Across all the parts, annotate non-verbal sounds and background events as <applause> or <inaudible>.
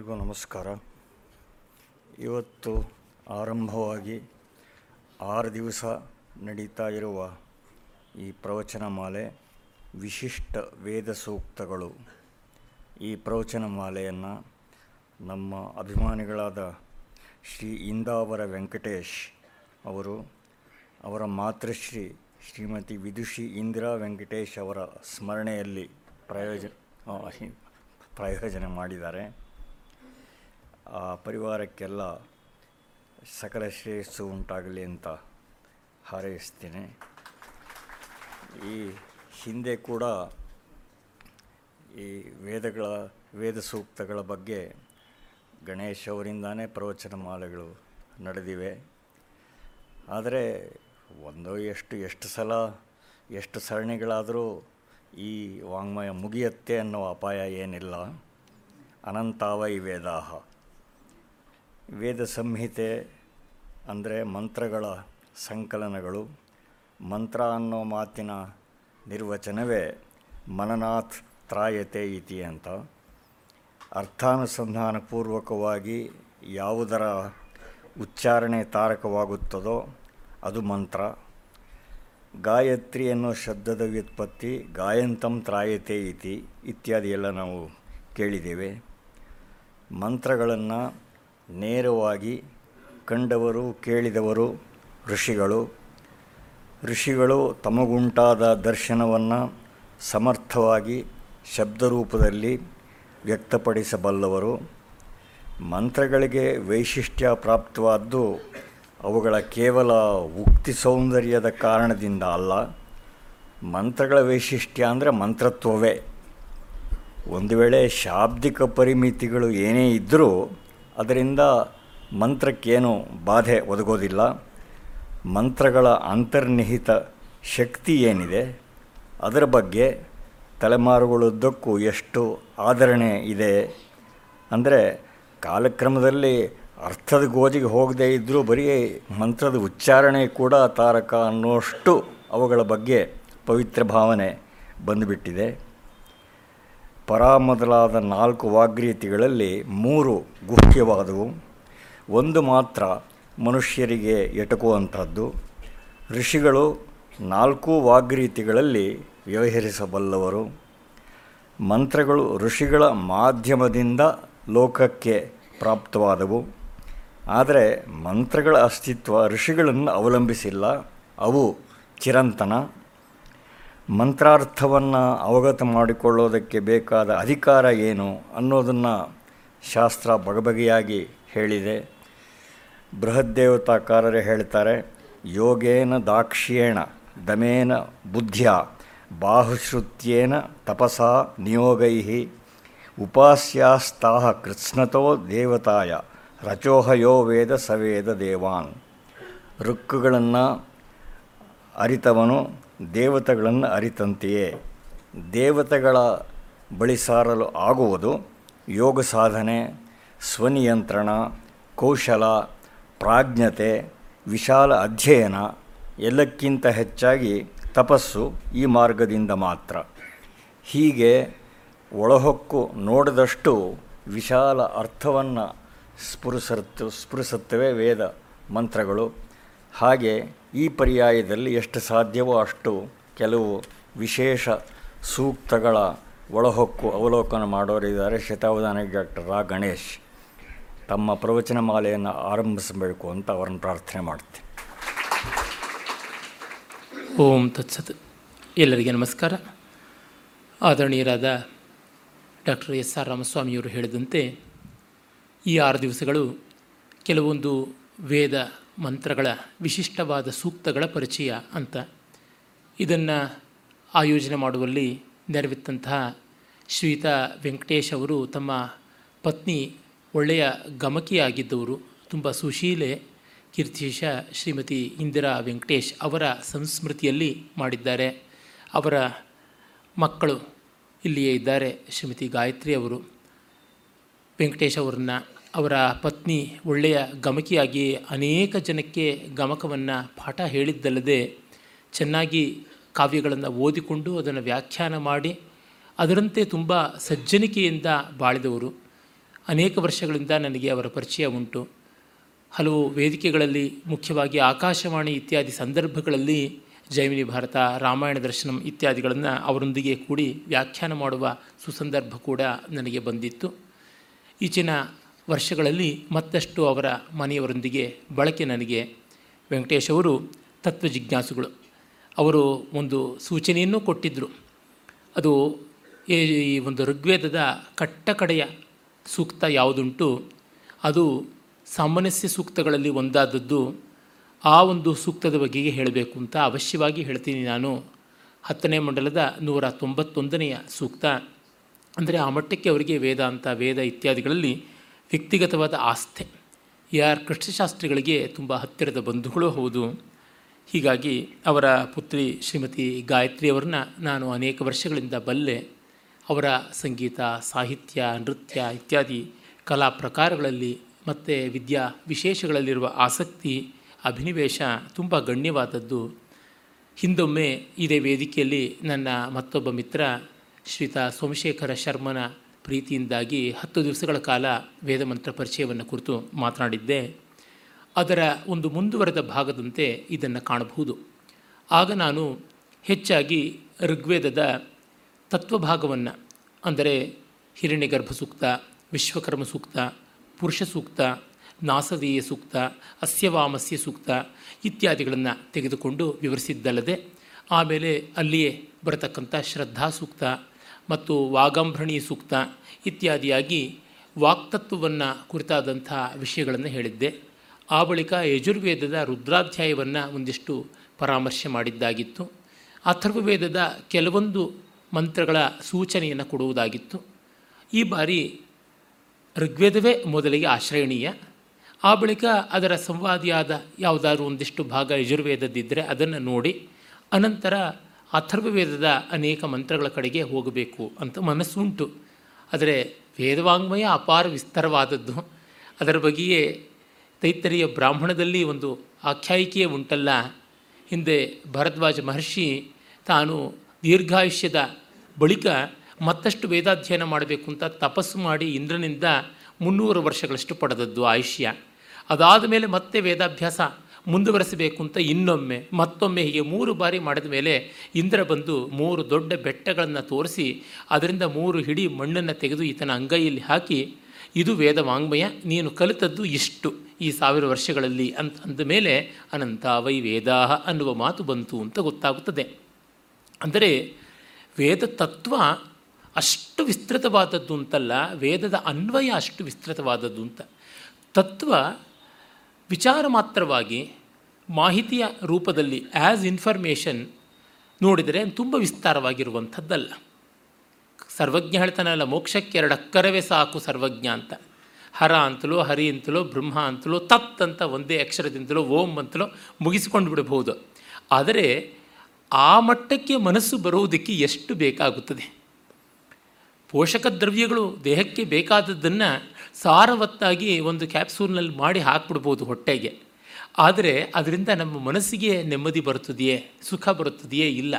ಎಲ್ರಿಗೂ ನಮಸ್ಕಾರ. ಇವತ್ತು ಆರಂಭವಾಗಿ ಆರು ದಿವಸ ನಡೀತಾ ಇರುವ ಈ ಪ್ರವಚನ ಮಾಲೆ ವಿಶಿಷ್ಟ ವೇದ ಸೂಕ್ತಗಳು. ಈ ಪ್ರವಚನ ಮಾಲೆಯನ್ನು ನಮ್ಮ ಅಭಿಮಾನಿಗಳಾದ ಶ್ರೀ ಇಂದಾವರ ವೆಂಕಟೇಶ್ ಅವರು, ಅವರ ಮಾತೃಶ್ರೀ ಶ್ರೀಮತಿ ವಿದುಷಿ ಇಂದಿರಾ ವೆಂಕಟೇಶ್ ಅವರ ಸ್ಮರಣೆಯಲ್ಲಿ ಪ್ರಾಯೋಜನೆ ಪ್ರಯೋಜನ ಮಾಡಿದ್ದಾರೆ. ಆ ಪರಿವಾರಕ್ಕೆಲ್ಲ ಸಕಲ ಶ್ರೇಯಸ್ಸು ಉಂಟಾಗಲಿ ಅಂತ ಹಾರೈಸ್ತೇನೆ. ಈ ಹಿಂದೆ ಕೂಡ ಈ ವೇದಗಳ, ವೇದ ಸೂಕ್ತಗಳ ಬಗ್ಗೆ ಗಣೇಶ್ ಅವರಿಂದಾನೇ ಪ್ರವಚನ ಮಾಲೆಗಳು ನಡೆದಿವೆ. ಆದರೆ ಒಂದೋ ಎಷ್ಟು ಎಷ್ಟು ಸಲ, ಎಷ್ಟು ಸರಣಿಗಳಾದರೂ ಈ ವಾಂಗ್ಮಯ ಮುಗಿಯತ್ತೆ ಅನ್ನೋ ಅಪಾಯ ಏನಿಲ್ಲ. ಅನಂತಾವೈ ವೇದಾಹ. ವೇದ ಸಂಹಿತೆ ಅಂದರೆ ಮಂತ್ರಗಳ ಸಂಕಲನಗಳು. ಮಂತ್ರ ಅನ್ನೋ ಮಾತಿನ ನಿರ್ವಚನವೇ ಮನನಾಥ್ ತ್ರಾಯತೆ ಇತಿ ಅಂತ. ಅರ್ಥಾನುಸಂಧಾನಪೂರ್ವಕವಾಗಿ ಯಾವುದರ ಉಚ್ಚಾರಣೆ ತಾರಕವಾಗುತ್ತದೋ ಅದು ಮಂತ್ರ. ಗಾಯತ್ರಿ ಅನ್ನೋ ಶಬ್ದದ ವ್ಯುತ್ಪತ್ತಿ ಗಾಯಂತಂ ತ್ರಾಯತೆ ಇತಿ ಇತ್ಯಾದಿ ಎಲ್ಲ ನಾವು ಕೇಳಿದ್ದೇವೆ. ಮಂತ್ರಗಳನ್ನು ನೇರವಾಗಿ ಕಂಡವರು, ಕೇಳಿದವರು, ಋಷಿಗಳು. ಋಷಿಗಳು ತಮಗುಂಟಾದ ದರ್ಶನವನ್ನು ಸಮರ್ಥವಾಗಿ ಶಬ್ದರೂಪದಲ್ಲಿ ವ್ಯಕ್ತಪಡಿಸಬಲ್ಲವರು. ಮಂತ್ರಗಳಿಗೆ ವೈಶಿಷ್ಟ್ಯ ಪ್ರಾಪ್ತವಾದ್ದು ಅವುಗಳ ಕೇವಲ ಉಕ್ತಿ ಸೌಂದರ್ಯದ ಕಾರಣದಿಂದ ಅಲ್ಲ. ಮಂತ್ರಗಳ ವೈಶಿಷ್ಟ್ಯ ಅಂದರೆ ಮಂತ್ರತ್ವವೇ. ಒಂದು ವೇಳೆ ಶಾಬ್ದಿಕ ಪರಿಮಿತಿಗಳು ಏನೇ ಇದ್ದರೂ ಅದರಿಂದ ಮಂತ್ರಕ್ಕೇನು ಬಾಧೆ ಒದಗೋದಿಲ್ಲ. ಮಂತ್ರಗಳ ಅಂತರ್ನಿಹಿತ ಶಕ್ತಿ ಏನಿದೆ, ಅದರ ಬಗ್ಗೆ ತಲೆಮಾರುಗಳುದ್ದಕ್ಕೂ ಎಷ್ಟು ಆದರಣೆ ಇದೆ ಅಂದರೆ, ಕಾಲಕ್ರಮದಲ್ಲಿ ಅರ್ಥದ ಗೋಜಿಗೆ ಹೋಗದೇ ಇದ್ದರೂ ಬರೀ ಮಂತ್ರದ ಉಚ್ಚಾರಣೆ ಕೂಡ ತಾರಕ ಅನ್ನೋಷ್ಟು ಅವುಗಳ ಬಗ್ಗೆ ಪವಿತ್ರ ಭಾವನೆ ಬಂದುಬಿಟ್ಟಿದೆ. ಪರ ಮೊದಲಾದ ನಾಲ್ಕು ವಾಗ್ರೀತಿಗಳಲ್ಲಿ ಮೂರು ಗುಹ್ಯವಾದವು. ಒಂದು ಮಾತ್ರ ಮನುಷ್ಯರಿಗೆ ಎಟಕುವಂಥದ್ದು. ಋಷಿಗಳು ನಾಲ್ಕು ವಾಗ್ರೀತಿಗಳಲ್ಲಿ ವ್ಯವಹರಿಸಬಲ್ಲವರು. ಮಂತ್ರಗಳು ಋಷಿಗಳ ಮಾಧ್ಯಮದಿಂದ ಲೋಕಕ್ಕೆ ಪ್ರಾಪ್ತವಾದವು. ಆದರೆ ಮಂತ್ರಗಳ ಅಸ್ತಿತ್ವ ಋಷಿಗಳನ್ನು ಅವಲಂಬಿಸಿಲ್ಲ. ಅವು ಚಿರಂತನ ಮಂತ್ರಾರ್ಥವನ್ನು ಅವಗತ ಮಾಡಿಕೊಳ್ಳೋದಕ್ಕೆ ಬೇಕಾದ ಅಧಿಕಾರ ಏನು ಅನ್ನೋದನ್ನು ಶಾಸ್ತ್ರ ಬಗೆಬಗೆಯಾಗಿ ಹೇಳಿದೆ. ಬೃಹದ್ದೇವತಾಕಾರರೇ ಹೇಳ್ತಾರೆ, ಯೋಗೇನ ದಾಕ್ಷ್ಯೇಣ ದಮೇನ ಬುದ್ಧಿಯ, ಬಾಹುಶ್ರುತ್ಯೇನ ತಪಸಾ ನಿಯೋಗೈ ಉಪಾಸ್ಯಾಸ್ತಾಹ ಕೃತ್ಸ್ನತೋ ದೇವತಾಯ, ರಚೋಹಯೋ ವೇದ ಸವೇದ ದೇವಾನ್. ಋಕ್ಕುಗಳನ್ನು ಅರಿತವನು ದೇವತೆಗಳನ್ನು ಅರಿತಂತೆಯೇ ದೇವತೆಗಳ ಬಳಿ ಸಾರಲು ಆಗುವುದು ಯೋಗ ಸಾಧನೆ ಸ್ವನಿಯಂತ್ರಣ ಕೌಶಲ, ಪ್ರಾಜ್ಞತೆ, ವಿಶಾಲ ಅಧ್ಯಯನ ಎಲ್ಲಕ್ಕಿಂತ ಹೆಚ್ಚಾಗಿ ತಪಸ್ಸು ಈ ಮಾರ್ಗದಿಂದ ಮಾತ್ರ. ಹೀಗೆ ಒಳಹೊಕ್ಕು ನೋಡಿದಷ್ಟು ವಿಶಾಲ ಅರ್ಥವನ್ನು ಸ್ಫುರಿಸ ಸ್ಫುರಿಸುತ್ತವೆ ವೇದ ಮಂತ್ರಗಳು. ಹಾಗೆ ಈ ಪರ್ಯಾಯದಲ್ಲಿ ಎಷ್ಟು ಸಾಧ್ಯವೋ ಅಷ್ಟು ಕೆಲವು ವಿಶೇಷ ಸೂಕ್ತಗಳ ಒಳಹೊಕ್ಕು ಅವಲೋಕನ ಮಾಡೋರಿದ್ದಾರೆ ಶತಾವಧಾನಿ ಡಾಕ್ಟರ್ ರಾ ಗಣೇಶ್. ತಮ್ಮ ಪ್ರವಚನ ಮಾಲೆಯನ್ನು ಆರಂಭಿಸಬೇಕು ಅಂತ ಅವರನ್ನು ಪ್ರಾರ್ಥನೆ ಮಾಡ್ತೀನಿ. ಓಂ ತತ್ಸತ್. ಎಲ್ಲರಿಗೆ ನಮಸ್ಕಾರ. ಆದರಣೀಯರಾದ ಡಾಕ್ಟರ್ ಎಸ್ ಆರ್ ರಾಮಸ್ವಾಮಿಯವರು ಹೇಳಿದಂತೆ ಈ ಆರು ದಿವಸಗಳು ಕೆಲವೊಂದು ವೇದ ಮಂತ್ರಗಳ ವಿಶಿಷ್ಟವಾದ ಸೂಕ್ತಗಳ ಪರಿಚಯ ಅಂತ. ಇದನ್ನು ಆಯೋಜನೆ ಮಾಡುವಲ್ಲಿ ನೆರವಿತ್ತಂತಹ ಶ್ರೀತಾ ವೆಂಕಟೇಶ್ ಅವರು ತಮ್ಮ ಪತ್ನಿ ಒಳ್ಳೆಯ ಗಮಕಿಯಾಗಿದ್ದವರು, ತುಂಬ ಸುಶೀಲೆ ಕೀರ್ತಿಶ ಶ್ರೀಮತಿ ಇಂದಿರಾ ವೆಂಕಟೇಶ್ ಅವರ ಸಂಸ್ಮೃತಿಯಲ್ಲಿ ಮಾಡಿದ್ದಾರೆ. ಅವರ ಮಕ್ಕಳು ಇಲ್ಲಿಯೇ ಇದ್ದಾರೆ, ಶ್ರೀಮತಿ ಗಾಯತ್ರಿ ಅವರು. ವೆಂಕಟೇಶ್ ಅವರನ್ನು ಅವರ ಪತ್ನಿ ಒಳ್ಳೆಯ ಗಮಕಿಯಾಗಿ ಅನೇಕ ಜನಕ್ಕೆ ಗಮಕವನ್ನು ಪಾಠ ಹೇಳಿದ್ದಲ್ಲದೆ ಚೆನ್ನಾಗಿ ಕಾವ್ಯಗಳನ್ನು ಓದಿಕೊಂಡು ಅದನ್ನು ವ್ಯಾಖ್ಯಾನ ಮಾಡಿ ಅದರಂತೆ ತುಂಬ ಸಜ್ಜನಿಕೆಯಿಂದ ಬಾಳಿದವರು. ಅನೇಕ ವರ್ಷಗಳಿಂದ ನನಗೆ ಅವರ ಪರಿಚಯ ಉಂಟು. ಹಲವು ವೇದಿಕೆಗಳಲ್ಲಿ ಮುಖ್ಯವಾಗಿ ಆಕಾಶವಾಣಿ ಇತ್ಯಾದಿ ಸಂದರ್ಭಗಳಲ್ಲಿ ಜೈಮಿನಿ ಭಾರತ, ರಾಮಾಯಣ ದರ್ಶನಂ ಇತ್ಯಾದಿಗಳನ್ನು ಅವರೊಂದಿಗೆ ಕೂಡಿ ವ್ಯಾಖ್ಯಾನ ಮಾಡುವ ಸುಸಂದರ್ಭ ಕೂಡ ನನಗೆ ಬಂದಿತ್ತು. ಈಚಿನ ವರ್ಷಗಳಲ್ಲಿ ಮತ್ತಷ್ಟು ಅವರ ಮನೆಯವರೊಂದಿಗೆ ಬಳಕೆ ನನಗೆ ವೆಂಕಟೇಶ್ ಅವರು ತತ್ವ ಜಿಜ್ಞಾಸುಗಳು. ಅವರು ಒಂದು ಸೂಚನೆಯನ್ನು ಕೊಟ್ಟಿದ್ದರು ಅದು ಈ ಒಂದು ಋಗ್ವೇದದ ಕಟ್ಟಕಡೆಯ ಸೂಕ್ತ ಯಾವುದುಂಟು, ಅದು ಸಾಮಾನ್ಯಸ್ಯ ಸೂಕ್ತಗಳಲ್ಲಿ ಒಂದಾದದ್ದು ಆ ಒಂದು ಸೂಕ್ತದ ಬಗೆಗೆ ಹೇಳಬೇಕು ಅಂತ ಅವಶ್ಯವಾಗಿ ಹೇಳ್ತೀನಿ ನಾನು. ಹತ್ತನೇ ಮಂಡಲದ ನೂರ ತೊಂಬತ್ತೊಂದನೆಯ ಸೂಕ್ತ. ಅಂದರೆ ಆ ಮಟ್ಟಕ್ಕೆ ಅವರಿಗೆ ವೇದಾಂತ, ವೇದ ಇತ್ಯಾದಿಗಳಲ್ಲಿ ವ್ಯಕ್ತಿಗತವಾದ ಆಸ್ಥೆ. ಯಾರ್ ಕೃಷ್ಣಶಾಸ್ತ್ರಿಗಳಿಗೆ ತುಂಬ ಹತ್ತಿರದ ಬಂಧುಗಳು ಹೌದು. ಹೀಗಾಗಿ ಅವರ ಪುತ್ರಿ ಶ್ರೀಮತಿ ಗಾಯತ್ರಿಯವರನ್ನ ನಾನು ಅನೇಕ ವರ್ಷಗಳಿಂದ ಬಲ್ಲೆ ಅವರ ಸಂಗೀತ, ಸಾಹಿತ್ಯ, ನೃತ್ಯ ಇತ್ಯಾದಿ ಕಲಾ ಪ್ರಕಾರಗಳಲ್ಲಿ ಮತ್ತು ವಿದ್ಯಾ ವಿಶೇಷಗಳಲ್ಲಿರುವ ಆಸಕ್ತಿ, ಅಭಿನಿವೇಶ ತುಂಬ ಗಣ್ಯವಾದದ್ದು. ಹಿಂದೊಮ್ಮೆ ಇದೇ ವೇದಿಕೆಯಲ್ಲಿ ನನ್ನ ಮತ್ತೊಬ್ಬ ಮಿತ್ರ ಶ್ರೀತಾ ಸೋಮಶೇಖರ ಶರ್ಮನ ಪ್ರೀತಿಯಿಂದಾಗಿ ಹತ್ತು ದಿವಸಗಳ ಕಾಲ ವೇದಮಂತ್ರ ಪರಿಚಯವನ್ನು ಕುರಿತು ಮಾತನಾಡಿದ್ದೆ. ಅದರ ಒಂದು ಮುಂದುವರೆದ ಭಾಗದಂತೆ ಇದನ್ನು ಕಾಣಬಹುದು. ಆಗ ನಾನು ಹೆಚ್ಚಾಗಿ ಋಗ್ವೇದದ ತತ್ವಭಾಗವನ್ನು, ಅಂದರೆ ಹಿರಣ್ಯಗರ್ಭ ಸೂಕ್ತ, ವಿಶ್ವಕರ್ಮ ಸೂಕ್ತ, ಪುರುಷ ಸೂಕ್ತ ನಾಸದೀಯ ಸೂಕ್ತ, ಅಸ್ಯವಾಮಸ್ಯ ಸೂಕ್ತ ಇತ್ಯಾದಿಗಳನ್ನು ತೆಗೆದುಕೊಂಡು ವಿವರಿಸಿದ್ದಲ್ಲದೆ, ಆಮೇಲೆ ಅಲ್ಲಿಯೇ ಬರತಕ್ಕಂಥ ಶ್ರದ್ಧಾ ಸೂಕ್ತ ಮತ್ತು ವಾಗಂಭ್ರಣಿ ಸೂಕ್ತ ಇತ್ಯಾದಿಯಾಗಿ ವಾಕ್ತತ್ವವನ್ನು ಕುರಿತಾದಂಥ ವಿಷಯಗಳನ್ನು ಹೇಳಿದ್ದೆ. ಆ ಬಳಿಕ ಯಜುರ್ವೇದದ ರುದ್ರಾಧ್ಯಾಯವನ್ನು ಒಂದಿಷ್ಟು ಪರಾಮರ್ಶೆ ಮಾಡಿದ್ದಾಗಿತ್ತು. ಅಥರ್ವವೇದದ ಕೆಲವೊಂದು ಮಂತ್ರಗಳ ಸೂಚನೆಯನ್ನು ಕೊಡುವುದಾಗಿತ್ತು. ಈ ಬಾರಿ ಋಗ್ವೇದವೇ ಮೊದಲಿಗೆ ಆಶ್ರಯಣೀಯ. ಆ ಬಳಿಕ ಅದರ ಸಂವಾದಿಯಾದ ಯಾವುದಾದ್ರೂ ಒಂದಿಷ್ಟು ಭಾಗ ಯಜುರ್ವೇದದ್ದಿದ್ದರೆ ಅದನ್ನು ನೋಡಿ, ಅನಂತರ ಅಥರ್ವವೇದದ ಅನೇಕ ಮಂತ್ರಗಳ ಕಡೆಗೆ ಹೋಗಬೇಕು ಅಂತ ಮನಸ್ಸುಂಟು. ಆದರೆ ವೇದವಾಂಗ್ಮಯ ಅಪಾರ ವಿಸ್ತಾರವಾದದ್ದು. ಅದರ ಬಗೆಯೇ ತೈತರಿಯ ಬ್ರಾಹ್ಮಣದಲ್ಲಿ ಒಂದು ಆಖ್ಯಾಯಿಕೆಯೇ ಉಂಟಲ್ಲ. ಹಿಂದೆ ಭರದ್ವಾಜ ಮಹರ್ಷಿ ತಾನು ದೀರ್ಘಾಯುಷ್ಯದ ಬಳಿಕ ಮತ್ತಷ್ಟು ವೇದಾಧ್ಯಯನ ಮಾಡಬೇಕು ಅಂತ ತಪಸ್ಸು ಮಾಡಿ ಇಂದ್ರನಿಂದ ಮುನ್ನೂರು ವರ್ಷಗಳಷ್ಟು ಪಡೆದದ್ದು ಆಯುಷ್ಯ. ಅದಾದ ಮೇಲೆ ಮತ್ತೆ ವೇದಾಭ್ಯಾಸ ಮುಂದುವರೆಸಬೇಕು ಅಂತ ಇನ್ನೊಮ್ಮೆ, ಮತ್ತೊಮ್ಮೆ ಹೀಗೆ ಮೂರು ಬಾರಿ ಮಾಡಿದ ಮೇಲೆ ಇಂದ್ರ ಬಂದು ಮೂರು ದೊಡ್ಡ ಬೆಟ್ಟಗಳನ್ನು ತೋರಿಸಿ, ಅದರಿಂದ ಮೂರು ಹಿಡಿ ಮಣ್ಣನ್ನು ತೆಗೆದು ಈತನ ಅಂಗೈಯಲ್ಲಿ ಹಾಕಿ, ಇದು ವೇದ ವಾಂಗ್ಮಯ, ನೀನು ಕಲಿತದ್ದು ಇಷ್ಟು ಈ ಸಾವಿರ ವರ್ಷಗಳಲ್ಲಿ ಅಂತ ಅಂದ ಮೇಲೆ ಅನಂತ ವೈ ವೇದಾಹ ಅನ್ನುವ ಮಾತು ಬಂತು ಅಂತ ಗೊತ್ತಾಗುತ್ತದೆ. ಅಂದರೆ ವೇದ ತತ್ವ ಅಷ್ಟು ವಿಸ್ತೃತವಾದದ್ದು ಅಂತಲ್ಲ, ವೇದದ ಅನ್ವಯ ಅಷ್ಟು ವಿಸ್ತೃತವಾದದ್ದು ಅಂತ. ತತ್ವ ವಿಚಾರ ಮಾತ್ರವಾಗಿ ಮಾಹಿತಿಯ ರೂಪದಲ್ಲಿ ಆ್ಯಸ್ ಇನ್ಫಾರ್ಮೇಷನ್ ನೋಡಿದರೆ ತುಂಬ ವಿಸ್ತಾರವಾಗಿರುವಂಥದ್ದಲ್ಲ. ಸರ್ವಜ್ಞ ಹೇಳ್ತಾನಲ್ಲ, ಮೋಕ್ಷಕ್ಕೆ ಎರಡು ಅಕ್ಕರವೇ ಸಾಕು ಸರ್ವಜ್ಞ ಅಂತ. ಹರ ಅಂತಲೋ, ಹರಿ ಅಂತಲೋ, ಬ್ರಹ್ಮ ಅಂತಲೋ, ತತ್ ಅಂತ ಒಂದೇ ಅಕ್ಷರದಿಂದಲೋ, ಓಂ ಅಂತಲೋ ಮುಗಿಸಿಕೊಂಡು ಬಿಡಬಹುದು. ಆದರೆ ಆ ಮಟ್ಟಕ್ಕೆ ಮನಸ್ಸು ಬರುವುದಕ್ಕೆ ಎಷ್ಟು ಬೇಕಾಗುತ್ತದೆ? ಪೋಷಕ ದ್ರವ್ಯಗಳು ದೇಹಕ್ಕೆ ಬೇಕಾದದ್ದನ್ನು ಸಾರವತ್ತಾಗಿ ಒಂದು ಕ್ಯಾಪ್ಸೂಲ್ನಲ್ಲಿ ಮಾಡಿ ಹಾಕ್ಬಿಡ್ಬೋದು ಹೊಟ್ಟೆಗೆ. ಆದರೆ ಅದರಿಂದ ನಮ್ಮ ಮನಸ್ಸಿಗೆ ನೆಮ್ಮದಿ ಬರುತ್ತದೆಯೇ? ಸುಖ ಬರುತ್ತದೆಯೇ? ಇಲ್ಲ.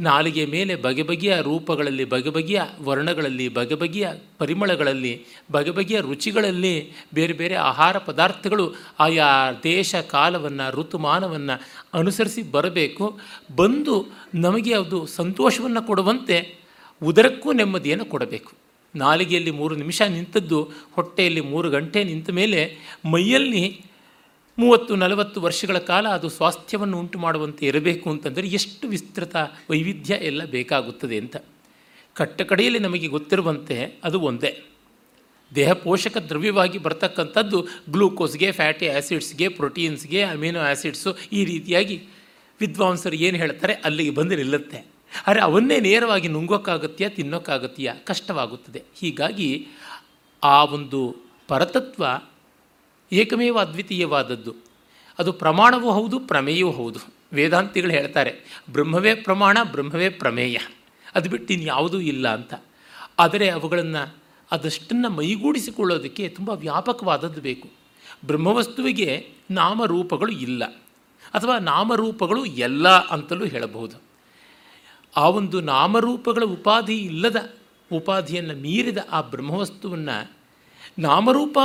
ನಾಲಿಗೆ ಮೇಲೆ ಬಗೆ ಬಗೆಯ ರೂಪಗಳಲ್ಲಿ ಬಗೆ ಬಗೆಯ ವರ್ಣಗಳಲ್ಲಿ ಬಗೆ ಬಗೆಯ ಪರಿಮಳಗಳಲ್ಲಿ ಬಗೆ ಬಗೆಯ ರುಚಿಗಳಲ್ಲಿ ಬೇರೆ ಬೇರೆ ಆಹಾರ ಪದಾರ್ಥಗಳು ಆಯಾ ದೇಶ ಕಾಲವನ್ನು, ಋತುಮಾನವನ್ನು ಅನುಸರಿಸಿ ಬರಬೇಕು. ಬಂದು ನಮಗೆ ಅದು ಸಂತೋಷವನ್ನು ಕೊಡುವಂತೆ ಉದರಕ್ಕೂ ನೆಮ್ಮದಿಯನ್ನು ಕೊಡಬೇಕು. ನಾಲಿಗೆಯಲ್ಲಿ ಮೂರು ನಿಮಿಷ ನಿಂತದ್ದು, ಹೊಟ್ಟೆಯಲ್ಲಿ ಮೂರು ಗಂಟೆ ನಿಂತ ಮೇಲೆ ಮೈಯಲ್ಲಿ ಮೂವತ್ತು ನಲವತ್ತು ವರ್ಷಗಳ ಕಾಲ ಅದು ಸ್ವಾಸ್ಥ್ಯವನ್ನು ಉಂಟು ಮಾಡುವಂತೆ ಇರಬೇಕು ಅಂತಂದರೆ ಎಷ್ಟು ವಿಸ್ತೃತ ವೈವಿಧ್ಯ ಎಲ್ಲ ಬೇಕಾಗುತ್ತದೆ ಅಂತ. ಕಟ್ಟ ಕಡೆಯಲ್ಲಿ ನಮಗೆ ಗೊತ್ತಿರುವಂತೆ ಅದು ಒಂದೇ. ದೇಹ ಪೋಷಕ ದ್ರವ್ಯವಾಗಿ ಬರ್ತಕ್ಕಂಥದ್ದು ಗ್ಲೂಕೋಸ್ಗೆ, ಫ್ಯಾಟಿ ಆ್ಯಸಿಡ್ಸ್ಗೆ ಪ್ರೋಟೀನ್ಸ್ಗೆ, ಅಮಿನೋ ಆ್ಯಸಿಡ್ಸು ಈ ರೀತಿಯಾಗಿ ವಿದ್ವಾಂಸರು ಏನು ಹೇಳ್ತಾರೆ ಅಲ್ಲಿಗೆ ಬಂದು ಆದರೆ ಅವನ್ನೇ ನೇರವಾಗಿ ನುಂಗೋಕ್ಕಾಗತ್ತೀಯ ತಿನ್ನೋಕ್ಕಾಗತ್ತೀಯ ಕಷ್ಟವಾಗುತ್ತದೆ. ಹೀಗಾಗಿ ಆ ಒಂದು ಪರತತ್ವ ಏಕಮೇವ ಅದ್ವಿತೀಯವಾದದ್ದು. ಅದು ಪ್ರಮಾಣವೂ ಹೌದು ಪ್ರಮೇಯವೂ ಹೌದು. ವೇದಾಂತಿಗಳು ಹೇಳ್ತಾರೆ, ಬ್ರಹ್ಮವೇ ಪ್ರಮಾಣ, ಬ್ರಹ್ಮವೇ ಪ್ರಮೇಯ. ಅದು ಬಿಟ್ಟು ಇನ್ಯಾವುದೂ ಇಲ್ಲ ಅಂತ. ಆದರೆ ಅವುಗಳನ್ನು ಅದಷ್ಟನ್ನು ಮೈಗೂಡಿಸಿಕೊಳ್ಳೋದಕ್ಕೆ ತುಂಬ ವ್ಯಾಪಕವಾದದ್ದು ಬೇಕು. ಬ್ರಹ್ಮವಸ್ತುವಿಗೆ ನಾಮರೂಪಗಳು ಇಲ್ಲ. ಅಥವಾ ನಾಮರೂಪಗಳು ಎಲ್ಲ ಅಂತಲೂ ಹೇಳಬಹುದು. ಆ ಒಂದು ನಾಮರೂಪಗಳ ಉಪಾಧಿ ಇಲ್ಲದ ಉಪಾಧಿಯನ್ನು ಮೀರಿದ ಆ ಬ್ರಹ್ಮವಸ್ತುವನ್ನು ನಾಮರೂಪ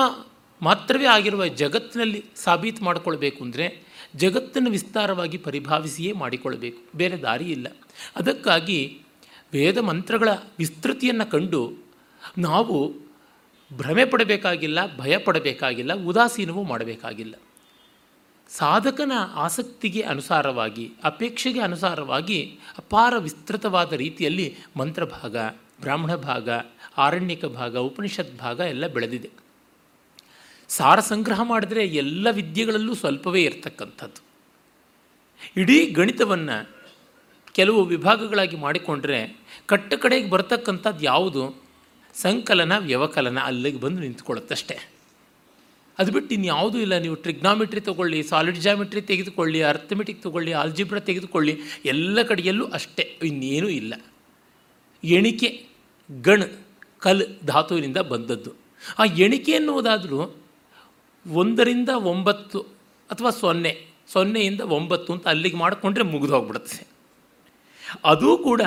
ಮಾತ್ರವೇ ಆಗಿರುವ ಜಗತ್ತಿನಲ್ಲಿ ಸಾಬೀತು ಮಾಡಿಕೊಳ್ಬೇಕು ಅಂದರೆ ಜಗತ್ತನ್ನು ವಿಸ್ತಾರವಾಗಿ ಪರಿಭಾವಿಸಿಯೇ ಮಾಡಿಕೊಳ್ಬೇಕು. ಬೇರೆ ದಾರಿ ಇಲ್ಲ. ಅದಕ್ಕಾಗಿ ವೇದ ಮಂತ್ರಗಳ ವಿಸ್ತೃತಿಯನ್ನು ಕಂಡು ನಾವು ಭ್ರಮೆ ಪಡಬೇಕಾಗಿಲ್ಲ, ಭಯ ಪಡಬೇಕಾಗಿಲ್ಲ, ಉದಾಸೀನವೂ ಮಾಡಬೇಕಾಗಿಲ್ಲ. ಸಾಧಕನ ಆಸಕ್ತಿಗೆ ಅನುಸಾರವಾಗಿ, ಅಪೇಕ್ಷೆಗೆ ಅನುಸಾರವಾಗಿ ಅಪಾರ ವಿಸ್ತೃತವಾದ ರೀತಿಯಲ್ಲಿ ಮಂತ್ರಭಾಗ ಬ್ರಾಹ್ಮಣ ಭಾಗ, ಆರಣ್ಯಕ ಭಾಗ, ಉಪನಿಷತ್ ಭಾಗ ಎಲ್ಲ ಬೆಳೆದಿದೆ. ಸಾರ ಸಂಗ್ರಹ ಮಾಡಿದರೆ ಎಲ್ಲ ವಿದ್ಯೆಗಳಲ್ಲೂ ಸ್ವಲ್ಪವೇ ಇರತಕ್ಕಂಥದ್ದು. ಇಡೀ ಗಣಿತವನ್ನು ಕೆಲವು ವಿಭಾಗಗಳಾಗಿ ಮಾಡಿಕೊಂಡ್ರೆ ಕಟ್ಟ ಕಡೆಗೆ ಬರ್ತಕ್ಕಂಥದ್ದು ಯಾವುದು? ಸಂಕಲನ, ವ್ಯವಕಲನ ಅಲ್ಲಿಗೆ ಬಂದು ನಿಂತ್ಕೊಳ್ಳುತ್ತಷ್ಟೇ. ಅದು ಬಿಟ್ಟು ಇನ್ಯಾವುದೂ ಇಲ್ಲ. ನೀವು ಟ್ರಿಗ್ನಾಮಿಟ್ರಿ ತೊಗೊಳ್ಳಿ ಸಾಲಿಡ್ ಜಾಮಿಟ್ರಿ ತೆಗೆದುಕೊಳ್ಳಿ ಅರ್ಥಮೆಟಿಕ್ ತೊಗೊಳ್ಳಿ ಆಲ್ಜಿಬ್ರ ತೆಗೆದುಕೊಳ್ಳಿ, ಎಲ್ಲ ಕಡೆಯಲ್ಲೂ ಅಷ್ಟೇ, ಇನ್ನೇನೂ ಇಲ್ಲ. ಎಣಿಕೆ, ಗಣ್, ಕಲ್, ಧಾತುವಿನಿಂದ ಬಂದದ್ದು. ಆ ಎಣಿಕೆ ಎನ್ನುವುದಾದರೂ ಒಂದರಿಂದ ಒಂಬತ್ತು ಅಥವಾ ಸೊನ್ನೆ, ಸೊನ್ನೆಯಿಂದ ಒಂಬತ್ತು ಅಂತ ಅಲ್ಲಿಗೆ ಮಾಡಿಕೊಂಡ್ರೆ ಮುಗಿದು ಹೋಗ್ಬಿಡುತ್ತೆ. ಅದೂ ಕೂಡ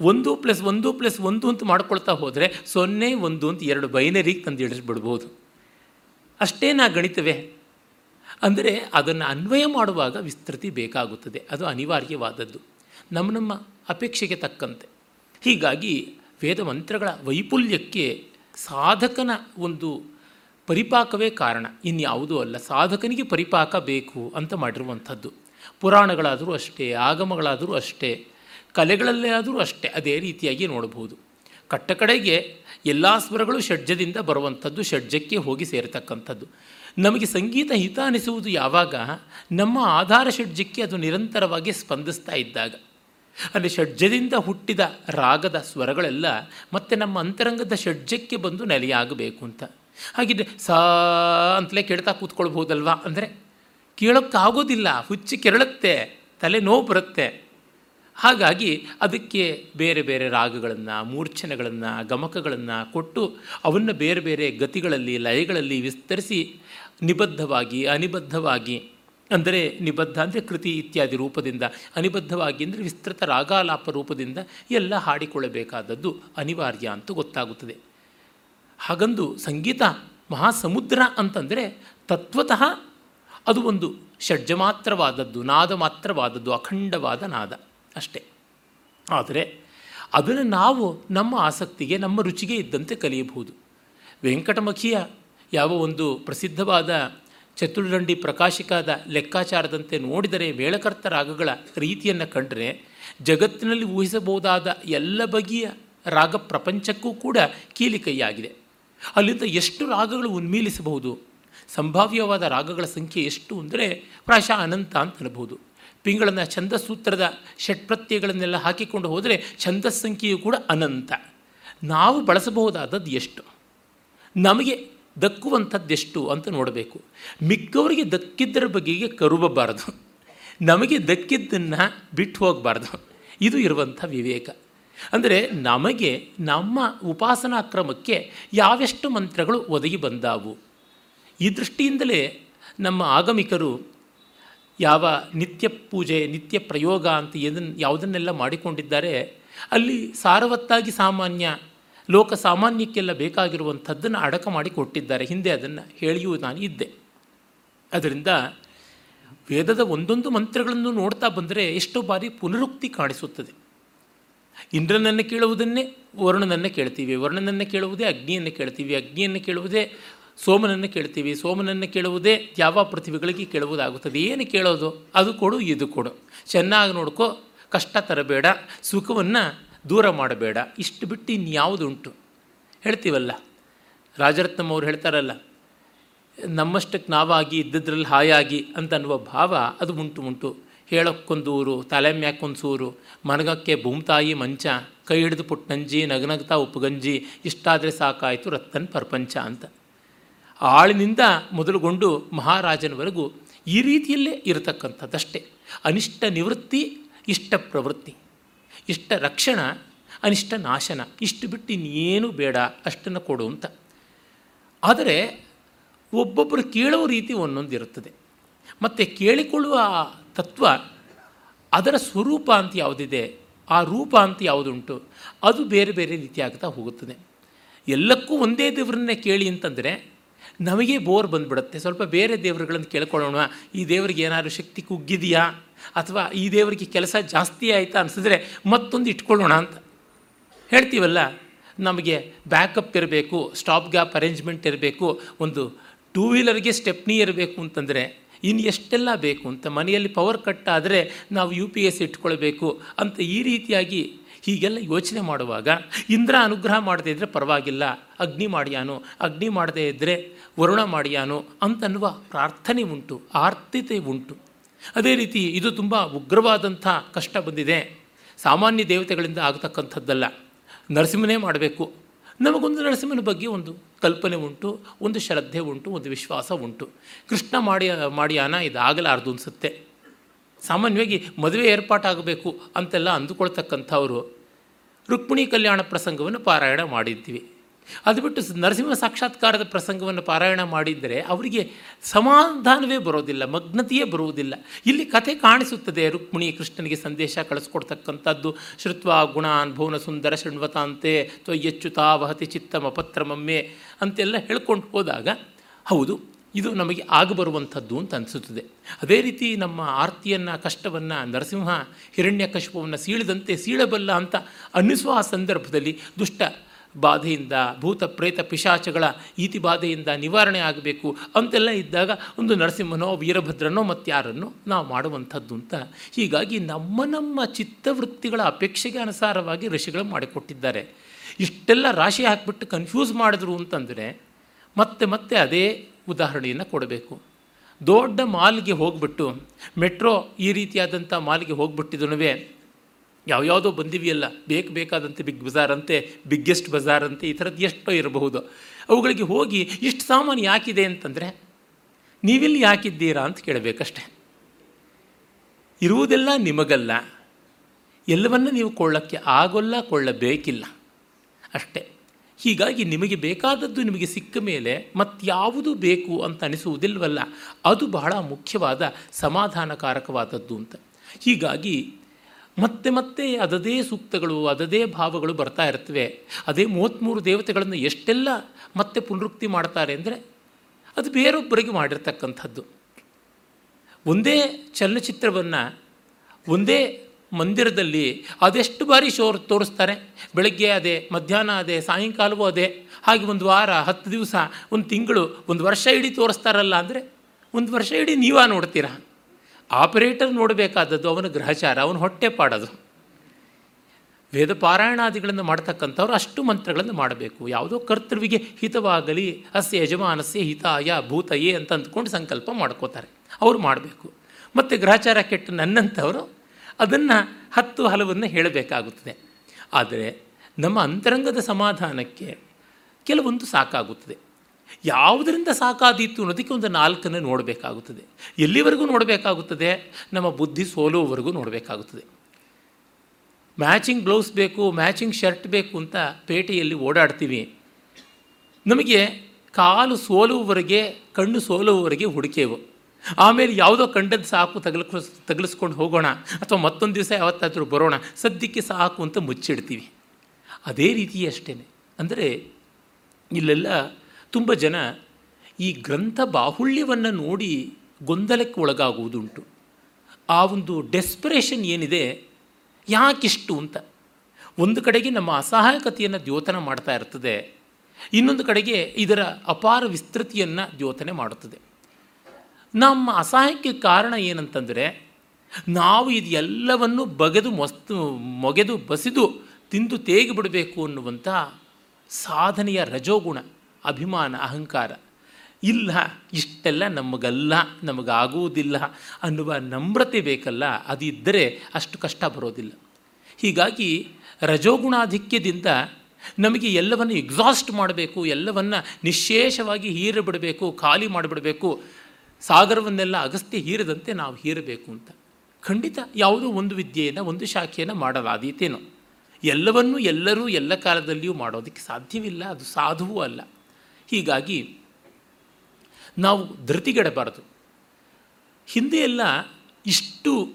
ಒಂದು ಪ್ಲಸ್ ಒಂದು ಪ್ಲಸ್ ಒಂದು ಅಂತ ಮಾಡ್ಕೊಳ್ತಾ ಹೋದರೆ ಸೊನ್ನೆ, ಒಂದು ಅಂತ ಎರಡು ಬೈನರಿಗೆ ತಂದು ಇಳಿಸ್ಬಿಡ್ಬೋದು ಅಷ್ಟೇ ನಾ ಗಣಿತವೇ. ಅಂದರೆ ಅದನ್ನು ಅನ್ವಯ ಮಾಡುವಾಗ ವಿಸ್ತೃತಿ ಬೇಕಾಗುತ್ತದೆ. ಅದು ಅನಿವಾರ್ಯವಾದದ್ದು. ನಮ್ಮ ನಮ್ಮ ಅಪೇಕ್ಷೆಗೆ ತಕ್ಕಂತೆ. ಹೀಗಾಗಿ ವೇದ ಮಂತ್ರಗಳ ವೈಪುಲ್ಯಕ್ಕೆ ಸಾಧಕನ ಒಂದು ಪರಿಪಾಕವೇ ಕಾರಣ. ಇನ್ಯಾವುದೂ ಅಲ್ಲ, ಸಾಧಕನಿಗೆ ಪರಿಪಾಕ ಬೇಕು ಅಂತ ಮಾಡಿರುವಂಥದ್ದು. ಪುರಾಣಗಳಾದರೂ ಅಷ್ಟೇ, ಆಗಮಗಳಾದರೂ ಅಷ್ಟೇ ಕಲೆಗಳಲ್ಲೇ ಆದರೂ ಅಷ್ಟೇ, ಅದೇ ರೀತಿಯಾಗಿ ನೋಡಬಹುದು. ಕಟ್ಟ ಕಡೆಗೆ ಎಲ್ಲ ಸ್ವರಗಳು ಷಡ್ಜದಿಂದ ಬರುವಂಥದ್ದು, ಷಡ್ಜಕ್ಕೆ ಹೋಗಿ ಸೇರತಕ್ಕಂಥದ್ದು. ನಮಗೆ ಸಂಗೀತ ಹಿತ ಅನಿಸುವುದು ಯಾವಾಗ? ನಮ್ಮ ಆಧಾರ ಷಡ್ಜಕ್ಕೆ ಅದು ನಿರಂತರವಾಗಿ ಸ್ಪಂದಿಸ್ತಾ ಇದ್ದಾಗ. ಅಂದರೆ ಷಡ್ಜದಿಂದ ಹುಟ್ಟಿದ ರಾಗದ ಸ್ವರಗಳೆಲ್ಲ ಮತ್ತೆ ನಮ್ಮ ಅಂತರಂಗದ ಷಡ್ಜಕ್ಕೆ ಬಂದು ನೆಲೆಯಾಗಬೇಕು ಅಂತ. ಹಾಗಿದ್ರೆ ಸಾ ಅಂತಲೇ ಕೆಡ್ತಾ ಕೂತ್ಕೊಳ್ಬೋದಲ್ವಾ ಅಂದರೆ ಕೇಳೋಕ್ಕಾಗೋದಿಲ್ಲ, ಹುಚ್ಚಿ ಕೆರಳುತ್ತೆ ತಲೆ ನೋವು ಬರುತ್ತೆ. ಹಾಗಾಗಿ ಅದಕ್ಕೆ ಬೇರೆ ಬೇರೆ ರಾಗಗಳನ್ನು ಮೂರ್ಛನೆಗಳನ್ನು ಗಮಕಗಳನ್ನು ಕೊಟ್ಟು ಅವನ್ನು ಬೇರೆ ಬೇರೆ ಗತಿಗಳಲ್ಲಿ, ಲಯಗಳಲ್ಲಿ ವಿಸ್ತರಿಸಿ ನಿಬದ್ಧವಾಗಿ, ಅನಿಬದ್ಧವಾಗಿ, ಅಂದರೆ ನಿಬದ್ಧ ಅಂದರೆ ಕೃತಿ ಇತ್ಯಾದಿ ರೂಪದಿಂದ, ಅನಿಬದ್ಧವಾಗಿ ಅಂದರೆ ವಿಸ್ತೃತ ರಾಗಾಲಾಪ ರೂಪದಿಂದ ಎಲ್ಲ ಹಾಡಿಕೊಳ್ಳಬೇಕಾದದ್ದು ಅನಿವಾರ್ಯ ಅಂತ ಗೊತ್ತಾಗುತ್ತದೆ. ಹಾಗಂದು ಸಂಗೀತ ಮಹಾಸಮುದ್ರ ಅಂತಂದರೆ ತತ್ವತಃ ಅದು ಒಂದು ಷಡ್ಜ ಮಾತ್ರವಾದದ್ದು ನಾದ ಮಾತ್ರವಾದದ್ದು ಅಖಂಡವಾದ ನಾದ. ಅಷ್ಟೇ. ಆದರೆ ಅದನ್ನು ನಾವು ನಮ್ಮ ಆಸಕ್ತಿಗೆ, ನಮ್ಮ ರುಚಿಗೆ ಇದ್ದಂತೆ ಕಲಿಯಬಹುದು. ವೆಂಕಟಮಖಿಯ ಯಾವ ಒಂದು ಪ್ರಸಿದ್ಧವಾದ ಚತುರ್ದಂಡಿ ಪ್ರಕಾಶಿಕಾದ ಲೆಕ್ಕಾಚಾರದಂತೆ ನೋಡಿದರೆ ಮೇಳಕರ್ತ ರಾಗಗಳ ರೀತಿಯನ್ನು ಕಂಡರೆ ಜಗತ್ತಿನಲ್ಲಿ ಊಹಿಸಬಹುದಾದ ಎಲ್ಲ ಬಗೆಯ ರಾಗ ಪ್ರಪಂಚಕ್ಕೂ ಕೂಡ ಕೀಲಿಕೈಯಾಗಿದೆ ಅಲ್ಲಿಂದ ಎಷ್ಟು ರಾಗಗಳು ಉನ್ಮೀಲಿಸಬಹುದು, ಸಂಭಾವ್ಯವಾದ ರಾಗಗಳ ಸಂಖ್ಯೆ ಎಷ್ಟು ಅಂದರೆ ಪ್ರಾಯಶಃ ಅನಂತ ಅಂತ ಅನ್ಬೋದು. ಪಿಂಗಳನ್ನ ಛಂದಸೂತ್ರದ ಷಟ್ಪ್ರತ್ಯಯಗಳನ್ನೆಲ್ಲ ಹಾಕಿಕೊಂಡು ಹೋದರೆ ಛಂದಸ್ ಸಂಖ್ಯೆಯು ಕೂಡ ಅನಂತ. ನಾವು ಬಳಸಬಹುದಾದದ್ದು ಎಷ್ಟು? ನಮಗೆ ದಕ್ಕುವಂಥದ್ದೆಷ್ಟು ಅಂತ ನೋಡಬೇಕು. ಮಿಕ್ಕವರಿಗೆ ದಕ್ಕಿದ್ದರ ಬಗೆಗೆ ಕರುಬಬಾರದು. ನಮಗೆ ದಕ್ಕಿದ್ದನ್ನು ಬಿಟ್ಟು ಹೋಗಬಾರ್ದು. ಇದು ಇರುವಂಥ ವಿವೇಕ. ಅಂದರೆ ನಮಗೆ ನಮ್ಮ ಉಪಾಸನಾ ಕ್ರಮಕ್ಕೆ ಯಾವೆಷ್ಟು ಮಂತ್ರಗಳು ಒದಗಿ ಬಂದಾವು? ಈ ದೃಷ್ಟಿಯಿಂದಲೇ ನಮ್ಮ ಆಗಮಿಕರು ಯಾವ ನಿತ್ಯ ಪೂಜೆ, ನಿತ್ಯ ಪ್ರಯೋಗ ಅಂತ ಏದನ್ನು ಯಾವುದನ್ನೆಲ್ಲ ಮಾಡಿಕೊಂಡಿದ್ದಾರೆ, ಅಲ್ಲಿ ಸಾರವತ್ತಾಗಿ ಸಾಮಾನ್ಯ, ಲೋಕ ಸಾಮಾನ್ಯಕ್ಕೆಲ್ಲ ಬೇಕಾಗಿರುವಂಥದ್ದನ್ನು ಅಡಕ ಮಾಡಿ ಕೊಟ್ಟಿದ್ದಾರೆ. ಹಿಂದೆ ಅದನ್ನು ಹೇಳಿಯೂ ನಾನು ಇದ್ದೆ. ಅದರಿಂದ ವೇದದ ಒಂದೊಂದು ಮಂತ್ರಗಳನ್ನು ನೋಡ್ತಾ ಬಂದರೆ ಎಷ್ಟೋ ಬಾರಿ ಪುನರುಕ್ತಿ ಕಾಣಿಸುತ್ತದೆ. ಇಂದ್ರನನ್ನು ಕೇಳುವುದನ್ನೇ ವರುಣನನ್ನು ಕೇಳ್ತೀವಿ. ವರುಣನನ್ನು ಕೇಳುವುದೇ ಅಗ್ನಿಯನ್ನು ಕೇಳ್ತೀವಿ. ಅಗ್ನಿಯನ್ನು ಕೇಳುವುದೇ ಸೋಮನನ್ನು ಕೇಳ್ತೀವಿ. ಸೋಮನನ್ನು ಕೇಳುವುದೇ ಯಾವ ಪೃಥ್ವಿಗಳಿಗೆ ಕೇಳುವುದಾಗುತ್ತದೆ. ಏನು ಕೇಳೋದು? ಅದು ಕೊಡು, ಇದು ಕೊಡು. ಚೆನ್ನಾಗಿ ನೋಡ್ಕೋ. ಕಷ್ಟ ತರಬೇಡ. ಸುಖವನ್ನು ದೂರ ಮಾಡಬೇಡ. ಇಷ್ಟು ಬಿಟ್ಟು ಇನ್ಯಾವುದುಂಟು? ಹೇಳ್ತೀವಲ್ಲ? ರಾಜರತ್ನಂ ಅವ್ರು ಹೇಳ್ತಾರಲ್ಲ, ನಮ್ಮಷ್ಟಕ್ಕೆ ನಾವಾಗಿ, ಇದ್ದದ್ರಲ್ಲಿ ಹಾಯಾಗಿ ಅಂತ ಅನ್ನುವ ಭಾವ ಅದು ಉಂಟು ಉಂಟು. ಹೇಳೋಕ್ಕೊಂದೂರು ತಲೆ ಮ್ಯಾಕೊಂದು ಸೂರು. ಮನಗಕ್ಕೆ ಭೂಮ್ತಾಯಿ ಮಂಚ, ಕೈ ಹಿಡಿದು ಪುಟ್ಟಂಜಿ ನಗನಗ್ತಾ ಉಪ್ಪುಗಂಜಿ, ಇಷ್ಟಾದರೆ ಸಾಕಾಯಿತು ರತ್ತನ್ ಪ್ರಪಂಚ ಅಂತ. ಆಳಿನಿಂದ ಮೊದಲುಗೊಂಡು ಮಹಾರಾಜನವರೆಗೂ ಈ ರೀತಿಯಲ್ಲೇ ಇರತಕ್ಕಂಥದ್ದಷ್ಟೇ. ಅನಿಷ್ಟ ನಿವೃತ್ತಿ, ಇಷ್ಟ ಪ್ರವೃತ್ತಿ. ಇಷ್ಟ ರಕ್ಷಣ, ಅನಿಷ್ಟ ನಾಶನ. ಇಷ್ಟು ಬಿಟ್ಟು ಇನ್ನೇನು ಬೇಡ, ಅಷ್ಟನ್ನು ಕೊಡು ಅಂತ. ಆದರೆ ಒಬ್ಬೊಬ್ಬರು ಕೇಳೋ ರೀತಿ ಒಂದೊಂದು ಇರುತ್ತದೆ. ಮತ್ತು ಕೇಳಿಕೊಳ್ಳುವ ತತ್ವ ಅದರ ಸ್ವರೂಪ ಅಂತ ಯಾವುದಿದೆ, ಆ ರೂಪ ಅಂತ ಯಾವುದುಂಟು, ಅದು ಬೇರೆ ಬೇರೆ ರೀತಿ ಆಗ್ತಾ ಹೋಗುತ್ತದೆ. ಎಲ್ಲಕ್ಕೂ ಒಂದೇ ದೇವರನ್ನೇ ಕೇಳಿ ಅಂತಂದರೆ ನಮಗೆ ಬೋರ್ ಬಂದ್ಬಿಡುತ್ತೆ. ಸ್ವಲ್ಪ ಬೇರೆ ದೇವರುಗಳನ್ನು ಕೇಳ್ಕೊಳ್ಳೋಣ. ಈ ದೇವರಿಗೆ ಏನಾದರೂ ಶಕ್ತಿ ಕುಗ್ಗಿದೆಯಾ? ಅಥವಾ ಈ ದೇವರಿಗೆ ಕೆಲಸ ಜಾಸ್ತಿ ಆಯಿತಾ ಅನಿಸಿದ್ರೆ ಮತ್ತೊಂದು ಇಟ್ಕೊಳ್ಳೋಣ ಅಂತ. ಹೇಳ್ತೀವಲ್ಲ, ನಮಗೆ ಬ್ಯಾಕಪ್ ಇರಬೇಕು, ಸ್ಟಾಪ್ ಗ್ಯಾಪ್ ಅರೇಂಜ್ಮೆಂಟ್ ಇರಬೇಕು, ಒಂದು ಟೂ ವೀಲರ್ಗೆ ಸ್ಟೆಪ್ನಿ ಇರಬೇಕು ಅಂತಂದರೆ ಇನ್ನು ಎಷ್ಟೆಲ್ಲ ಬೇಕು ಅಂತ ಮನೆಯಲ್ಲಿ ಪವರ್ ಕಟ್ ಆದರೆ ನಾವು ಯು ಪಿ ಎಸ್ ಇಟ್ಕೊಳ್ಬೇಕು ಅಂತ ಈ ರೀತಿಯಾಗಿ ಹೀಗೆಲ್ಲ ಯೋಚನೆ ಮಾಡುವಾಗ ಇಂದ್ರ ಅನುಗ್ರಹ ಮಾಡದೇ ಇದ್ದರೆ ಪರವಾಗಿಲ್ಲ. ಅಗ್ನಿ ಮಾಡಿಯಾನು, ಅಗ್ನಿ ಮಾಡದೇ ಇದ್ದರೆ ವರುಣ ಮಾಡಿಯಾನು ಅಂತನ್ನುವ ಪ್ರಾರ್ಥನೆ ಉಂಟು ಆರ್ಥಿತೆ ಉಂಟು. ಅದೇ ರೀತಿ ಇದು ತುಂಬ ಉಗ್ರವಾದಂಥ ಕಷ್ಟ ಬಂದಿದೆ. ಸಾಮಾನ್ಯ ದೇವತೆಗಳಿಂದ ಆಗತಕ್ಕಂಥದ್ದಲ್ಲ. ನರಸಿಂಹನೇ ಮಾಡಬೇಕು. ನಮಗೊಂದು ನರಸಿಂಹನ ಬಗ್ಗೆ ಒಂದು ಕಲ್ಪನೆ ಉಂಟು, ಒಂದು ಶ್ರದ್ಧೆ ಉಂಟು, ಒಂದು ವಿಶ್ವಾಸ ಉಂಟು. ಕೃಷ್ಣ ಮಾಡಿ ಮಾಡಿಯಾನ ಇದಾಗಲಾರ್ದು ಅನಿಸುತ್ತೆ. ಸಾಮಾನ್ಯವಾಗಿ ಮದುವೆ ಏರ್ಪಾಟಾಗಬೇಕು ಅಂತೆಲ್ಲ ಅಂದುಕೊಳ್ತಕ್ಕಂಥವರು ರುಕ್ಮಿಣಿ ಕಲ್ಯಾಣ ಪ್ರಸಂಗವನ್ನು ಪಾರಾಯಣ ಮಾಡಿದ್ವಿ. ಅದು ಬಿಟ್ಟು ನರಸಿಂಹ ಸಾಕ್ಷಾತ್ಕಾರದ ಪ್ರಸಂಗವನ್ನು ಪಾರಾಯಣ ಮಾಡಿದರೆ ಅವರಿಗೆ ಸಮಾಧಾನವೇ ಬರೋದಿಲ್ಲ, ಮಗ್ನತೆಯೇ ಬರುವುದಿಲ್ಲ. ಇಲ್ಲಿ ಕಥೆ ಕಾಣಿಸುತ್ತದೆ ರುಕ್ಮಿಣಿ ಕೃಷ್ಣನಿಗೆ ಸಂದೇಶ ಕಳಿಸ್ಕೊಡ್ತಕ್ಕಂಥದ್ದು. ಶೃತ್ವ ಗುಣಾನ್ ಭುವನ ಸುಂದರ ಶೃಣ್ವತಾಂತೆ ತ್ವಯ್ಯಚ್ಚುತಾ ವಹತಿ ಚಿತ್ತಮ ಪತ್ರಮಮ್ಮೆ ಅಂತೆಲ್ಲ ಹೇಳ್ಕೊಂಡು ಹೋದಾಗ ಹೌದು ಇದು ನಮಗೆ ಆಗಬರುವಂಥದ್ದು ಅಂತ ಅನಿಸುತ್ತದೆ. ಅದೇ ರೀತಿ ನಮ್ಮ ಆರ್ತಿಯನ್ನು, ಕಷ್ಟವನ್ನು, ನರಸಿಂಹ ಹಿರಣ್ಯಕಶಿಪವನ್ನು ಸೀಳದಂತೆ ಸೀಳಬಲ್ಲ ಅಂತ ಅನ್ನಿಸುವ ಆ ಸಂದರ್ಭದಲ್ಲಿ ದುಷ್ಟ ಬಾಧೆಯಿಂದ, ಭೂತ ಪ್ರೇತ ಪಿಶಾಚಗಳ ಈತಿ ಬಾಧೆಯಿಂದ ನಿವಾರಣೆ ಆಗಬೇಕು ಅಂತೆಲ್ಲ ಇದ್ದಾಗ ಒಂದು ನರಸಿಂಹನೋ, ವೀರಭದ್ರನೋ ಮತ್ತಾರನ್ನೋ ನಾವು ಮಾಡುವಂಥದ್ದು ಅಂತ ಹೀಗಾಗಿ ನಮ್ಮ ನಮ್ಮ ಚಿತ್ತವೃತ್ತಿಗಳ ಅಪೇಕ್ಷೆಗೆ ಅನುಸಾರವಾಗಿ ಋಷಿಗಳು ಮಾಡಿಕೊಟ್ಟಿದ್ದಾರೆ. ಇಷ್ಟೆಲ್ಲ ರಾಶಿ ಹಾಕಿಬಿಟ್ಟು ಕನ್ಫ್ಯೂಸ್ ಮಾಡಿದ್ರು ಅಂತಂದರೆ ಮತ್ತೆ ಮತ್ತೆ ಅದೇ ಉದಾಹರಣೆಯನ್ನು ಕೊಡಬೇಕು. ದೊಡ್ಡ ಮಾಲ್ಗೆ ಹೋಗ್ಬಿಟ್ಟು, ಮೆಟ್ರೋ ಈ ರೀತಿಯಾದಂಥ ಮಾಲ್ಗೆ ಹೋಗ್ಬಿಟ್ಟಿದನುವೆ ಯಾವ್ಯಾವುದೋ ಬಂದಿವೆಯಲ್ಲ, ಬೇಕು ಬೇಕಾದಂಥ ಬಿಗ್ ಬಜಾರ್ ಅಂತೆ ಬಿಗ್ಗೆಸ್ಟ್ ಬಜಾರ್ ಅಂತೆ ಈ ಥರದ್ದು ಎಷ್ಟೋ ಇರಬಹುದು. ಅವುಗಳಿಗೆ ಹೋಗಿ ಇಷ್ಟು ಸಾಮಾನು ಯಾಕಿದೆ ಅಂತಂದರೆ, ನೀವಿಲ್ಲಿ ಯಾಕಿದ್ದೀರಾ ಅಂತ ಕೇಳಬೇಕಷ್ಟೆ. ಇರುವುದೆಲ್ಲ ನಿಮಗಲ್ಲ. ಎಲ್ಲವನ್ನ ನೀವು ಕೊಳ್ಳೋಕ್ಕೆ ಆಗೋಲ್ಲ, ಕೊಳ್ಳಬೇಕಿಲ್ಲ. ಅಷ್ಟೇ. ಹೀಗಾಗಿ ನಿಮಗೆ ಬೇಕಾದದ್ದು ನಿಮಗೆ ಸಿಕ್ಕ ಮೇಲೆ ಮತ್ಯಾವುದು ಬೇಕು ಅಂತ ಅನಿಸುವುದಿಲ್ವಲ್ಲ, ಅದು ಬಹಳ ಮುಖ್ಯವಾದ ಸಮಾಧಾನಕಾರಕವಾದದ್ದು ಅಂತ. ಹೀಗಾಗಿ ಮತ್ತೆ ಮತ್ತೆ ಅದದೇ ಸೂಕ್ತಗಳು, ಅದದೇ ಭಾವಗಳು ಬರ್ತಾ ಇರ್ತವೆ. ಅದೇ ಮೂವತ್ತ್ಮೂರು ದೇವತೆಗಳನ್ನು ಎಷ್ಟೆಲ್ಲ ಮತ್ತೆ ಪುನರುಕ್ತಿ ಮಾಡ್ತಾರೆ ಅಂದರೆ ಅದು ಬೇರೊಬ್ಬರಿಗೆ ಮಾಡಿರ್ತಕ್ಕಂಥದ್ದು. ಒಂದೇ ಚಲನಚಿತ್ರವನ್ನು, ಒಂದೇ ಮಂದಿರದಲ್ಲಿ ಅದೆಷ್ಟು ಬಾರಿ ಶೋರ್ ತೋರಿಸ್ತಾರೆ? ಬೆಳಗ್ಗೆ ಅದೇ, ಮಧ್ಯಾಹ್ನ ಅದೇ, ಸಾಯಂಕಾಲವೂ ಅದೇ, ಹಾಗೆ ಒಂದು ವಾರ, ಹತ್ತು ದಿವಸ, ಒಂದು ತಿಂಗಳು, ಒಂದು ವರ್ಷ ಇಡೀ ತೋರಿಸ್ತಾರಲ್ಲ ಅಂದರೆ ಒಂದು ವರ್ಷ ಇಡೀ ನೀವಾ ನೋಡ್ತೀರಾ? ಆಪರೇಟರ್ ನೋಡಬೇಕಾದದ್ದು ಅವನ ಗ್ರಹಚಾರ, ಅವನ ಹೊಟ್ಟೆ ಪಾಡೋದು. ವೇದ ಪಾರಾಯಣಾದಿಗಳನ್ನು ಮಾಡ್ತಕ್ಕಂಥವ್ರು ಅಷ್ಟು ಮಂತ್ರಗಳನ್ನು ಮಾಡಬೇಕು. ಯಾವುದೋ ಕರ್ತೃವಿಗೆ ಹಿತವಾಗಲಿ, ಅಸ್ಯ ಯಜಮಾನಸ್ಯ ಹಿತಾಯ ಭೂತಯೇ ಅಂತ ಅಂದ್ಕೊಂಡು ಸಂಕಲ್ಪ ಮಾಡ್ಕೋತಾರೆ. ಅವರು ಮಾಡಬೇಕು. ಮತ್ತು ಗ್ರಹಚಾರ ಕೆಟ್ಟ ನನ್ನಂಥವರು ಅದನ್ನು ಹತ್ತು ಹಲವನ್ನು ಹೇಳಬೇಕಾಗುತ್ತದೆ. ಆದರೆ ನಮ್ಮ ಅಂತರಂಗದ ಸಮಾಧಾನಕ್ಕೆ ಕೆಲವೊಂದು ಸಾಕಾಗುತ್ತದೆ. ಯಾವುದರಿಂದ ಸಾಕಾದೀತು ಅನ್ನೋದಕ್ಕೆ ಒಂದು ನಾಲ್ಕನ್ನು ನೋಡಬೇಕಾಗುತ್ತದೆ. ಎಲ್ಲಿವರೆಗೂ ನೋಡಬೇಕಾಗುತ್ತದೆ? ನಮ್ಮ ಬುದ್ಧಿ ಸೋಲುವವರೆಗೂ ನೋಡಬೇಕಾಗುತ್ತದೆ. ಮ್ಯಾಚಿಂಗ್ ಬ್ಲೌಸ್ ಬೇಕು, ಮ್ಯಾಚಿಂಗ್ ಶರ್ಟ್ ಬೇಕು ಅಂತ ಪೇಟೆಯಲ್ಲಿ ಓಡಾಡ್ತೀವಿ. ನಮಗೆ ಕಾಲು ಸೋಲುವವರೆಗೆ, ಕಣ್ಣು ಸೋಲುವವರೆಗೆ ಹುಡುಕೇವು. ಆಮೇಲೆ ಯಾವುದೋ ಕಂಡದ್ದು ಸಾಕು ತಗಲ್ಕೊ, ತಗಲಿಸ್ಕೊಂಡು ಹೋಗೋಣ ಅಥವಾ ಮತ್ತೊಂದು ದಿವಸ ಯಾವತ್ತಾದರೂ ಬರೋಣ, ಸದ್ಯಕ್ಕೆ ಸಾಕು ಅಂತ ಮುಚ್ಚಿಡ್ತೀವಿ. ಅದೇ ರೀತಿ ಅಷ್ಟೇ ಅಂದರೆ ಇಲ್ಲೆಲ್ಲ ತುಂಬ ಜನ ಈ ಗ್ರಂಥ ಬಾಹುಳ್ಯವನ್ನು ನೋಡಿ ಗೊಂದಲಕ್ಕೆ ಒಳಗಾಗುವುದುಂಟು. ಆ ಒಂದು ಡೆಸ್ಪರೇಷನ್ ಏನಿದೆ, ಯಾಕಿಷ್ಟು ಅಂತ. ಒಂದು ಕಡೆಗೆ ನಮ್ಮ ಅಸಹಾಯಕತೆಯನ್ನು ದ್ಯೋತನ ಮಾಡ್ತಾ ಇರ್ತದೆ, ಇನ್ನೊಂದು ಕಡೆಗೆ ಇದರ ಅಪಾರ ವಿಸ್ತೃತಿಯನ್ನು ದ್ಯೋತನೆ ಮಾಡುತ್ತದೆ. ನಮ್ಮ ಅಸಹಾಯಕ್ಕೆ ಕಾರಣ ಏನಂತಂದರೆ, ನಾವು ಇದು ಎಲ್ಲವನ್ನು ಬಗೆದು ಮಸ್ತು, ಮೊಗೆದು ಬಸಿದು ತಿಂದು ತೇಗಿ ಬಿಡಬೇಕು ಅನ್ನುವಂಥ ಸಾಧನೆಯ ರಜೋಗುಣ, ಅಭಿಮಾನ, ಅಹಂಕಾರ. ಇಲ್ಲ, ಇಷ್ಟೆಲ್ಲ ನಮಗಲ್ಲ, ನಮಗಾಗುವುದಿಲ್ಲ ಅನ್ನುವ ನಮ್ರತೆ ಬೇಕಲ್ಲ, ಅದಿದ್ದರೆ ಅಷ್ಟು ಕಷ್ಟ ಬರೋದಿಲ್ಲ. ಹೀಗಾಗಿ ರಜೋಗುಣಾಧಿಕ್ಯದಿಂದ ನಮಗೆ ಎಲ್ಲವನ್ನು ಎಕ್ಸಾಸ್ಟ್ ಮಾಡಬೇಕು, ಎಲ್ಲವನ್ನು ನಿಶೇಷವಾಗಿ ಹೀರಿಬಿಡಬೇಕು, ಖಾಲಿ ಮಾಡಿಬಿಡಬೇಕು ಸಾಗರವನ್ನೆಲ್ಲ ಅಗಸ್ತ್ಯ ಹೀರದಂತೆ ನಾವು ಹೀರಬೇಕು ಅಂತ. ಖಂಡಿತ ಯಾವುದೋ ಒಂದು ವಿದ್ಯೆಯನ್ನು, ಒಂದು ಶಾಖೆಯನ್ನು ಮಾಡಲಾದೀತೇನೋ. ಎಲ್ಲವನ್ನೂ ಎಲ್ಲರೂ ಎಲ್ಲ ಕಾಲದಲ್ಲಿಯೂ ಮಾಡೋದಕ್ಕೆ ಸಾಧ್ಯವಿಲ್ಲ, ಅದು ಸಾಧುವೂ ಅಲ್ಲ. ಹೀಗಾಗಿ ನಾವು ಧೃತಿಗೆಡಬಾರದು. ಹಿಂದೆ ಎಲ್ಲ ಇಷ್ಟು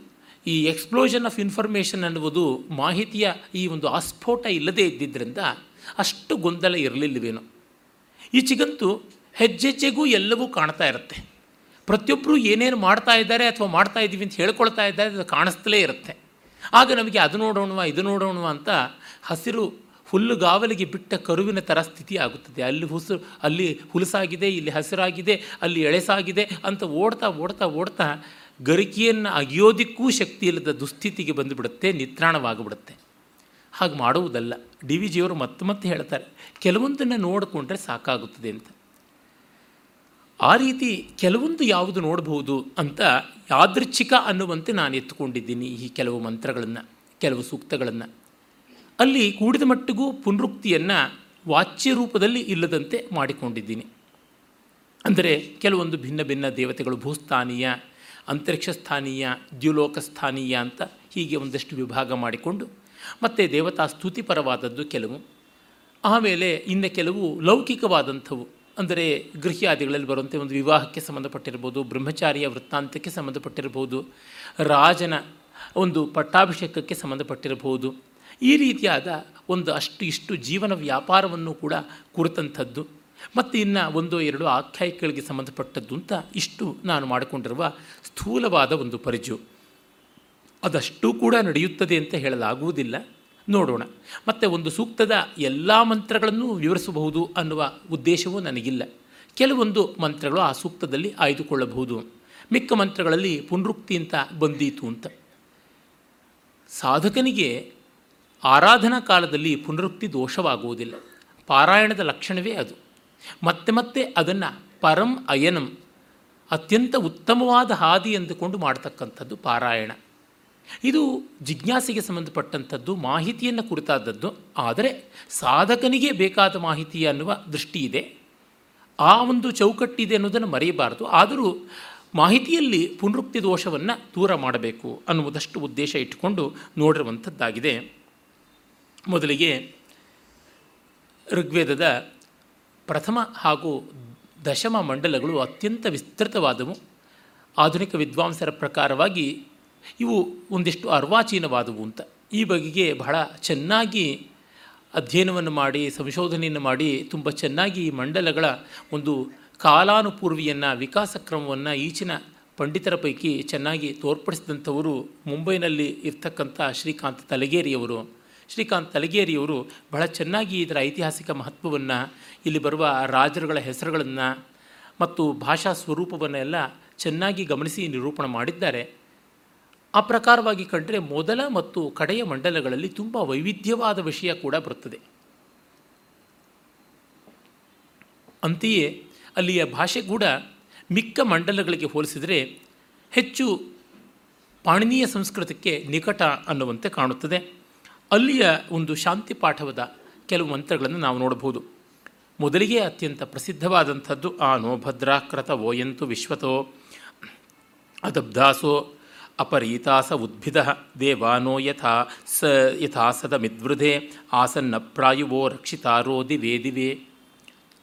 ಈ ಎಕ್ಸ್ಪ್ಲೋಷನ್ ಆಫ್ ಇನ್ಫಾರ್ಮೇಷನ್ ಅನ್ನುವುದು ಮಾಹಿತಿಯ ಈ ಒಂದು ಆಸ್ಫೋಟ ಇಲ್ಲದೇ ಇದ್ದಿದ್ದರಿಂದ ಅಷ್ಟು ಗೊಂದಲ ಇರಲಿಲ್ಲವೇನೋ. ಈಚೆಗಂತೂ ಹೆಜ್ಜೆಜ್ಜೆಗೂ ಎಲ್ಲವೂ ಕಾಣ್ತಾ ಇರುತ್ತೆ. ಪ್ರತಿಯೊಬ್ಬರು ಏನೇನು ಮಾಡ್ತಾ ಇದ್ದಾರೆ ಅಥವಾ ಮಾಡ್ತಾ ಇದ್ದೀವಿ ಅಂತ ಹೇಳ್ಕೊಳ್ತಾ ಇದ್ದಾರೆ, ಅದು ಕಾಣಿಸ್ತಲೇ ಇರುತ್ತೆ. ಆಗ ನಮಗೆ ಅದು ನೋಡೋಣವಾ, ಇದು ನೋಡೋಣವಾ ಅಂತ ಹಸಿರು ಹುಲ್ಲುಗಾವಲಿಗೆ ಬಿಟ್ಟ ಕರುವಿನ ಥರ ಸ್ಥಿತಿ ಆಗುತ್ತದೆ. ಅಲ್ಲಿ ಹುಸು, ಅಲ್ಲಿ ಹುಲಸಾಗಿದೆ, ಇಲ್ಲಿ ಹಸಿರಾಗಿದೆ, ಅಲ್ಲಿ ಎಳೆಸಾಗಿದೆ ಅಂತ ಓಡ್ತಾ ಓಡ್ತಾ ಓಡ್ತಾ ಗರಿಕೆಯನ್ನು ಅಗಿಯೋದಕ್ಕೂ ಶಕ್ತಿ ಇಲ್ಲದ ದುಸ್ಥಿತಿಗೆ ಬಂದುಬಿಡುತ್ತೆ, ನಿತ್ರಾಣವಾಗಿಬಿಡುತ್ತೆ. ಹಾಗೆ ಮಾಡುವುದಲ್ಲ. ಡಿ ವಿ ಜಿಯವರು ಮತ್ತೆ ಮತ್ತೆ ಹೇಳ್ತಾರೆ, ಕೆಲವೊಂದನ್ನು ನೋಡಿಕೊಂಡ್ರೆ ಸಾಕಾಗುತ್ತದೆ ಅಂತ. ಆ ರೀತಿ ಕೆಲವೊಂದು ಯಾವುದು ನೋಡಬಹುದು ಅಂತ ಯಾದೃಚ್ಛಿಕ ಅನ್ನುವಂತೆ ನಾನು ಎತ್ತುಕೊಂಡಿದ್ದೀನಿ ಈ ಕೆಲವು ಮಂತ್ರಗಳನ್ನು, ಕೆಲವು ಸೂಕ್ತಗಳನ್ನು. ಅಲ್ಲಿ ಕೂಡಿದ ಮಟ್ಟಿಗೂ ಪುನರುಕ್ತಿಯನ್ನು ವಾಚ್ಯ ರೂಪದಲ್ಲಿ ಇಲ್ಲದಂತೆ ಮಾಡಿಕೊಂಡಿದ್ದೀನಿ. ಅಂದರೆ ಕೆಲವೊಂದು ಭಿನ್ನ ಭಿನ್ನ ದೇವತೆಗಳು ಭೂಸ್ಥಾನೀಯ, ಅಂತರಿಕ್ಷ ಸ್ಥಾನೀಯ, ದ್ಯುಲೋಕ ಸ್ಥಾನೀಯ ಅಂತ ಹೀಗೆ ಒಂದಷ್ಟು ವಿಭಾಗ ಮಾಡಿಕೊಂಡು ಮತ್ತು ದೇವತಾ ಸ್ತುತಿಪರವಾದದ್ದು ಕೆಲವು. ಆಮೇಲೆ ಇನ್ನು ಕೆಲವು ಲೌಕಿಕವಾದಂಥವು. ಅಂದರೆ ಗೃಹ್ಯಾದಿಗಳಲ್ಲಿ ಬರುವಂತೆ ಒಂದು ವಿವಾಹಕ್ಕೆ ಸಂಬಂಧಪಟ್ಟಿರ್ಬೋದು, ಬ್ರಹ್ಮಚಾರಿಯ ವೃತ್ತಾಂತಕ್ಕೆ ಸಂಬಂಧಪಟ್ಟಿರಬಹುದು ರಾಜನ ಒಂದು ಪಟ್ಟಾಭಿಷೇಕಕ್ಕೆ ಸಂಬಂಧಪಟ್ಟಿರಬಹುದು ಈ ರೀತಿಯಾದ ಒಂದು ಅಷ್ಟು ಇಷ್ಟು ಜೀವನ ವ್ಯಾಪಾರವನ್ನು ಕೂಡ ಕುರಿತಂಥದ್ದು. ಮತ್ತು ಇನ್ನು ಒಂದು ಎರಡು ಆಖ್ಯಾಯಿಕೆಗಳಿಗೆ ಸಂಬಂಧಪಟ್ಟದ್ದು ಅಂತ ಇಷ್ಟು ನಾನು ಮಾಡಿಕೊಂಡಿರುವ ಸ್ಥೂಲವಾದ ಒಂದು ಪರಿಚು ಅದಷ್ಟು ಕೂಡ ನಡೆಯುತ್ತದೆ ಅಂತ ಹೇಳಲಾಗುವುದಿಲ್ಲ. ನೋಡೋಣ. ಮತ್ತು ಒಂದು ಸೂಕ್ತದ ಎಲ್ಲ ಮಂತ್ರಗಳನ್ನು ವಿವರಿಸಬಹುದು ಅನ್ನುವ ಉದ್ದೇಶವೂ ನನಗಿಲ್ಲ. ಕೆಲವೊಂದು ಮಂತ್ರಗಳು ಆ ಸೂಕ್ತದಲ್ಲಿ ಆಯ್ದುಕೊಳ್ಳಬಹುದು. ಮಿಕ್ಕ ಮಂತ್ರಗಳಲ್ಲಿ ಪುನರುಕ್ತಿ ಅಂತ ಬಂದೀತು ಅಂತ. ಸಾಧಕನಿಗೆ ಆರಾಧನಾ ಕಾಲದಲ್ಲಿ ಪುನರುಕ್ತಿ ದೋಷವಾಗುವುದಿಲ್ಲ. ಪಾರಾಯಣದ ಲಕ್ಷಣವೇ ಅದು. ಮತ್ತೆ ಮತ್ತೆ ಅದನ್ನು ಪರಂ ಅಯನಂ, ಅತ್ಯಂತ ಉತ್ತಮವಾದ ಹಾದಿ ಎಂದುಕೊಂಡು ಮಾಡತಕ್ಕಂಥದ್ದು ಪಾರಾಯಣ. ಇದು ಜಿಜ್ಞಾಸೆಗೆ ಸಂಬಂಧಪಟ್ಟಂಥದ್ದು, ಮಾಹಿತಿಯನ್ನು ಕುರಿತಾದದ್ದು. ಆದರೆ ಸಾಧಕನಿಗೆ ಬೇಕಾದ ಮಾಹಿತಿ ಅನ್ನುವ ದೃಷ್ಟಿ ಇದೆ. ಆ ಒಂದು ಚೌಕಟ್ಟಿದೆ ಅನ್ನೋದನ್ನು ಮರೆಯಬಾರದು. ಆದರೂ ಮಾಹಿತಿಯಲ್ಲಿ ಪುನರುಕ್ತಿ ದೋಷವನ್ನು ದೂರ ಮಾಡಬೇಕು ಅನ್ನುವುದಷ್ಟು ಉದ್ದೇಶ ಇಟ್ಟುಕೊಂಡು ನೋಡಿರುವಂಥದ್ದಾಗಿದೆ. ಮೊದಲಿಗೆ ಋಗ್ವೇದದ ಪ್ರಥಮ ಹಾಗೂ ದಶಮ ಮಂಡಲಗಳು ಅತ್ಯಂತ ವಿಸ್ತೃತವಾದವು. ಆಧುನಿಕ ವಿದ್ವಾಂಸರ ಪ್ರಕಾರವಾಗಿ ಇವು ಒಂದಿಷ್ಟು ಅರ್ವಾಚೀನವಾದವು ಅಂತ. ಈ ಬಗೆಗೆ ಬಹಳ ಚೆನ್ನಾಗಿ ಅಧ್ಯಯನವನ್ನು ಮಾಡಿ, ಸಂಶೋಧನೆಯನ್ನು ಮಾಡಿ, ತುಂಬ ಚೆನ್ನಾಗಿ ಈ ಮಂಡಲಗಳ ಒಂದು ಕಾಲಾನುಪೂರ್ವಿಯನ್ನು ವಿಕಾಸ ಕ್ರಮವನ್ನು ಈಚಿನ ಪಂಡಿತರ ಪೈಕಿ ಚೆನ್ನಾಗಿ ತೋರ್ಪಡಿಸಿದಂಥವರು ಮುಂಬೈನಲ್ಲಿ ಇರ್ತಕ್ಕಂಥ ಶ್ರೀಕಾಂತ್ ತಲಗೇರಿಯವರು. ಶ್ರೀಕಾಂತ್ ತಲಗೇರಿಯವರು ಬಹಳ ಚೆನ್ನಾಗಿ ಇದರ ಐತಿಹಾಸಿಕ ಮಹತ್ವವನ್ನು, ಇಲ್ಲಿ ಬರುವ ರಾಜರುಗಳ ಹೆಸರುಗಳನ್ನು ಮತ್ತು ಭಾಷಾ ಸ್ವರೂಪವನ್ನೆಲ್ಲ ಚೆನ್ನಾಗಿ ಗಮನಿಸಿ ನಿರೂಪಣೆ ಮಾಡಿದ್ದಾರೆ. ಆ ಪ್ರಕಾರವಾಗಿ ಕಂಡರೆ ಮೊದಲ ಮತ್ತು ಕಡೆಯ ಮಂಡಲಗಳಲ್ಲಿ ತುಂಬ ವೈವಿಧ್ಯವಾದ ವಿಷಯ ಕೂಡ ಬರುತ್ತದೆ ಅಂತೆಯೇ ಅಲ್ಲಿಯ ಭಾಷೆ ಕೂಡ ಮಿಕ್ಕ ಮಂಡಲಗಳಿಗೆ ಹೋಲಿಸಿದರೆ ಹೆಚ್ಚು ಪಾಣಿನೀಯ ಸಂಸ್ಕೃತಕ್ಕೆ ನಿಕಟ ಅನ್ನುವಂತೆ ಕಾಣುತ್ತದೆ. ಅಲ್ಲಿಯ ಒಂದು ಶಾಂತಿ ಪಾಠವದ ಕೆಲವು ಮಂತ್ರಗಳನ್ನು ನಾವು ನೋಡಬಹುದು. ಮೊದಲಿಗೆ ಅತ್ಯಂತ ಪ್ರಸಿದ್ಧವಾದಂಥದ್ದು ಆ ನೋ ಭದ್ರಾಕೃತ ಓಯಂತು ವಿಶ್ವತೋ ಅದಬ್ಧಾಸೋ ಅಪರೀತಾಸ ಉದ್ಭಿದ ದೇವಾನೋ ಯಥಾ ಸ ಯಥಾ ಸದಮಿದ್ವೃಧೆ ಆಸನ್ನ ಪ್ರಾಯುವೋ ರಕ್ಷಿತಾರೋ ದಿವೇ ದಿವೇ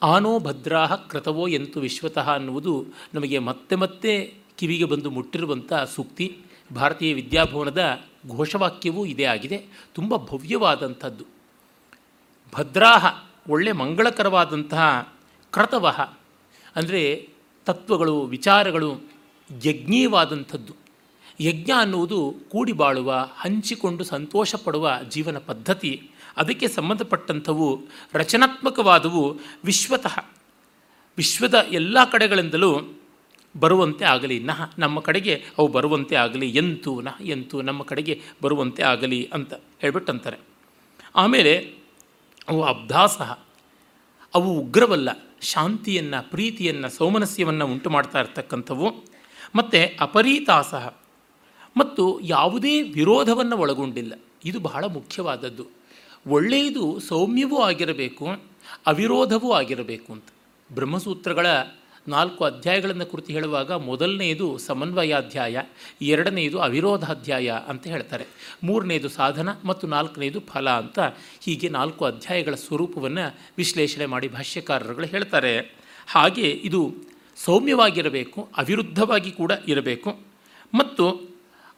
ಆನೋ ಭದ್ರಾಹ ಕೃತವೋ ಎಂತು ವಿಶ್ವತಃ ಅನ್ನುವುದು ನಮಗೆ ಮತ್ತೆ ಮತ್ತೆ ಕಿವಿಗೆ ಬಂದು ಮುಟ್ಟಿರುವಂಥ ಸೂಕ್ತಿ. ಭಾರತೀಯ ವಿದ್ಯಾಭವನದ ಘೋಷವಾಕ್ಯವೂ ಇದೇ ಆಗಿದೆ. ತುಂಬ ಭವ್ಯವಾದಂಥದ್ದು. ಭದ್ರಾಹ ಒಳ್ಳೆ ಮಂಗಳಕರವಾದಂತಹ ಕ್ರತವಹ ಅಂದರೆ ತತ್ವಗಳು, ವಿಚಾರಗಳು ಯಜ್ಞೀಯವಾದಂಥದ್ದು. ಯಜ್ಞ ಅನ್ನುವುದು ಕೂಡಿ ಬಾಳುವ, ಹಂಚಿಕೊಂಡು ಸಂತೋಷ ಪಡುವ ಜೀವನ ಪದ್ಧತಿ. ಅದಕ್ಕೆ ಸಂಬಂಧಪಟ್ಟಂಥವು ರಚನಾತ್ಮಕವಾದವು ವಿಶ್ವತಃ. ವಿಶ್ವದ ಎಲ್ಲ ಕಡೆಗಳಿಂದಲೂ ಬರುವಂತೆ ಆಗಲಿ. ನಹ, ನಮ್ಮ ಕಡೆಗೆ ಅವು ಬರುವಂತೆ ಆಗಲಿ. ಎಂತು ನಹ, ಎಂತು ನಮ್ಮ ಕಡೆಗೆ ಬರುವಂತೆ ಆಗಲಿ ಅಂತ ಹೇಳ್ಬಿಟ್ಟಂತಾರೆ. ಆಮೇಲೆ ಅವು ಅಬ್ದಾಸ ಅವು ಉಗ್ರವಲ್ಲ, ಶಾಂತಿಯನ್ನು, ಪ್ರೀತಿಯನ್ನು, ಸೌಮನಸ್ಯವನ್ನು ಉಂಟು ಮಾಡ್ತಾ ಇರ್ತಕ್ಕಂಥವು. ಮತ್ತು ಅಪರೀತಾಸಹ. ಮತ್ತು ಯಾವುದೇ ವಿರೋಧವನ್ನು ಒಳಗೊಂಡಿಲ್ಲ. ಇದು ಬಹಳ ಮುಖ್ಯವಾದದ್ದು. ಒಳ್ಳೆಯದು ಸೌಮ್ಯವೂ ಆಗಿರಬೇಕು, ಅವಿರೋಧವೂ ಆಗಿರಬೇಕು ಅಂತ. ಬ್ರಹ್ಮಸೂತ್ರಗಳ ನಾಲ್ಕು ಅಧ್ಯಾಯಗಳನ್ನು ಕುರಿತು ಹೇಳುವಾಗ ಮೊದಲನೆಯದು ಸಮನ್ವಯಾಧ್ಯಾಯ ಎರಡನೆಯದು ಅವಿರೋಧಾಧ್ಯಾಯ ಅಂತ ಹೇಳ್ತಾರೆ. ಮೂರನೆಯದು ಸಾಧನ ಮತ್ತು ನಾಲ್ಕನೆಯದು ಫಲ ಅಂತ ಹೀಗೆ ನಾಲ್ಕು ಅಧ್ಯಾಯಗಳ ಸ್ವರೂಪವನ್ನು ವಿಶ್ಲೇಷಣೆ ಮಾಡಿ ಭಾಷ್ಯಕಾರರುಗಳು ಹೇಳ್ತಾರೆ. ಹಾಗೆ ಇದು ಸೌಮ್ಯವಾಗಿರಬೇಕು, ಅವಿರುದ್ಧವಾಗಿ ಕೂಡ ಇರಬೇಕು ಮತ್ತು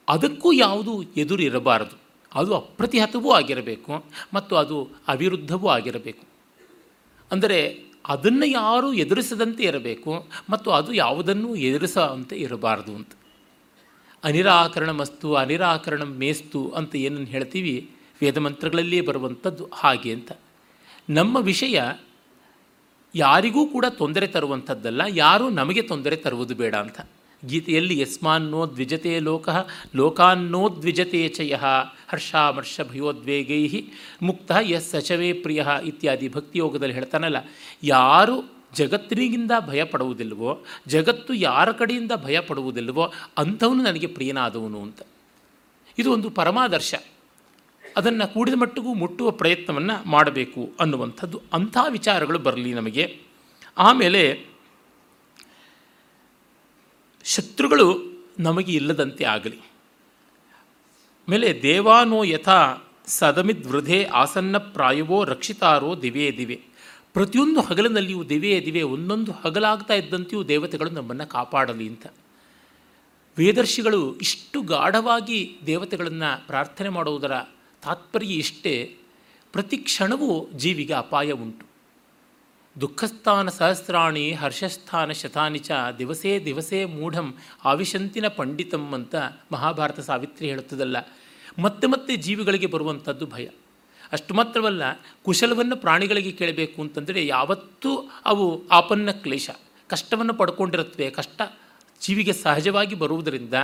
ಅದಕ್ಕೂ ಯಾವುದು ಎದುರಿರಬಾರದು ಅದು ಅಪ್ರತಿಹತವೂ ಆಗಿರಬೇಕು ಮತ್ತು ಅದು ಅವಿರುದ್ಧವೂ ಆಗಿರಬೇಕು. ಅಂದರೆ ಅದನ್ನು ಯಾರೂ ಎದುರಿಸದಂತೆ ಇರಬೇಕು ಮತ್ತು ಅದು ಯಾವುದನ್ನೂ ಎದುರಿಸಂತೆ ಇರಬಾರದು ಅಂತ. ಅನಿರಾಕರಣ ಮಸ್ತು ಅನಿರಾಕರಣ ಮೇಸ್ತು ಅಂತ ಏನನ್ನು ಹೇಳ್ತೀವಿ? ವೇದಮಂತ್ರಗಳಲ್ಲಿಯೇ ಬರುವಂಥದ್ದು ಹಾಗೆ ಅಂತ. ನಮ್ಮ ವಿಷಯ ಯಾರಿಗೂ ಕೂಡ ತೊಂದರೆ ತರುವಂಥದ್ದಲ್ಲ, ಯಾರೂ ನಮಗೆ ತೊಂದರೆ ತರುವುದು ಬೇಡ ಅಂತ. ಗೀತೆಯಲ್ಲಿ ಯಸ್ಮಾನ್ನೋ ದ್ವಿಜತೆ ಲೋಕ, ಲೋಕಾನ್ನೋ ದ್ವಿಜತೆ ಚಯ ಹರ್ಷಾಮರ್ಷ ಭಯೋದ್ವೇಗೈ ಮುಕ್ತ ಯಸ್ ಸಚವೇ ಪ್ರಿಯ ಇತ್ಯಾದಿ ಭಕ್ತಿಯೋಗದಲ್ಲಿ ಹೇಳ್ತಾನಲ್ಲ, ಯಾರು ಜಗತ್ತಿನಿಗಿಂದ ಭಯ ಪಡುವುದಿಲ್ವೋ ಜಗತ್ತು ಯಾರ ಕಡೆಯಿಂದ ಭಯ ಪಡುವುದಿಲ್ವೋ ಅಂಥವನು ನನಗೆ ಪ್ರಿಯನಾದವನು ಅಂತ. ಇದು ಒಂದು ಪರಮಾದರ್ಶ. ಅದನ್ನು ಕೂಡಿದ ಮಟ್ಟಿಗೂ ಮುಟ್ಟುವ ಪ್ರಯತ್ನವನ್ನು ಮಾಡಬೇಕು ಅನ್ನುವಂಥದ್ದು ಅಂಥ ವಿಚಾರಗಳು ಬರಲಿ ನಮಗೆ. ಆಮೇಲೆ ಶತ್ರುಗಳು ನಮಗೆ ಇಲ್ಲದಂತೆ ಆಗಲಿ. ಮೇಲೆ ದೇವಾನೋ ಯಥಾ ಸದಮಿದ್ ವೃಧೆ ಆಸನ್ನ ಪ್ರಾಯವೋ ರಕ್ಷಿತಾರೋ ದಿವೇ ದಿವೆ. ಪ್ರತಿಯೊಂದು ಹಗಲಿನಲ್ಲಿಯೂ ದಿವೇ ದಿವೆ ಒಂದೊಂದು ಹಗಲಾಗ್ತಾ ಇದ್ದಂತೆಯೂ ದೇವತೆಗಳು ನಮ್ಮನ್ನು ಕಾಪಾಡಲಿ ಅಂತ. ವೇದರ್ಶಿಗಳು ಇಷ್ಟು ಗಾಢವಾಗಿ ದೇವತೆಗಳನ್ನು ಪ್ರಾರ್ಥನೆ ಮಾಡುವುದರ ತಾತ್ಪರ್ಯ ಇಷ್ಟೇ. ಪ್ರತಿ ಕ್ಷಣವೂ ಜೀವಿಗೆ ಅಪಾಯ ಉಂಟು. ದುಃಖಸ್ಥಾನ ಸಹಸ್ರಾಣಿ ಹರ್ಷಸ್ಥಾನ ಶತಾನಿ ಚ ದಿವಸೇ ದಿವಸೇ ಮೂಢಂ ಆವಿಶಂತಿನ ಪಂಡಿತಂ ಅಂತ ಮಹಾಭಾರತ ಸಾವಿತ್ರಿ ಹೇಳುತ್ತದಲ್ಲ. ಮತ್ತೆ ಮತ್ತೆ ಜೀವಿಗಳಿಗೆ ಬರುವಂಥದ್ದು ಭಯ. ಅಷ್ಟು ಮಾತ್ರವಲ್ಲ, ಕುಶಲವನ್ನು ಪ್ರಾಣಿಗಳಿಗೆ ಕೇಳಬೇಕು ಅಂತಂದರೆ ಯಾವತ್ತೂ ಅವು ಆಪನ್ನ ಕ್ಲೇಶ. ಕಷ್ಟವನ್ನು ಪಡ್ಕೊಂಡಿರುತ್ತವೆ. ಕಷ್ಟ ಜೀವಿಗೆ ಸಹಜವಾಗಿ ಬರುವುದರಿಂದ,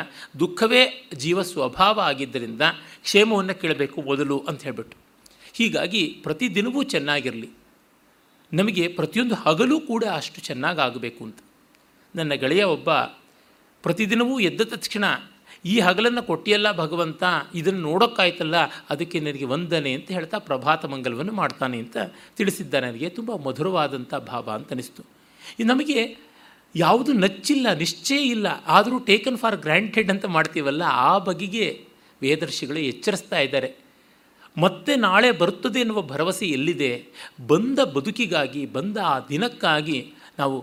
ದುಃಖವೇ ಜೀವ ಸ್ವಭಾವ ಆಗಿದ್ದರಿಂದ ಕ್ಷೇಮವನ್ನು ಕೇಳಬೇಕು ಮೊದಲು ಅಂತ ಹೇಳಿಬಿಟ್ಟು. ಹೀಗಾಗಿ ಪ್ರತಿದಿನವೂ ಚೆನ್ನಾಗಿರಲಿ. ನಮಗೆ ಪ್ರತಿಯೊಂದು ಹಗಲು ಕೂಡ ಅಷ್ಟು ಚೆನ್ನಾಗಿ ಆಗಬೇಕು ಅಂತ. ನನ್ನ ಗೆಳೆಯ ಒಬ್ಬ ಪ್ರತಿದಿನವೂ ಎದ್ದ ತಕ್ಷಣ, ಈ ಹಗಲನ್ನು ಕೊಟ್ಟಿಯಲ್ಲ ಭಗವಂತ, ಇದನ್ನು ನೋಡೋಕ್ಕಾಯ್ತಲ್ಲ, ಅದಕ್ಕೆ ನನಗೆ ವಂದನೆ ಅಂತ ಹೇಳ್ತಾ ಪ್ರಭಾತ ಮಂಗಲವನ್ನು ಮಾಡ್ತಾನೆ ಅಂತ ತಿಳಿಸಿದ್ದ ನನಗೆ. ತುಂಬ ಮಧುರವಾದಂಥ ಭಾವ ಅಂತ ಅನ್ನಿಸ್ತು ಈ ನಮಗೆ ಯಾವುದು ನಚ್ಚಿಲ್ಲ, ನಿಶ್ಚಯ ಇಲ್ಲ, ಆದರೂ ಟೇಕನ್ ಫಾರ್ ಗ್ರ್ಯಾಂಟೆಡ್ ಅಂತ ಮಾಡ್ತೀವಲ್ಲ, ಆ ಬಗೆಗೆ ವೇದರ್ಶಿಗಳು ಎಚ್ಚರಿಸ್ತಾ ಇದ್ದಾರೆ. ಮತ್ತೆ ನಾಳೆ ಬರುತ್ತದೆ ಎನ್ನುವ ಭರವಸೆ ಎಲ್ಲಿದೆ? ಬಂದ ಬದುಕಿಗಾಗಿ, ಬಂದ ಆ ದಿನಕ್ಕಾಗಿ ನಾವು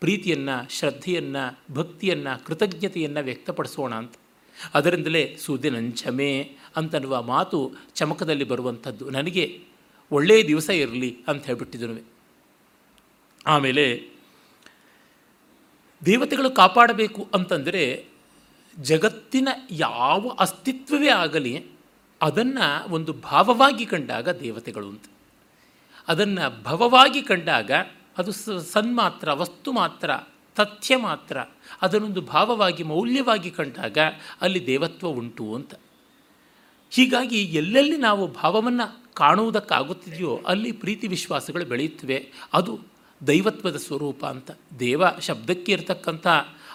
ಪ್ರೀತಿಯನ್ನು, ಶ್ರದ್ಧೆಯನ್ನು, ಭಕ್ತಿಯನ್ನು, ಕೃತಜ್ಞತೆಯನ್ನು ವ್ಯಕ್ತಪಡಿಸೋಣ ಅಂತ. ಅದರಿಂದಲೇ ಸುದಿನಂಚಮೆ ಅಂತನ್ನುವ ಮಾತು ಚಮಕದಲ್ಲಿ ಬರುವಂಥದ್ದು. ನನಗೆ ಒಳ್ಳೆಯ ದಿವಸ ಇರಲಿ ಅಂತ ಹೇಳ್ಬಿಟ್ಟಿದ್ರು. ಆಮೇಲೆ ದೇವತೆಗಳು ಕಾಪಾಡಬೇಕು ಅಂತಂದರೆ ಜಗತ್ತಿನ ಯಾವ ಅಸ್ತಿತ್ವವೇ ಆಗಲಿ ಅದನ್ನು ಒಂದು ಭಾವವಾಗಿ ಕಂಡಾಗ ದೇವತೆಗಳು ಅಂತ. ಅದನ್ನು ಭವವಾಗಿ ಕಂಡಾಗ ಅದು ಸನ್ಮಾತ್ರ ವಸ್ತು ಮಾತ್ರ, ತಥ್ಯ ಮಾತ್ರ, ಅದನ್ನೊಂದು ಭಾವವಾಗಿ, ಮೌಲ್ಯವಾಗಿ ಕಂಡಾಗ ಅಲ್ಲಿ ದೇವತ್ವ ಉಂಟು ಅಂತ. ಹೀಗಾಗಿ ಎಲ್ಲೆಲ್ಲಿ ನಾವು ಭಾವವನ್ನು ಕಾಣುವುದಕ್ಕಾಗುತ್ತಿದೆಯೋ ಅಲ್ಲಿ ಪ್ರೀತಿ ವಿಶ್ವಾಸಗಳು ಬೆಳೆಯುತ್ತವೆ. ಅದು ದೈವತ್ವದ ಸ್ವರೂಪ ಅಂತ. ದೇವ ಶಬ್ದಕ್ಕೆ ಇರತಕ್ಕಂಥ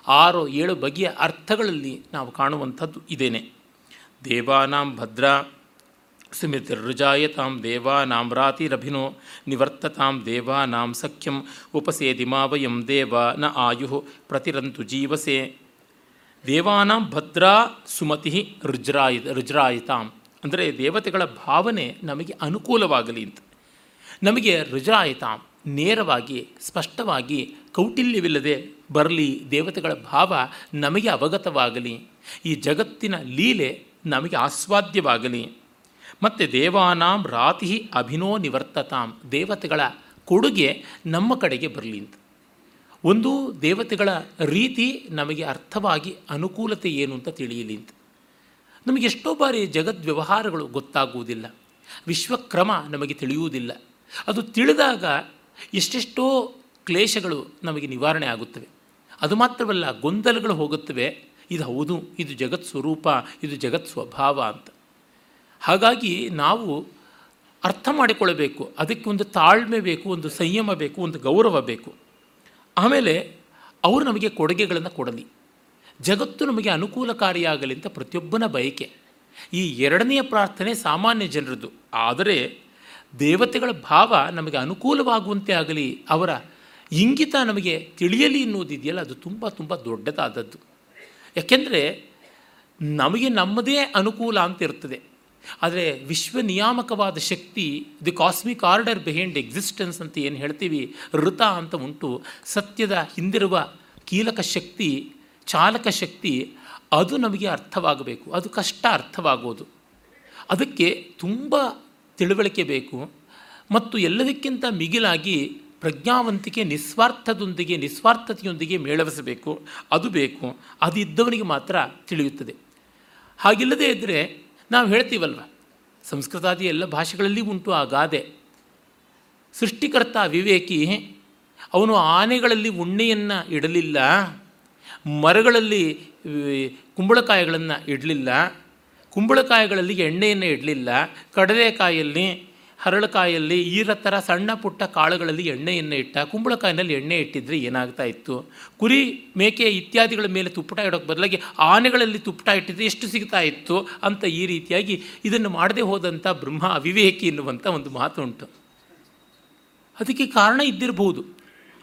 ಆರು ಏಳು ಬಗೆಯ ಅರ್ಥಗಳಲ್ಲಿ ನಾವು ಕಾಣುವಂಥದ್ದು ಇದೇನೆ. ದೇವಾನಾಂ ಭದ್ರ ಸ್ಮೃತಿರ್ಜಾಯತಾಂ ದೇವಾನಾಂ ರಾತಿರಭಿನೋ ನಿವರ್ತತಾಂ ದೇವಾನಾಂ ಸಖ್ಯಂ ಉಪಸೇದಿಮಾವಯಂ ದೇವ ನ ಆಯು ಪ್ರತಿರಂತು ಜೀವಸೆ. ದೇವಾನಾಂ ಭದ್ರಾ ಸುಮತಿ ರುಜ್ರಾಯ ರುಜ್ರಾಯಿತಾಂ. ಅಂದರೆ ದೇವತೆಗಳ ಭಾವನೆ ನಮಗೆ ಅನುಕೂಲವಾಗಲಿ ಅಂತ. ನಮಗೆ ರುಜ್ರಾಯಿತಾಂ ನೇರವಾಗಿ, ಸ್ಪಷ್ಟವಾಗಿ, ಕೌಟಿಲ್ಯವಿಲ್ಲದೆ ಬರಲಿ ದೇವತೆಗಳ ಭಾವ ನಮಗೆ ಅವಗತವಾಗಲಿ. ಈ ಜಗತ್ತಿನ ಲೀಲೆ ನಮಗೆ ಆಸ್ವಾದ್ಯವಾಗಲಿ. ಮತ್ತು ದೇವಾನಾಂ ರಾತಿ ಅಭಿನೋ ನಿವರ್ತತಾಂ. ದೇವತೆಗಳ ಕೊಡುಗೆ ನಮ್ಮ ಕಡೆಗೆ ಬರಲಿ ಅಂತ. ಒಂದು ದೇವತೆಗಳ ರೀತಿ ನಮಗೆ ಅರ್ಥವಾಗಿ ಅನುಕೂಲತೆ ಏನು ಅಂತ ತಿಳಿಯಲಿ ಅಂತ. ನಮಗೆ ಎಷ್ಟೋ ಬಾರಿ ಜಗದ್ ವ್ಯವಹಾರಗಳು ಗೊತ್ತಾಗುವುದಿಲ್ಲ. ವಿಶ್ವಕ್ರಮ ನಮಗೆ ತಿಳಿಯುವುದಿಲ್ಲ. ಅದು ತಿಳಿದಾಗ ಎಷ್ಟೆಷ್ಟೋ ಕ್ಲೇಶಗಳು ನಮಗೆ ನಿವಾರಣೆ ಆಗುತ್ತವೆ. ಅದು ಮಾತ್ರವಲ್ಲ, ಗೊಂದಲಗಳು ಹೋಗುತ್ತವೆ. ಇದು ಹೌದು, ಇದು ಜಗತ್ ಸ್ವರೂಪ, ಇದು ಜಗತ್ ಸ್ವಭಾವ ಅಂತ. ಹಾಗಾಗಿ ನಾವು ಅರ್ಥ ಮಾಡಿಕೊಳ್ಳಬೇಕು, ಅದಕ್ಕೆ ಒಂದು ತಾಳ್ಮೆ ಬೇಕು, ಒಂದು ಸಂಯಮ ಬೇಕು, ಒಂದು ಗೌರವ ಬೇಕು. ಆಮೇಲೆ ಅವರು ನಮಗೆ ಕೊಡುಗೆಗಳನ್ನು ಕೊಡಲಿ. ಜಗತ್ತು ನಮಗೆ ಅನುಕೂಲಕಾರಿಯಾಗಲಿ ಅಂತ ಪ್ರತಿಯೊಬ್ಬನ ಬಯಕೆ. ಈ ಎರಡನೆಯ ಪ್ರಾರ್ಥನೆ ಸಾಮಾನ್ಯ ಜನರದ್ದು. ಆದರೆ ದೇವತೆಗಳ ಭಾವ ನಮಗೆ ಅನುಕೂಲವಾಗುವಂತೆ ಆಗಲಿ, ಅವರ ಇಂಗಿತ ನಮಗೆ ತಿಳಿಯಲಿ ಎನ್ನುವುದಿದೆಯಲ್ಲ ಅದು ತುಂಬ ತುಂಬ ದೊಡ್ಡದಾದದ್ದು. ಯಾಕೆಂದರೆ ನಮಗೆ ನಮ್ಮದೇ ಅನುಕೂಲ ಅಂತ ಇರ್ತದೆ. ಆದರೆ ವಿಶ್ವ ನಿಯಾಮಕವಾದ ಶಕ್ತಿ the cosmic order behind existence ಅಂತ ಏನು ಹೇಳ್ತೀವಿ? ಋತ ಅಂತ ಉಂಟು. ಸತ್ಯದ ಹಿಂದಿರುವ ಕೀಲಕ ಶಕ್ತಿ, ಚಾಲಕ ಶಕ್ತಿ, ಅದು ನಮಗೆ ಅರ್ಥವಾಗಬೇಕು. ಅದು ಕಷ್ಟ ಅರ್ಥವಾಗೋದು. ಅದಕ್ಕೆ ತುಂಬ ತಿಳುವಳಿಕೆ ಬೇಕು. ಮತ್ತು ಎಲ್ಲದಕ್ಕಿಂತ ಮಿಗಿಲಾಗಿ ಪ್ರಜ್ಞಾವಂತಿಕೆ ನಿಸ್ವಾರ್ಥದೊಂದಿಗೆ, ನಿಸ್ವಾರ್ಥತೆಯೊಂದಿಗೆ ಮೇಳವಿಸಬೇಕು. ಅದು ಬೇಕು. ಅದು ಇದ್ದವನಿಗೆ ಮಾತ್ರ ತಿಳಿಯುತ್ತದೆ. ಹಾಗಿಲ್ಲದೇ ಇದ್ದರೆ ನಾವು ಹೇಳ್ತೀವಲ್ವ? ಸಂಸ್ಕೃತಾದಿ ಎಲ್ಲ ಭಾಷೆಗಳಲ್ಲಿ ಉಂಟು ಆ ಗಾದೆ ಸೃಷ್ಟಿಕರ್ತ ವಿವೇಕಿ ಅವನು ಆನೆಗಳಲ್ಲಿ ಉಣ್ಣೆಯನ್ನು ಇಡಲಿಲ್ಲ, ಮರಗಳಲ್ಲಿ ಕುಂಬಳಕಾಯಿಗಳನ್ನು ಇಡಲಿಲ್ಲ, ಕುಂಬಳಕಾಯಿಗಳಲ್ಲಿ ಎಣ್ಣೆಯನ್ನು ಇಡಲಿಲ್ಲ, ಕಡಲೆಕಾಯಲ್ಲಿ ಹರಳಕಾಯಲ್ಲಿ ಈರ ಥರ ಸಣ್ಣ ಪುಟ್ಟ ಕಾಳುಗಳಲ್ಲಿ ಎಣ್ಣೆಯನ್ನು ಇಟ್ಟ ಕುಂಬಳಕಾಯಿನಲ್ಲಿ ಎಣ್ಣೆ ಇಟ್ಟಿದ್ರೆ ಏನಾಗ್ತಾ ಇತ್ತು? ಕುರಿ ಮೇಕೆ ಇತ್ಯಾದಿಗಳ ಮೇಲೆ ತುಪ್ಪಟ ಇಡೋಕ್ಕೆ ಬದಲಾಗಿ ಆನೆಗಳಲ್ಲಿ ತುಪ್ಪಟ ಇಟ್ಟಿದ್ರೆ ಎಷ್ಟು ಸಿಗ್ತಾ ಇತ್ತು ಅಂತ ಈ ರೀತಿಯಾಗಿ ಇದನ್ನು ಮಾಡದೆ ಹೋದಂಥ ಬ್ರಹ್ಮ ಅವಿವೇಕಿ ಎನ್ನುವಂಥ ಒಂದು ಮಾತು ಉಂಟು. ಅದಕ್ಕೆ ಕಾರಣ ಇದ್ದಿರಬಹುದು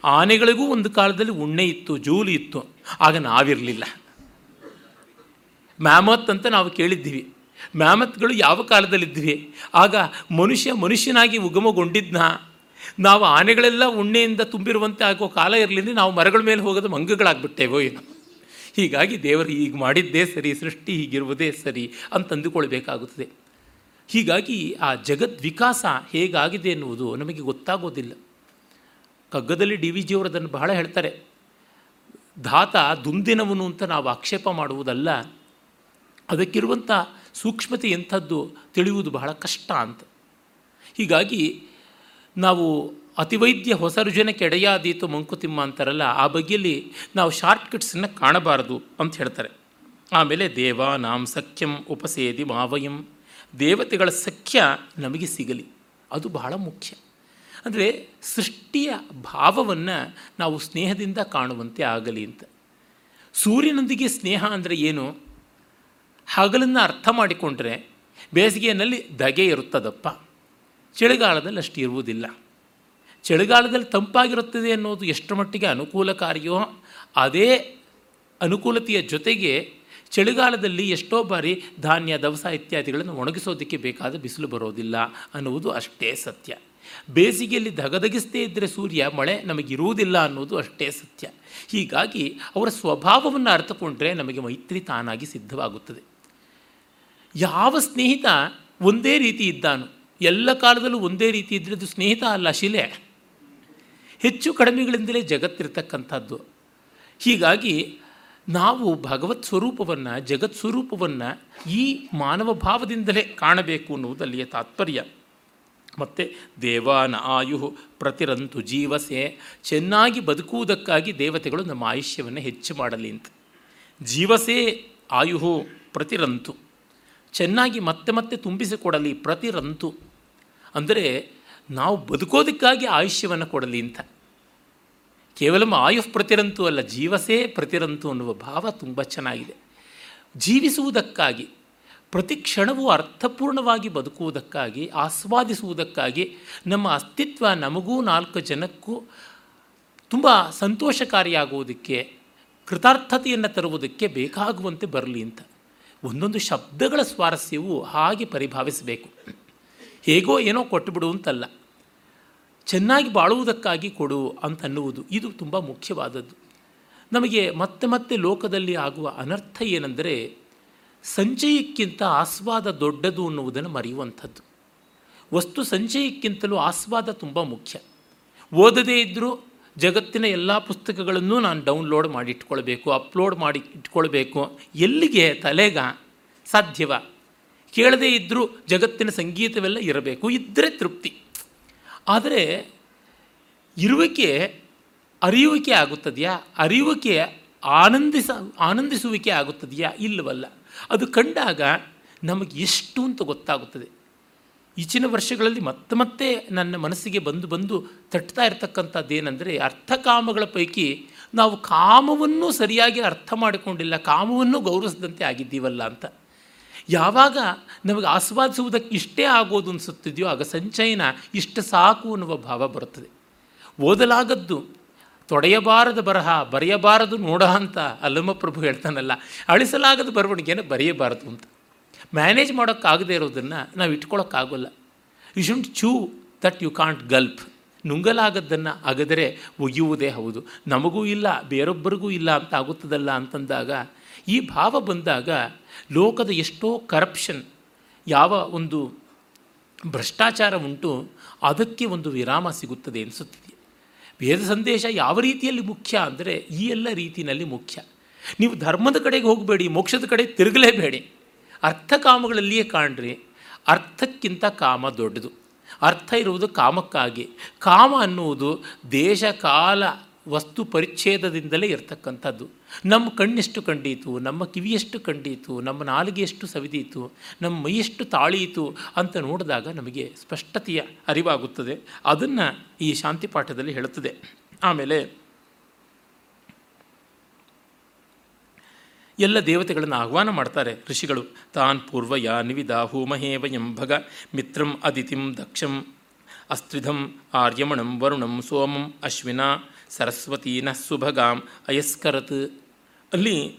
ಆನೆಗಳಿಗೂ ಒಂದು ಕಾಲದಲ್ಲಿ ಉಣ್ಣೆ ಇತ್ತು, ಜೂಲಿ ಇತ್ತು. ಆಗ ನಾವಿರಲಿಲ್ಲ. ಮ್ಯಾಮತ್ ಅಂತ ನಾವು ಕೇಳಿದ್ದೀವಿ. ಮ್ಯಾಮತ್ಗಳು ಯಾವ ಕಾಲದಲ್ಲಿದ್ವಿ ಆಗ ಮನುಷ್ಯ ಮನುಷ್ಯನಾಗಿ ಉಗಮಗೊಂಡಿದ್ನ? ನಾವು ಆನೆಗಳೆಲ್ಲ ಉಣ್ಣೆಯಿಂದ ತುಂಬಿರುವಂತೆ ಆಗೋ ಕಾಲ ಇರಲಿಲ್ಲ ನಾವು ಮರಗಳ ಮೇಲೆ ಹೋಗೋದು ಮಂಗಗಳಾಗ್ಬಿಟ್ಟೇವೋ ಏನೋ. ಹೀಗಾಗಿ ದೇವರು ಈಗ ಮಾಡಿದ್ದೇ ಸರಿ, ಸೃಷ್ಟಿ ಹೀಗಿರುವುದೇ ಸರಿ ಅಂತ ಅಂದುಕೊಳ್ಬೇಕಾಗುತ್ತದೆ. ಹೀಗಾಗಿ ಆ ಜಗದ್ವಿಕಾಸ ಹೇಗಾಗಿದೆ ಎನ್ನುವುದು ನಮಗೆ ಗೊತ್ತಾಗೋದಿಲ್ಲ. ಕಗ್ಗದಲ್ಲಿ ಡಿ ವಿ ಜಿಯವರು ಅದನ್ನು ಬಹಳ ಹೇಳ್ತಾರೆ. ಧಾತ ದುಂದಿನವನು ಅಂತ ನಾವು ಆಕ್ಷೇಪ ಮಾಡುವುದಲ್ಲ. ಅದಕ್ಕಿರುವಂಥ ಸೂಕ್ಷ್ಮತೆ ಎಂಥದ್ದು ತಿಳಿಯುವುದು ಬಹಳ ಕಷ್ಟ ಅಂತ. ಹೀಗಾಗಿ ನಾವು ಅತಿವೈದ್ಯ ಹೊಸ ರುಜನಕ್ಕೆ ಎಡೆಯಾದೀತು ಮಂಕುತಿಮ್ಮ ಅಂತಾರಲ್ಲ, ಆ ಬಗೆಯಲ್ಲಿ ನಾವು ಶಾರ್ಟ್ಕಟ್ಸನ್ನು ಕಾಣಬಾರದು ಅಂತ ಹೇಳ್ತಾರೆ. ಆಮೇಲೆ ದೇವ ನಾಂ ಸಖ್ಯಂ ಉಪಸೇದಿ ಮಾವಯಂ. ದೇವತೆಗಳ ಸಖ್ಯ ನಮಗೆ ಸಿಗಲಿ, ಅದು ಬಹಳ ಮುಖ್ಯ. ಅಂದರೆ ಸೃಷ್ಟಿಯ ಭಾವವನ್ನು ನಾವು ಸ್ನೇಹದಿಂದ ಕಾಣುವಂತೆ ಆಗಲಿ ಅಂತ. ಸೂರ್ಯನೊಂದಿಗೆ ಸ್ನೇಹ ಅಂದರೆ ಏನು? ಹಗಲನ್ನು ಅರ್ಥ ಮಾಡಿಕೊಂಡ್ರೆ ಬೇಸಿಗೆಯಲ್ಲಿ ಧಗೆ ಇರುತ್ತದಪ್ಪ. ಚಳಿಗಾಲದಲ್ಲಿ ಅಷ್ಟು ಇರುವುದಿಲ್ಲ. ಚಳಿಗಾಲದಲ್ಲಿ ತಂಪಾಗಿರುತ್ತದೆ ಅನ್ನೋದು ಎಷ್ಟು ಮಟ್ಟಿಗೆ ಅನುಕೂಲಕಾರಿಯೋ ಅದೇ ಅನುಕೂಲತೆಯ ಜೊತೆಗೆ ಚಳಿಗಾಲದಲ್ಲಿ ಎಷ್ಟೋ ಬಾರಿ ಧಾನ್ಯ, ದವಸ ಇತ್ಯಾದಿಗಳನ್ನು ಒಣಗಿಸೋದಕ್ಕೆ ಬೇಕಾದ ಬಿಸಿಲು ಬರೋದಿಲ್ಲ ಅನ್ನುವುದು ಅಷ್ಟೇ ಸತ್ಯ. ಬೇಸಿಗೆಯಲ್ಲಿ ಧಗಧಗಿಸದೇ ಇದ್ದರೆ ಸೂರ್ಯ, ಮಳೆ ನಮಗಿರುವುದಿಲ್ಲ ಅನ್ನೋದು ಅಷ್ಟೇ ಸತ್ಯ. ಹೀಗಾಗಿ ಅವರ ಸ್ವಭಾವವನ್ನು ಅರ್ಥಕೊಂಡ್ರೆ ನಮಗೆ ಮೈತ್ರಿ ತಾನಾಗಿ ಸಿದ್ಧವಾಗುತ್ತದೆ. ಯಾವ ಸ್ನೇಹಿತ ಒಂದೇ ರೀತಿ ಇದ್ದಾನು, ಎಲ್ಲ ಕಾಲದಲ್ಲೂ ಒಂದೇ ರೀತಿ ಇದ್ದರೆ ಅದು ಸ್ನೇಹಿತ ಅಲ್ಲ, ಶಿಲೆ. ಹೆಚ್ಚು ಕಡಿಮೆಗಳಿಂದಲೇ ಜಗತ್ತಿರ್ತಕ್ಕಂಥದ್ದು. ಹೀಗಾಗಿ ನಾವು ಭಗವತ್ ಸ್ವರೂಪವನ್ನು, ಜಗತ್ ಸ್ವರೂಪವನ್ನು ಈ ಮಾನವ ಭಾವದಿಂದಲೇ ಕಾಣಬೇಕು ಅನ್ನುವುದು ಅಲ್ಲಿಯ ತಾತ್ಪರ್ಯ. ಮತ್ತು ದೇವಾನ ಆಯು ಪ್ರತಿರಂತು ಜೀವಸೆ, ಚೆನ್ನಾಗಿ ಬದುಕುವುದಕ್ಕಾಗಿ ದೇವತೆಗಳು ನಮ್ಮ ಆಯುಷ್ಯವನ್ನು ಹೆಚ್ಚು ಮಾಡಲಿ ಅಂತ. ಜೀವಸೇ ಆಯು ಪ್ರತಿರಂತು. ಚೆನ್ನಾಗಿ ಮತ್ತೆ ಮತ್ತೆ ತುಂಬಿಸಿಕೊಡಲಿ ಪ್ರತಿರಂತು. ಅಂದರೆ ನಾವು ಬದುಕೋದಕ್ಕಾಗಿ ಆಯುಷ್ಯವನ್ನು ಕೊಡಲಿ ಅಂತ. ಕೇವಲ ಆಯುಃ ಪ್ರತಿರಂತು ಅಲ್ಲ, ಜೀವಸೇ ಪ್ರತಿರಂತು ಅನ್ನುವ ಭಾವ ತುಂಬ ಚೆನ್ನಾಗಿದೆ. ಜೀವಿಸುವುದಕ್ಕಾಗಿ, ಪ್ರತಿ ಕ್ಷಣವೂ ಅರ್ಥಪೂರ್ಣವಾಗಿ ಬದುಕುವುದಕ್ಕಾಗಿ, ಆಸ್ವಾದಿಸುವುದಕ್ಕಾಗಿ ನಮ್ಮ ಅಸ್ತಿತ್ವ ನಮಗೂ ನಾಲ್ಕು ಜನಕ್ಕೂ ತುಂಬ ಸಂತೋಷಕಾರಿಯಾಗುವುದಕ್ಕೆ, ಕೃತಾರ್ಥತೆಯನ್ನು ತರುವುದಕ್ಕೆ ಬೇಕಾಗುವಂತೆ ಬರಲಿ ಅಂತ. ಒಂದೊಂದು ಶಬ್ದಗಳ ಸ್ವಾರಸ್ಯವು ಹಾಗೆ ಪರಿಭಾವಿಸಬೇಕು. ಹೇಗೋ ಏನೋ ಕೊಟ್ಟುಬಿಡು ಅಂತಲ್ಲ. ಚೆನ್ನಾಗಿ ಬಾಳುವುದಕ್ಕಾಗಿ ಕೊಡು ಅಂತನ್ನುವುದು ಇದು ತುಂಬ ಮುಖ್ಯವಾದದ್ದು. ನಮಗೆ ಮತ್ತೆ ಮತ್ತೆ ಲೋಕದಲ್ಲಿ ಆಗುವ ಅನರ್ಥ ಏನೆಂದರೆ ಸಂಚಯಕ್ಕಿಂತ ಆಸ್ವಾದ ದೊಡ್ಡದು ಅನ್ನುವುದನ್ನು ಮರೆಯುವಂಥದ್ದು. ವಸ್ತು ಸಂಚಯಕ್ಕಿಂತಲೂ ಆಸ್ವಾದ ತುಂಬ ಮುಖ್ಯ. ಓದದೇ ಇದ್ದರೂ ಜಗತ್ತಿನ ಎಲ್ಲ ಪುಸ್ತಕಗಳನ್ನು ನಾನು ಡೌನ್ಲೋಡ್ ಮಾಡಿ ಇಟ್ಕೊಳ್ಬೇಕು ಅಪ್ಲೋಡ್ ಮಾಡಿ ಇಟ್ಕೊಳ್ಬೇಕು. ಎಲ್ಲಿಗೆ ತಲೆಗ ಸಾಧ್ಯವ? ಕೇಳದೇ ಇದ್ದರೂ ಜಗತ್ತಿನ ಸಂಗೀತವೆಲ್ಲ ಇರಬೇಕು ಇದ್ದರೆ ತೃಪ್ತಿ. ಆದರೆ ಇರುವಿಕೆ ಅರಿಯುವಿಕೆ ಆಗುತ್ತದೆಯಾ? ಅರಿಯುವಿಕೆ ಆನಂದಿಸ, ಆನಂದಿಸುವಿಕೆ ಆಗುತ್ತದೆಯಾ? ಇಲ್ಲವಲ್ಲ. ಅದು ಕಂಡಾಗ ನಮಗೆ ಎಷ್ಟು ಅಂತ ಗೊತ್ತಾಗುತ್ತದೆ. ಈಚಿನ ವರ್ಷಗಳಲ್ಲಿ ಮತ್ತೆ ಮತ್ತೆ ನನ್ನ ಮನಸ್ಸಿಗೆ ಬಂದು ಬಂದು ತಟ್ತಾ ಇರತಕ್ಕಂಥದ್ದೇನೆಂದರೆ ಅರ್ಥಕಾಮಗಳ ಪೈಕಿ ನಾವು ಕಾಮವನ್ನು ಸರಿಯಾಗಿ ಅರ್ಥ ಮಾಡಿಕೊಂಡಿಲ್ಲ, ಕಾಮವನ್ನು ಗೌರವಿಸಿದಂತೆ ಆಗಿದ್ದೀವಲ್ಲ ಅಂತ. ಯಾವಾಗ ನಮಗೆ ಆಸ್ವಾದಿಸುವುದಕ್ಕೆ ಇಷ್ಟೇ ಆಗೋದು ಅನಿಸುತ್ತಿದೆಯೋ ಆಗ ಸಂಚಯನ ಇಷ್ಟ ಸಾಕು ಅನ್ನುವ ಭಾವ ಬರುತ್ತದೆ. ಓದಲಾಗದ್ದು ತೊಡೆಯಬಾರದ ಬರಹ, ಬರೆಯಬಾರದು ನೋಡ ಅಂತ ಅಲ್ಲಮಪ್ರಭು ಹೇಳ್ತಾನಲ್ಲ, ಅಳಿಸಲಾಗದ ಬರವಣಿಗೆಯನ್ನು ಬರೆಯಬಾರದು ಅಂತ. ಮ್ಯಾನೇಜ್ ಮಾಡೋಕ್ಕಾಗದೇ ಇರೋದನ್ನು ನಾವು ಇಟ್ಕೊಳೋಕ್ಕಾಗೋಲ್ಲ. You shouldn't chew that you can't gulp ನುಂಗಲಾಗದ್ದನ್ನು ಅಗದರೆ ಒಯ್ಯುವುದೇ ಹೌದು. ನಮಗೂ ಇಲ್ಲ, ಬೇರೊಬ್ಬರಿಗೂ ಇಲ್ಲ ಅಂತ ಆಗುತ್ತದಲ್ಲ ಅಂತಂದಾಗ, ಈ ಭಾವ ಬಂದಾಗ ಲೋಕದ ಎಷ್ಟೋ ಕರಪ್ಷನ್ ಯಾವ ಒಂದು ಭ್ರಷ್ಟಾಚಾರ ಉಂಟು, ಅದಕ್ಕೆ ಒಂದು ವಿರಾಮ ಸಿಗುತ್ತದೆ ಅನಿಸುತ್ತಿದೆ ವೇದ ಸಂದೇಶ ಯಾವ ರೀತಿಯಲ್ಲಿ ಮುಖ್ಯ ಅಂದರೆ ಈ ಎಲ್ಲ ರೀತಿಯಲ್ಲಿ ಮುಖ್ಯ. ನೀವು ಧರ್ಮದ ಕಡೆಗೆ ಹೋಗಬೇಡಿ, ಮೋಕ್ಷದ ಕಡೆ ತಿರುಗಲೇಬೇಡಿ. ಅರ್ಥಕಾಮಗಳಲ್ಲಿಯೇ ಕಾಣ್ರಿ. ಅರ್ಥಕ್ಕಿಂತ ಕಾಮ ದೊಡ್ಡದು. ಅರ್ಥ ಇರುವುದು ಕಾಮಕ್ಕಾಗಿ. ಕಾಮ ಅನ್ನುವುದು ದೇಶ, ಕಾಲ, ವಸ್ತು ಪರಿಚ್ಛೇದದಿಂದಲೇ ಇರತಕ್ಕಂಥದ್ದು. ನಮ್ಮ ಕಣ್ಣೆಷ್ಟು ಕಂಡೀತು, ನಮ್ಮ ಕಿವಿಯಷ್ಟು ಕಂಡೀತು, ನಮ್ಮ ನಾಲಿಗೆಯಷ್ಟು ಸವಿದೀತು, ನಮ್ಮ ಮೈಯೆಷ್ಟು ತಾಳೀತು ಅಂತ ನೋಡಿದಾಗ ನಮಗೆ ಸ್ಪಷ್ಟತೆಯ ಅರಿವಾಗುತ್ತದೆ. ಅದನ್ನು ಈ ಶಾಂತಿ ಪಾಠದಲ್ಲಿ ಹೇಳುತ್ತದೆ. ಆಮೇಲೆ ಎಲ್ಲ ದೇವತೆಗಳನ್ನು ಆಹ್ವಾನ ಮಾಡ್ತಾರೆ ಋಷಿಗಳು. ತಾನ್ ಪೂರ್ವಯ ನಿವಿದ ವಯಂ ಭಗ ಮಿತ್ರಂ ಅದಿತಿಂ ದಕ್ಷಂ ಅಸ್ತ್ರಿಧಂ ಆರ್ಯಮಣಂ ವರುಣಂ ಸೋಮಂ ಅಶ್ವಿನ ಸರಸ್ವತೀನ ಸುಭಗಾಂ ಅಯಸ್ಕರತ್. ಅಲ್ಲಿ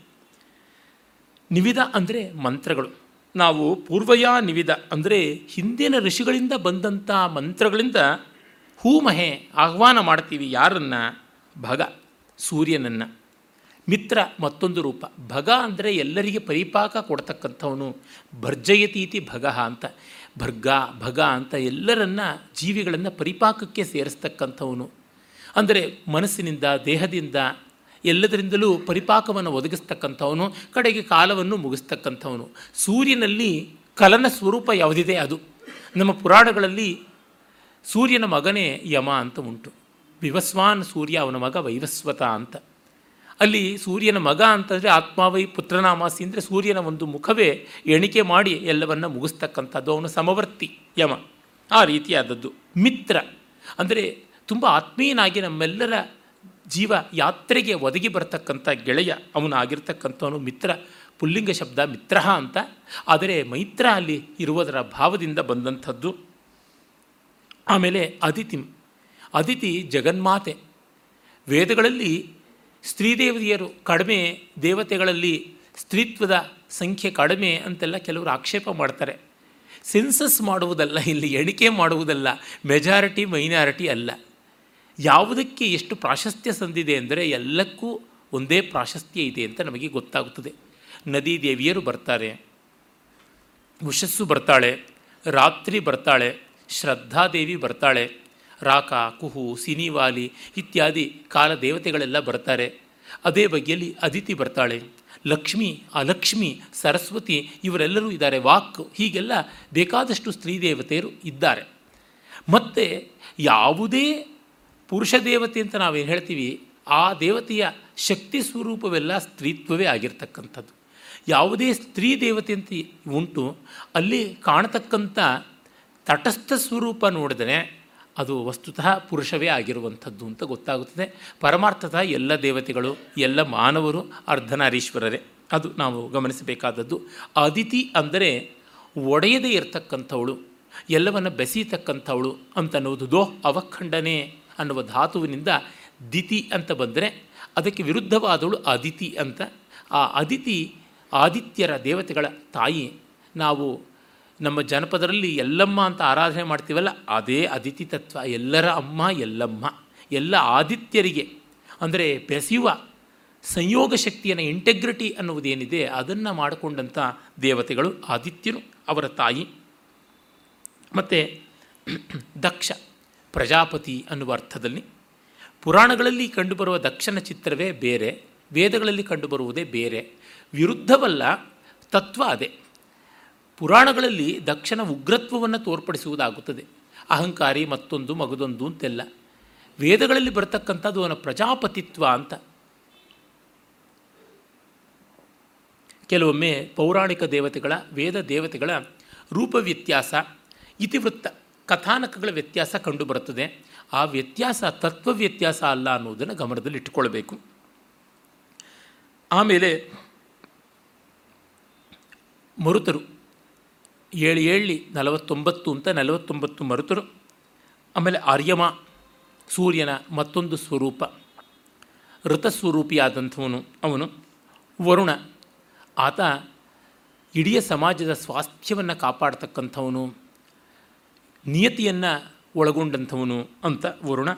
ನಿವಿದ ಅಂದರೆ ಮಂತ್ರಗಳು. ನಾವು ಪೂರ್ವಯ ನಿವಿದ ಅಂದರೆ ಹಿಂದಿನ ಋಷಿಗಳಿಂದ ಬಂದಂಥ ಮಂತ್ರಗಳಿಂದ ಹೂಮಹೆ ಆಹ್ವಾನ ಮಾಡ್ತೀವಿ ಯಾರನ್ನು? ಭಗ, ಸೂರ್ಯನನ್ನು. ಮಿತ್ರ ಮತ್ತೊಂದು ರೂಪ. ಭಗ ಅಂದರೆ ಎಲ್ಲರಿಗೆ ಪರಿಪಾಕ ಕೊಡ್ತಕ್ಕಂಥವನು. ಭರ್ಜಯತೀತಿ ಭಗ ಅಂತ. ಭರ್ಗ, ಭಗ ಅಂತ ಎಲ್ಲರನ್ನ ಜೀವಿಗಳನ್ನು ಪರಿಪಾಕಕ್ಕೆ ಸೇರಿಸ್ತಕ್ಕಂಥವನು. ಅಂದರೆ ಮನಸ್ಸಿನಿಂದ, ದೇಹದಿಂದ ಎಲ್ಲದರಿಂದಲೂ ಪರಿಪಾಕವನ್ನು ಒದಗಿಸ್ತಕ್ಕಂಥವನು. ಕಡೆಗೆ ಕಾಲವನ್ನು ಮುಗಿಸ್ತಕ್ಕಂಥವನು. ಸೂರ್ಯನಲ್ಲಿ ಕಲನ ಸ್ವರೂಪ ಯಾವುದಿದೆ ಅದು? ನಮ್ಮ ಪುರಾಣಗಳಲ್ಲಿ ಸೂರ್ಯನ ಮಗನೇ ಯಮ ಅಂತ ಉಂಟು. ವಿವಸ್ವಾನ್ ಸೂರ್ಯ ಅವನ ಮಗ ವೈವಸ್ವತ ಅಂತ. ಅಲ್ಲಿ ಸೂರ್ಯನ ಮಗ ಅಂತಂದರೆ ಆತ್ಮಾವೈ ಪುತ್ರನಾಮಾಸಿ ಅಂದರೆ ಸೂರ್ಯನ ಒಂದು ಮುಖವೇ ಎಣಿಕೆ ಮಾಡಿ ಎಲ್ಲವನ್ನು ಮುಗಿಸ್ತಕ್ಕಂಥದ್ದು, ಅವನು ಸಮವರ್ತಿ ಯಮ. ಆ ರೀತಿಯಾದದ್ದು. ಮಿತ್ರ ಅಂದರೆ ತುಂಬ ಆತ್ಮೀಯನಾಗಿ ನಮ್ಮೆಲ್ಲರ ಜೀವ ಯಾತ್ರೆಗೆ ಒದಗಿ ಬರ್ತಕ್ಕಂಥ ಗೆಳೆಯ ಅವನು ಆಗಿರ್ತಕ್ಕಂಥವನು ಮಿತ್ರ. ಪುಲ್ಲಿಂಗ ಶಬ್ದ ಮಿತ್ರ ಅಂತ. ಆದರೆ ಮೈತ್ರ ಅಲ್ಲಿ ಇರುವುದರ ಭಾವದಿಂದ ಬಂದಂಥದ್ದು. ಆಮೇಲೆ ಅದಿತಿ. ಅದಿತಿ ಜಗನ್ಮಾತೆ. ವೇದಗಳಲ್ಲಿ ಸ್ತ್ರೀದೇವತೆಯರು ಕಡಿಮೆ, ದೇವತೆಗಳಲ್ಲಿ ಸ್ತ್ರೀತ್ವದ ಸಂಖ್ಯೆ ಕಡಿಮೆ ಅಂತೆಲ್ಲ ಕೆಲವರು ಆಕ್ಷೇಪ ಮಾಡ್ತಾರೆ. ಸೆನ್ಸಸ್ ಮಾಡುವುದಲ್ಲ, ಇಲ್ಲಿ ಎಣಿಕೆ ಮಾಡುವುದಲ್ಲ ಮೆಜಾರಿಟಿ ಮೈನಾರಿಟಿ ಅಲ್ಲ. ಯಾವುದಕ್ಕೆ ಎಷ್ಟು ಪ್ರಾಶಸ್ತ್ಯ ಸಂದಿದೆ ಅಂದರೆ ಎಲ್ಲಕ್ಕೂ ಒಂದೇ ಪ್ರಾಶಸ್ತ್ಯ ಇದೆ ಅಂತ ನಮಗೆ ಗೊತ್ತಾಗುತ್ತದೆ. ನದಿ ದೇವಿಯರು ಬರ್ತಾರೆ ಉಷಸ್ಸು ಬರ್ತಾಳೆ, ರಾತ್ರಿ ಬರ್ತಾಳೆ ಶ್ರದ್ಧಾದೇವಿ ಬರ್ತಾಳೆ ರಾಕ, ಕುಹು, ಸಿನಿವಾಲಿ ಇತ್ಯಾದಿ ಕಾಲ ದೇವತೆಗಳೆಲ್ಲ ಬರ್ತಾರೆ. ಅದೇ ಬಗೆಯಲ್ಲಿ ಅದಿತಿ ಬರ್ತಾಳೆ. ಲಕ್ಷ್ಮಿ, ಅಲಕ್ಷ್ಮಿ, ಸರಸ್ವತಿ ಇವರೆಲ್ಲರೂ ಇದ್ದಾರೆ. ವಾಕ್ ಹೀಗೆಲ್ಲ ಬೇಕಾದಷ್ಟು ಸ್ತ್ರೀ ದೇವತೆಯರು ಇದ್ದಾರೆ. ಮತ್ತು ಯಾವುದೇ ಪುರುಷ ದೇವತೆ ಅಂತ ನಾವೇನು ಹೇಳ್ತೀವಿ, ಆ ದೇವತೆಯ ಶಕ್ತಿ ಸ್ವರೂಪವೆಲ್ಲ ಸ್ತ್ರೀತ್ವವೇ ಆಗಿರ್ತಕ್ಕಂಥದ್ದು. ಯಾವುದೇ ಸ್ತ್ರೀ ದೇವತೆ ಅಂತ ಉಂಟು, ಅಲ್ಲಿ ಕಾಣತಕ್ಕಂಥ ತಟಸ್ಥ ಸ್ವರೂಪ ನೋಡಿದರೆ ಅದು ವಸ್ತುತಃ ಪುರುಷವೇ ಆಗಿರುವಂಥದ್ದು ಅಂತ ಗೊತ್ತಾಗುತ್ತದೆ. ಪರಮಾರ್ಥತಃ ಎಲ್ಲ ದೇವತೆಗಳು, ಎಲ್ಲ ಮಾನವರು ಅರ್ಧನಾರೀಶ್ವರರೇ. ಅದು ನಾವು ಗಮನಿಸಬೇಕಾದದ್ದು. ಅದಿತಿ ಅಂದರೆ ಒಡೆಯದೇ ಇರತಕ್ಕಂಥವಳು, ಎಲ್ಲವನ್ನು ಬೆಸೀತಕ್ಕಂಥವಳು ಅಂತನ್ನುವುದು ದೋಹ್ ಅವಖಂಡನೆ ಅನ್ನುವ ಧಾತುವಿನಿಂದ ದಿತಿ ಅಂತ ಬಂದರೆ ಅದಕ್ಕೆ ವಿರುದ್ಧವಾದವಳು ಅದಿತಿ ಅಂತ. ಆ ಅದಿತಿ ಆದಿತ್ಯರ ದೇವತೆಗಳ ತಾಯಿ. ನಾವು ನಮ್ಮ ಜನಪದರಲ್ಲಿ ಎಲ್ಲಮ್ಮ ಅಂತ ಆರಾಧನೆ ಮಾಡ್ತೀವಲ್ಲ, ಅದೇ ಅದಿತಿ ತತ್ವ, ಎಲ್ಲರ ಅಮ್ಮ ಎಲ್ಲಮ್ಮ, ಎಲ್ಲ ಆದಿತ್ಯರಿಗೆ. ಅಂದರೆ ಬೆಸೆಯುವ ಸಂಯೋಗ ಶಕ್ತಿಯನ್ನು ಇಂಟೆಗ್ರಿಟಿ ಅನ್ನುವುದೇನಿದೆ, ಅದನ್ನು ಮಾಡಿಕೊಂಡಂಥ ದೇವತೆಗಳು ಆದಿತ್ಯನು ಅವರ ತಾಯಿ. ಮತ್ತು ದಕ್ಷ, ಪ್ರಜಾಪತಿ ಅನ್ನುವ ಅರ್ಥದಲ್ಲಿ ಪುರಾಣಗಳಲ್ಲಿ ಕಂಡುಬರುವ ದಕ್ಷನ ಚಿತ್ರವೇ ಬೇರೆ, ವೇದಗಳಲ್ಲಿ ಕಂಡುಬರುವುದೇ ಬೇರೆ. ವಿರುದ್ಧವಲ್ಲ, ತತ್ವ ಅದೇ. ಪುರಾಣಗಳಲ್ಲಿ ದಕ್ಷನ ಉಗ್ರತ್ವವನ್ನು ತೋರ್ಪಡಿಸುವುದಾಗುತ್ತದೆ. ಅಹಂಕಾರಿ ಮತ್ತೊಂದು ಮಗದೊಂದು ಅಂತೆಲ್ಲ. ವೇದಗಳಲ್ಲಿ ಬರತಕ್ಕಂಥದ್ದು ಅವನ ಪ್ರಜಾಪತಿತ್ವ ಅಂತ. ಕೆಲವೊಮ್ಮೆ ಪೌರಾಣಿಕ ದೇವತೆಗಳ, ವೇದ ದೇವತೆಗಳ ರೂಪ ವ್ಯತ್ಯಾಸ, ಇತಿವೃತ್ತ ಕಥಾನಕಗಳ ವ್ಯತ್ಯಾಸ ಕಂಡುಬರುತ್ತದೆ. ಆ ವ್ಯತ್ಯಾಸ ತತ್ವ ವ್ಯತ್ಯಾಸ ಅಲ್ಲ ಅನ್ನೋದನ್ನು ಗಮನದಲ್ಲಿ ಇಟ್ಟುಕೊಳ್ಬೇಕು ಆಮೇಲೆ ಮರುತರು. ಏಳು ಏಳಿ ನಲವತ್ತೊಂಬತ್ತು ಅಂತ ನಲವತ್ತೊಂಬತ್ತು ಮರುತರು. ಆಮೇಲೆ ಆರ್ಯಮ, ಸೂರ್ಯನ ಮತ್ತೊಂದು ಸ್ವರೂಪ. ಋತಸ್ವರೂಪಿಯಾದಂಥವನು ಅವನು. ವರುಣ, ಆತ ಇಡೀ ಸಮಾಜದ ಸ್ವಾಸ್ಥ್ಯವನ್ನು ಕಾಪಾಡ್ತಕ್ಕಂಥವನು. ನಿಯತಿಯನ್ನು ಒಳಗೊಂಡಂಥವನು ಅಂತ ವರುಣ.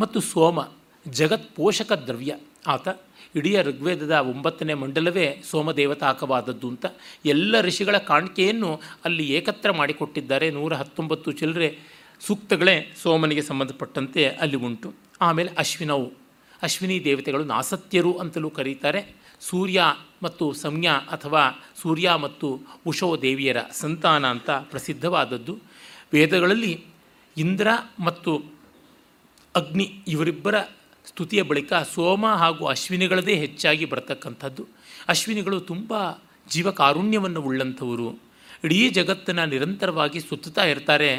ಮತ್ತು ಸೋಮ ಜಗತ್ ಪೋಷಕ ದ್ರವ್ಯ ಆತ. ಇಡೀ ಋಗ್ವೇದದ ಒಂಬತ್ತನೇ ಮಂಡಲವೇ ಸೋಮದೇವತಾಕವಾದದ್ದು ಅಂತ ಎಲ್ಲ ಋಷಿಗಳ ಕಾಣಿಕೆಯನ್ನು ಅಲ್ಲಿ ಏಕತ್ರ ಮಾಡಿಕೊಟ್ಟಿದ್ದಾರೆ. ನೂರ ಹತ್ತೊಂಬತ್ತು ಚಿಲ್ಲರೆ ಸೂಕ್ತಗಳೇ ಸೋಮನಿಗೆ ಸಂಬಂಧಪಟ್ಟಂತೆ ಅಲ್ಲಿ ಉಂಟು. ಆಮೇಲೆ ಅಶ್ವಿನವು. ಅಶ್ವಿನಿ ದೇವತೆಗಳು ನಾಸತ್ಯರು ಅಂತಲೂ ಕರೀತಾರೆ. ಸೂರ್ಯ ಮತ್ತು ಸಂಜ್ಞಾ ಅಥವಾ ಸೂರ್ಯ ಮತ್ತು ಉಷೋ ದೇವಿಯರ ಸಂತಾನ ಅಂತ ಪ್ರಸಿದ್ಧವಾದದ್ದು. ವೇದಗಳಲ್ಲಿ ಇಂದ್ರ ಮತ್ತು ಅಗ್ನಿ ಇವರಿಬ್ಬರ ಸ್ತುತಿಯ ಬಳಿಕ ಸೋಮ ಹಾಗೂ ಅಶ್ವಿನಿಗಳದೇ ಹೆಚ್ಚಾಗಿ ಬರತಕ್ಕಂಥದ್ದು. ಅಶ್ವಿನಿಗಳು ತುಂಬ ಜೀವಕಾರುಣ್ಯವನ್ನು ಉಳ್ಳಂಥವರು. ಇಡೀ ಜಗತ್ತನ್ನು ನಿರಂತರವಾಗಿ ಸುತ್ತುತ್ತಾ ಇರ್ತಾರೆ.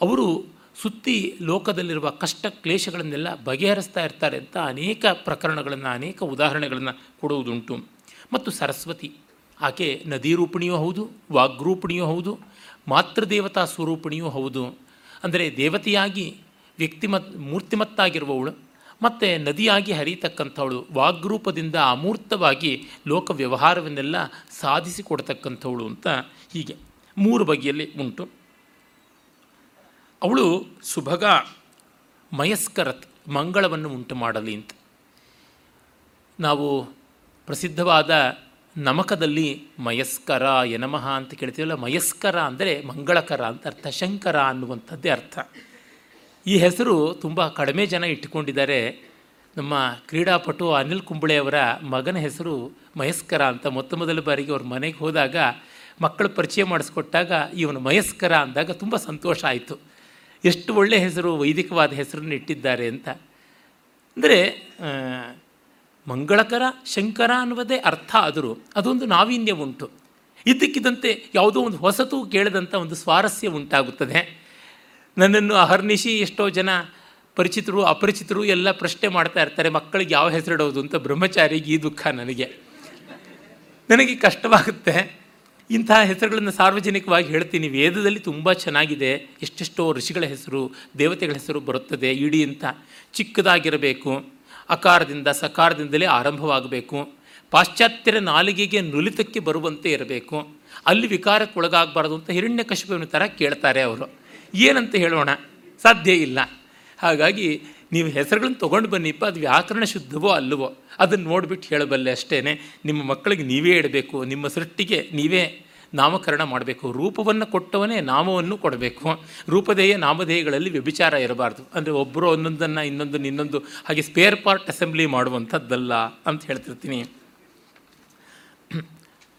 ಅವರು ಸುತ್ತಿ ಲೋಕದಲ್ಲಿರುವ ಕಷ್ಟ ಕ್ಲೇಶಗಳನ್ನೆಲ್ಲ ಬಗೆಹರಿಸ್ತಾ ಇರ್ತಾರೆ ಅಂತ ಅನೇಕ ಪ್ರಕರಣಗಳನ್ನು, ಅನೇಕ ಉದಾಹರಣೆಗಳನ್ನು ಕೊಡುವುದುಂಟು. ಮತ್ತು ಸರಸ್ವತಿ, ಆಕೆ ನದಿ ರೂಪಿಣಿಯೂ ಹೌದು ವಾಗ್ರೂಪಿಣಿಯೂ ಹೌದು, ಮಾತೃದೇವತಾ ಸ್ವರೂಪಿಣಿಯೂ ಹೌದು. ಅಂದರೆ ದೇವತೆಯಾಗಿ ವ್ಯಕ್ತಿಮತ್, ಮೂರ್ತಿಮತ್ತಾಗಿರುವವಳು ಮತ್ತು ನದಿಯಾಗಿ ಹರಿಯತಕ್ಕಂಥವಳು ವಾಗ್ರೂಪದಿಂದ ಅಮೂರ್ತವಾಗಿ ಲೋಕ ವ್ಯವಹಾರವನ್ನೆಲ್ಲ ಸಾಧಿಸಿಕೊಡ್ತಕ್ಕಂಥವಳು ಅಂತ ಹೀಗೆ ಮೂರು ಬಗೆಯಲ್ಲಿ ಉಂಟು. ಅವಳು ಸುಭಗ, ಮಯಸ್ಕರತ್, ಮಂಗಳವನ್ನು ಉಂಟು ಮಾಡಲಿ ಅಂತ. ನಾವು ಪ್ರಸಿದ್ಧವಾದ ನಮಕದಲ್ಲಿ ಮಯಸ್ಕರ, ಯನಮಃ ಅಂತ ಕೇಳ್ತೀವಲ್ಲ, ಮಯಸ್ಕರ ಅಂದರೆ ಮಂಗಳಕರ ಅಂತ ಅರ್ಥ, ಶಂಕರ ಅನ್ನುವಂಥದ್ದೇ ಅರ್ಥ. ಈ ಹೆಸರು ತುಂಬ ಕಡಿಮೆ ಜನ ಇಟ್ಟುಕೊಂಡಿದ್ದಾರೆ. ನಮ್ಮ ಕ್ರೀಡಾಪಟು ಅನಿಲ್ ಕುಂಬಳೆಯವರ ಮಗನ ಹೆಸರು ಮಯಸ್ಕರ ಅಂತ ಮೊತ್ತ ಮೊದಲ ಬಾರಿಗೆ ಅವ್ರ ಮನೆಗೆ ಹೋದಾಗ ಮಕ್ಕಳು ಪರಿಚಯ ಮಾಡಿಸ್ಕೊಟ್ಟಾಗ ಇವನು ಮಯಸ್ಕರ ಅಂದಾಗ ತುಂಬ ಸಂತೋಷ ಆಯಿತು. ಎಷ್ಟು ಒಳ್ಳೆಯ ಹೆಸರು, ವೈದಿಕವಾದ ಹೆಸರನ್ನು ಇಟ್ಟಿದ್ದಾರೆ ಅಂತ. ಅಂದರೆ ಮಂಗಳಕರ, ಶಂಕರ ಅನ್ನುವುದೇ ಅರ್ಥ ಆದರೂ ಅದೊಂದು ನಾವೀನ್ಯ ಉಂಟು. ಇದ್ದಕ್ಕಿದ್ದಂತೆ ಯಾವುದೋ ಒಂದು ಹೊಸತು ಕೇಳದಂಥ ಒಂದು ಸ್ವಾರಸ್ಯ ಉಂಟಾಗುತ್ತದೆ. ನನ್ನನ್ನು ಅಹರ್ನಿಶಿ ಎಷ್ಟೋ ಜನ ಪರಿಚಿತರು, ಅಪರಿಚಿತರು ಎಲ್ಲ ಪ್ರಶ್ನೆ ಮಾಡ್ತಾ ಇರ್ತಾರೆ, ಮಕ್ಕಳಿಗೆ ಯಾವ ಹೆಸರಿಡೋದು ಅಂತ ಬ್ರಹ್ಮಚಾರಿಗೆ ಈ ದುಃಖ ನನಗೆ. ನನಗೆ ಕಷ್ಟವಾಗುತ್ತೆ. ಇಂತಹ ಹೆಸರುಗಳನ್ನು ಸಾರ್ವಜನಿಕವಾಗಿ ಹೇಳ್ತೀನಿ. ವೇದದಲ್ಲಿ ತುಂಬ ಚೆನ್ನಾಗಿದೆ. ಎಷ್ಟೆಷ್ಟೋ ಋಷಿಗಳ ಹೆಸರು, ದೇವತೆಗಳ ಹೆಸರು ಬರುತ್ತದೆ, ಇಡೀ ಅಂತ ಚಿಕ್ಕದಾಗಿರಬೇಕು, ಅಕಾರದಿಂದ, ಸಕಾರದಿಂದಲೇ ಆರಂಭವಾಗಬೇಕು, ಪಾಶ್ಚಾತ್ಯರ ನಾಲಿಗೆಗೆ ನುಲಿತಕ್ಕೆ ಬರುವಂತೆ ಇರಬೇಕು, ಅಲ್ಲಿ ವಿಕಾರಕ್ಕೆ ಒಳಗಾಗಬಾರ್ದು ಅಂತ ಹಿರಣ್ಯ ಕಶಿಪನ ಥರ ಕೇಳ್ತಾರೆ ಅವರು. ಏನಂತ ಹೇಳೋಣ? ಸಾಧ್ಯ ಇಲ್ಲ. ಹಾಗಾಗಿ ನೀವು ಹೆಸರುಗಳನ್ನು ತೊಗೊಂಡು ಬನ್ನಿಪ್ಪ, ಅದು ವ್ಯಾಕರಣ ಶುದ್ಧವೋ ಅಲ್ಲವೋ, ಅದನ್ನು ನೋಡಿಬಿಟ್ಟು ಹೇಳಬಲ್ಲೆ ಅಷ್ಟೇ ನಿಮ್ಮ ಮಕ್ಕಳಿಗೆ ನೀವೇ ಇಡಬೇಕು ನಿಮ್ಮ ಸೃಷ್ಟಿಗೆ ನೀವೇ ನಾಮಕರಣ ಮಾಡಬೇಕು. ರೂಪವನ್ನು ಕೊಟ್ಟವನೇ ನಾಮವನ್ನು ಕೊಡಬೇಕು. ರೂಪದೇಯ ನಾಮಧೇಯಗಳಲ್ಲಿ ವ್ಯಭಿಚಾರ ಇರಬಾರ್ದು. ಅಂದರೆ ಒಬ್ಬರು ಒಂದೊಂದನ್ನು ಇನ್ನೊಂದನ್ನು ಇನ್ನೊಂದು ಹಾಗೆ ಸ್ಪೇರ್ ಪಾರ್ಟ್ ಅಸೆಂಬ್ಲಿ ಮಾಡುವಂಥದ್ದಲ್ಲ ಅಂತ ಹೇಳ್ತಿರ್ತೀನಿ.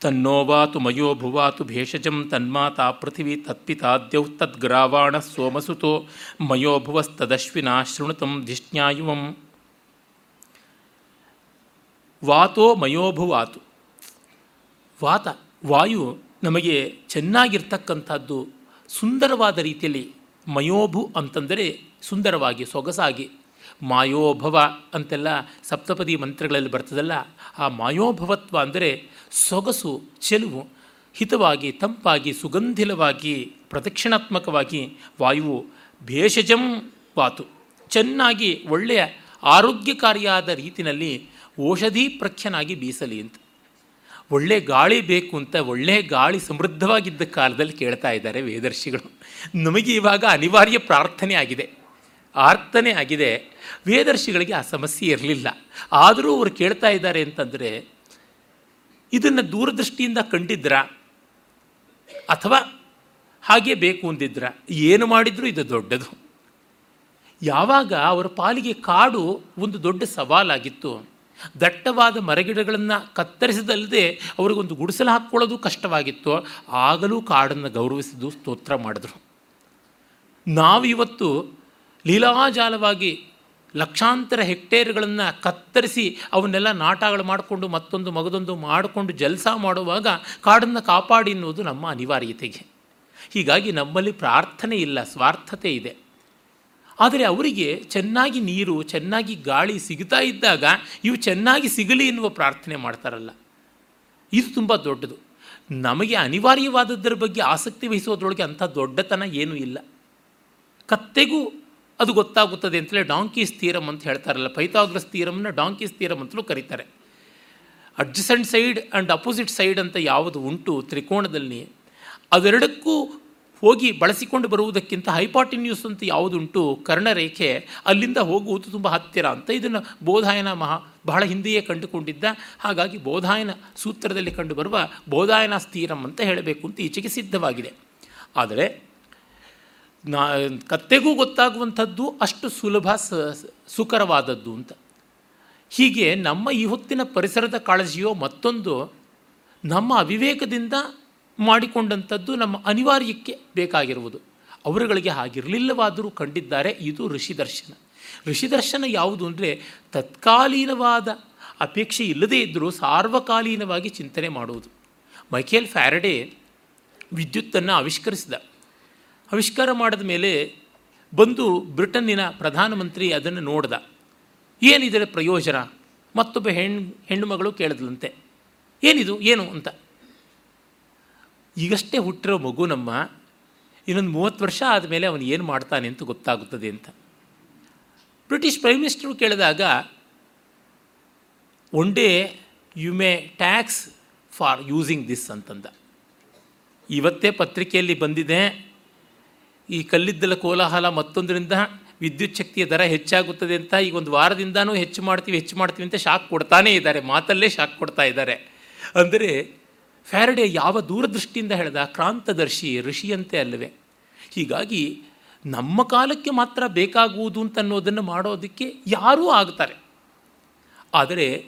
ತನ್ನೋವಾತು ಮಯೋ ಭುವಾತು ಭೇಷಜಂ ತನ್ಮಾತಾ ಪೃಥಿವಿ ತತ್ಪಿತಾದ್ಯೌ ತದ್ಗ್ರಾವಾಣ ಸೋಮಸುತೋ ಮಯೋ ಭುವಸ್ತದಶ್ವಿನ ಶೃಣುತಂ ಧಿಷ್ಣ್ಯಾಯುವಂ. ವಾತೋ ಮಯೋಭುವಾತು ವಾತ, ವಾಯು ನಮಗೆ ಚೆನ್ನಾಗಿರ್ತಕ್ಕಂಥದ್ದು ಸುಂದರವಾದ ರೀತಿಯಲ್ಲಿ ಮಯೋಭು ಅಂತಂದರೆ ಸುಂದರವಾಗಿ, ಸೊಗಸಾಗಿ ಮಾಯೋಭವ ಅಂತೆಲ್ಲ ಸಪ್ತಪದಿ ಮಂತ್ರಗಳಲ್ಲಿ ಬರ್ತದಲ್ಲ ಆ ಮಾಯೋಭವತ್ವ ಅಂದರೆ ಸೊಗಸು, ಚೆಲುವು, ಹಿತವಾಗಿ, ತಂಪಾಗಿ, ಸುಗಂಧಿಲವಾಗಿ, ಪ್ರದಕ್ಷಿಣಾತ್ಮಕವಾಗಿ ವಾಯುವು ಭೇಷಜಂ ವಾತು. ಚೆನ್ನಾಗಿ, ಒಳ್ಳೆಯ, ಆರೋಗ್ಯಕಾರಿಯಾದ ರೀತಿಯಲ್ಲಿ ಔಷಧಿ ಪ್ರಖ್ಯನಾಗಿ ಬೀಸಲಿ ಅಂತ. ಒಳ್ಳೆ ಗಾಳಿ ಬೇಕು ಅಂತ ಒಳ್ಳೆಯ ಗಾಳಿ ಸಮೃದ್ಧವಾಗಿದ್ದ ಕಾಲದಲ್ಲಿ ಕೇಳ್ತಾ ಇದ್ದಾರೆ ವೇದರ್ಶಿಗಳು. ನಮಗೆ ಇವಾಗ ಅನಿವಾರ್ಯ ಪ್ರಾರ್ಥನೆ ಆಗಿದೆ. ಆರ್ತನೆ ಆಗಿದೆ. ವೇದರ್ಶಿಗಳಿಗೆ ಆ ಸಮಸ್ಯೆ ಇರಲಿಲ್ಲ. ಆದರೂ ಅವರು ಕೇಳ್ತಾ ಇದ್ದಾರೆ ಅಂತಂದರೆ, ಇದನ್ನು ದೂರದೃಷ್ಟಿಯಿಂದ ಕಂಡಿದ್ರ? ಅಥವಾ ಹಾಗೆ ಬೇಕು ಅಂದಿದ್ರ? ಏನು ಮಾಡಿದರೂ ಇದು ದೊಡ್ಡದು. ಯಾವಾಗ ಅವರ ಪಾಲಿಗೆ ಕಾಡು ಒಂದು ದೊಡ್ಡ ಸವಾಲಾಗಿತ್ತು. ದಟ್ಟವಾದ ಮರಗಿಡಗಳನ್ನು ಕತ್ತರಿಸದಲ್ಲದೆ ಅವ್ರಿಗೊಂದು ಗುಡಿಸಲು ಹಾಕ್ಕೊಳ್ಳೋದು ಕಷ್ಟವಾಗಿತ್ತು. ಆಗಲೂ ಕಾಡನ್ನು ಗೌರವಿಸಿದ್ದು ಸ್ತೋತ್ರ ಮಾಡಿದ್ರು. ನಾವಿವತ್ತು ಲೀಲಾಜಾಲವಾಗಿ ಲಕ್ಷಾಂತರ ಹೆಕ್ಟೇರ್ಗಳನ್ನು ಕತ್ತರಿಸಿ ಅವನ್ನೆಲ್ಲ ನಾಟಗಳು ಮಾಡಿಕೊಂಡು ಮತ್ತೊಂದು ಮಗದೊಂದು ಮಾಡಿಕೊಂಡು ಜಲಸ ಮಾಡುವಾಗ ಕಾಡನ್ನು ಕಾಪಾಡಿ ಎನ್ನುವುದು ನಮ್ಮ ಅನಿವಾರ್ಯತೆಗೆ. ಹೀಗಾಗಿ ನಮ್ಮಲ್ಲಿ ಪ್ರಾರ್ಥನೆ ಇಲ್ಲ, ಸ್ವಾರ್ಥತೆ ಇದೆ. ಆದರೆ ಅವರಿಗೆ ಚೆನ್ನಾಗಿ ನೀರು, ಚೆನ್ನಾಗಿ ಗಾಳಿ ಸಿಗ್ತಾ ಇದ್ದಾಗ ಇವು ಚೆನ್ನಾಗಿ ಸಿಗಲಿ ಎನ್ನುವ ಪ್ರಾರ್ಥನೆ ಮಾಡ್ತಾರಲ್ಲ. ಇದು ತುಂಬ ದೊಡ್ಡದು. ನಮಗೆ ಅನಿವಾರ್ಯವಾದದ್ದರ ಬಗ್ಗೆ ಆಸಕ್ತಿ ವಹಿಸೋದ್ರೊಳಗೆ ಅಂಥ ದೊಡ್ಡತನ ಏನೂ ಇಲ್ಲ. ಕತ್ತೆಗೂ ಅದು ಗೊತ್ತಾಗುತ್ತದೆ ಅಂತಲೇ ಡಾಂಕೀಸ್ ತೀರಮ್ ಅಂತ ಹೇಳ್ತಾರಲ್ಲ, ಪೈಥಾಗ್ರಸ್ ತೀರಮ್ನ ಡಾಂಕೀಸ್ ತೀರಮ್ ಅಂತಲೂ ಕರೀತಾರೆ. Adjacent side and opposite side ಅಂತ ಯಾವುದು ಉಂಟು ತ್ರಿಕೋಣದಲ್ಲಿ ಅವೆರಡಕ್ಕೂ ಹೋಗಿ ಬಳಸಿಕೊಂಡು ಬರುವುದಕ್ಕಿಂತ ಹೈಪಾಟಿನ್ಯೂಸ್ ಅಂತ ಯಾವುದುಂಟು ಕರ್ಣರೇಖೆ, ಅಲ್ಲಿಂದ ಹೋಗುವುದು ತುಂಬ ಹತ್ತಿರ ಅಂತ ಇದನ್ನು ಬೋಧಾಯನ ಮಹಾ, ಬಹಳ ಹಿಂದೆಯೇ ಕಂಡುಕೊಂಡಿದ್ದ, ಹಾಗಾಗಿ ಬೋಧಾಯನ ಸೂತ್ರದಲ್ಲಿ ಕಂಡುಬರುವ ಬೋಧಾಯನ ಸ್ಥಿರಂ ಅಂತ ಹೇಳಬೇಕು ಅಂತ ಈಚೆಗೆ ಸಿದ್ಧವಾಗಿದೆ. ಆದರೆ ನಾ, ಕತ್ತೆಗೂ ಗೊತ್ತಾಗುವಂಥದ್ದು ಅಷ್ಟು ಸುಲಭ ಸುಕರವಾದದ್ದು ಅಂತ. ಹೀಗೆ ನಮ್ಮ ಈ ಹೊತ್ತಿನ ಪರಿಸರದ ಕಾಳಜಿಯೋ ಮತ್ತೊಂದು ನಮ್ಮ ಅವಿವೇಕದಿಂದ ಮಾಡಿಕೊಂಡಂಥದ್ದು ನಮ್ಮ ಅನಿವಾರ್ಯಕ್ಕೆ ಬೇಕಾಗಿರುವುದು. ಅವರುಗಳಿಗೆ ಹಾಗಿರಲಿಲ್ಲವಾದರೂ ಕಂಡಿದ್ದಾರೆ, ಇದು ಋಷಿ ದರ್ಶನ. ಋಷಿ ದರ್ಶನ ಯಾವುದು ಅಂದರೆ ತತ್ಕಾಲೀನವಾದ ಅಪೇಕ್ಷೆ ಇಲ್ಲದೇ ಇದ್ದರೂ ಸಾರ್ವಕಾಲೀನವಾಗಿ ಚಿಂತನೆ ಮಾಡುವುದು. ಮೈಕೇಲ್ ಫ್ಯಾರಡೆ ವಿದ್ಯುತ್ತನ್ನು ಆವಿಷ್ಕರಿಸಿದ. ಆವಿಷ್ಕಾರ ಮಾಡಿದ ಮೇಲೆ ಬಂದು ಬ್ರಿಟನ್ನಿನ ಪ್ರಧಾನಮಂತ್ರಿ ಅದನ್ನು ನೋಡ್ದ. ಏನಿದರೆ ಪ್ರಯೋಜನ? ಮತ್ತೊಬ್ಬ ಹೆಣ್ಣು ಹೆಣ್ಣು ಮಗಳು ಕೇಳಿದ್ಲಂತೆ. ಏನಿದು? ಏನು ಅಂತ. ಈಗಷ್ಟೇ ಹುಟ್ಟಿರೋ ಮಗು ನಮ್ಮ, ಇನ್ನೊಂದು ಮೂವತ್ತು ವರ್ಷ ಆದಮೇಲೆ ಅವನು ಏನು ಮಾಡ್ತಾನೆ ಅಂತ ಗೊತ್ತಾಗುತ್ತದೆ ಅಂತ. ಬ್ರಿಟಿಷ್ ಪ್ರೈಮ್ ಮಿನಿಸ್ಟರು ಕೇಳಿದಾಗ, one day you may tax for using this ಅಂತಂದ. ಇವತ್ತೇ ಪತ್ರಿಕೆಯಲ್ಲಿ ಬಂದಿದೆ. ಈ ಕಲ್ಲಿದ್ದಲ ಕೋಲಾಹಲ ಮತ್ತೊಂದರಿಂದ ವಿದ್ಯುತ್ ಶಕ್ತಿಯ ದರ ಹೆಚ್ಚಾಗುತ್ತದೆ ಅಂತ ಈಗ ಒಂದು ವಾರದಿಂದನೂ ಹೆಚ್ಚು ಮಾಡ್ತೀವಿ ಹೆಚ್ಚು ಮಾಡ್ತೀವಿ ಅಂತ ಶಾಕ್ ಕೊಡ್ತಾನೇ ಇದ್ದಾರೆ. ಮಾತಲ್ಲೇ ಶಾಕ್ ಕೊಡ್ತಾ ಇದ್ದಾರೆ. ಅಂದರೆ ಫ್ಯಾರಡೆ ಯಾವ ದೂರದೃಷ್ಟಿಯಿಂದ ಹೇಳಿದ? ಕ್ರಾಂತದರ್ಶಿ ಋಷಿಯಂತೆ ಅಲ್ಲವೇ. ಹೀಗಾಗಿ ನಮ್ಮ ಕಾಲಕ್ಕೆ ಮಾತ್ರ ಬೇಕಾಗುವುದು ಅಂತ ಅನ್ನೋದನ್ನು ಮಾಡೋದಕ್ಕೆ ಯಾರೂ ಆಗ್ತಾರೆ. ಆದರೆ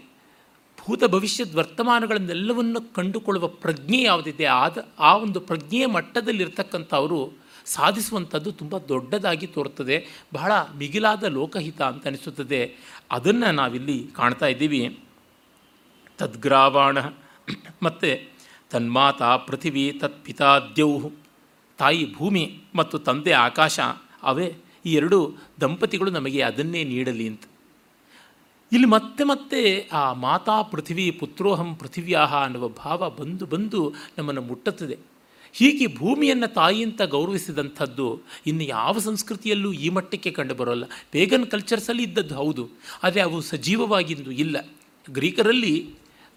ಭೂತ ಭವಿಷ್ಯದ ವರ್ತಮಾನಗಳನ್ನೆಲ್ಲವನ್ನು ಕಂಡುಕೊಳ್ಳುವ ಪ್ರಜ್ಞೆ ಯಾವುದಿದೆ? ಆದ, ಆ ಒಂದು ಪ್ರಜ್ಞೆಯ ಮಟ್ಟದಲ್ಲಿರ್ತಕ್ಕಂಥವರು ಸಾಧಿಸುವಂಥದ್ದು ತುಂಬ ದೊಡ್ಡದಾಗಿ ತೋರುತ್ತದೆ, ಬಹಳ ಮಿಗಿಲಾದ ಲೋಕಹಿತ ಅಂತ ಅನಿಸುತ್ತದೆ. ಅದನ್ನು ನಾವಿಲ್ಲಿ ಕಾಣ್ತಾ ಇದ್ದೀವಿ. ತದ್ಗ್ರಾವಾಣ. ಮತ್ತು ತನ್ಮಾತಾ ಪೃಥಿವಿ ತತ್ಪಿತಾ ದ್ಯೌಹು ತಾಯಿ ಭೂಮಿ ಮತ್ತು ತಂದೆ ಆಕಾಶ, ಅವೇ ಈ ಎರಡು ದಂಪತಿಗಳು ನಮಗೆ ಅದನ್ನೇ ನೀಡಲಿ ಅಂತ. ಇಲ್ಲಿ ಮತ್ತೆ ಮತ್ತೆ ಆ ಮಾತಾ ಪೃಥಿವಿ ಪುತ್ರೋಹಂ ಪೃಥಿವ್ಯಾಹ ಅನ್ನುವ ಭಾವ ಬಂದು ಬಂದು ನಮ್ಮನ್ನು ಮುಟ್ಟುತ್ತದೆ. ಹೀಗೆ ಭೂಮಿಯನ್ನು ತಾಯಿಯಂತ ಗೌರವಿಸಿದಂಥದ್ದು ಇನ್ನು ಯಾವ ಸಂಸ್ಕೃತಿಯಲ್ಲೂ ಈ ಮಟ್ಟಕ್ಕೆ ಕಂಡುಬರೋಲ್ಲ. ಪೇಗನ್ ಕಲ್ಚರ್ಸಲ್ಲಿ ಇದ್ದದ್ದು ಹೌದು. ಆದರೆ ಅವು ಸಜೀವವಾಗಿಂದು ಇಲ್ಲ. ಗ್ರೀಕರಲ್ಲಿ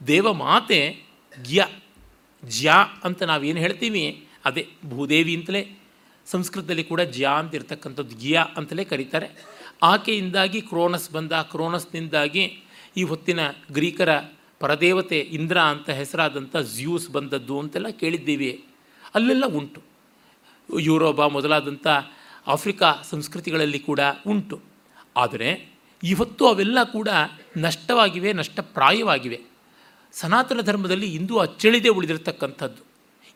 ದೇವ ಮಾತೆ ಗ್ಯ ಜ್ಯಾ ಅಂತ ನಾವೇನು ಹೇಳ್ತೀವಿ? ಅದೇ ಭೂದೇವಿ ಅಂತಲೇ ಸಂಸ್ಕೃತದಲ್ಲಿ ಕೂಡ ಜ್ಯಾ ಅಂತ ಇರ್ತಕ್ಕಂಥದ್ದು ಗಿಯಾ ಅಂತಲೇ ಕರೀತಾರೆ. ಆಕೆಯಿಂದಾಗಿ ಕ್ರೋನಸ್ ಬಂದ, ಕ್ರೋನಸ್ನಿಂದಾಗಿ ಈ ಹೊತ್ತಿನ ಗ್ರೀಕರ ಪರದೇವತೆ ಇಂದ್ರ ಅಂತ ಹೆಸರಾದಂಥ ಜ್ಯೂಸ್ ಬಂದದ್ದು ಅಂತೆಲ್ಲ ಕೇಳಿದ್ದೀವಿ. ಅಲ್ಲೆಲ್ಲ ಉಂಟು. ಯುರೋಪ ಮೊದಲಾದಂಥ ಆಫ್ರಿಕಾ ಸಂಸ್ಕೃತಿಗಳಲ್ಲಿ ಕೂಡ ಉಂಟು. ಆದರೆ ಇವತ್ತು ಅವೆಲ್ಲ ಕೂಡ ನಷ್ಟವಾಗಿವೆ, ನಷ್ಟಪ್ರಾಯವಾಗಿವೆ. ಸನಾತನ ಧರ್ಮದಲ್ಲಿ ಇಂದು ಅಚ್ಚಳಿದೆ ಉಳಿದಿರತಕ್ಕಂಥದ್ದು.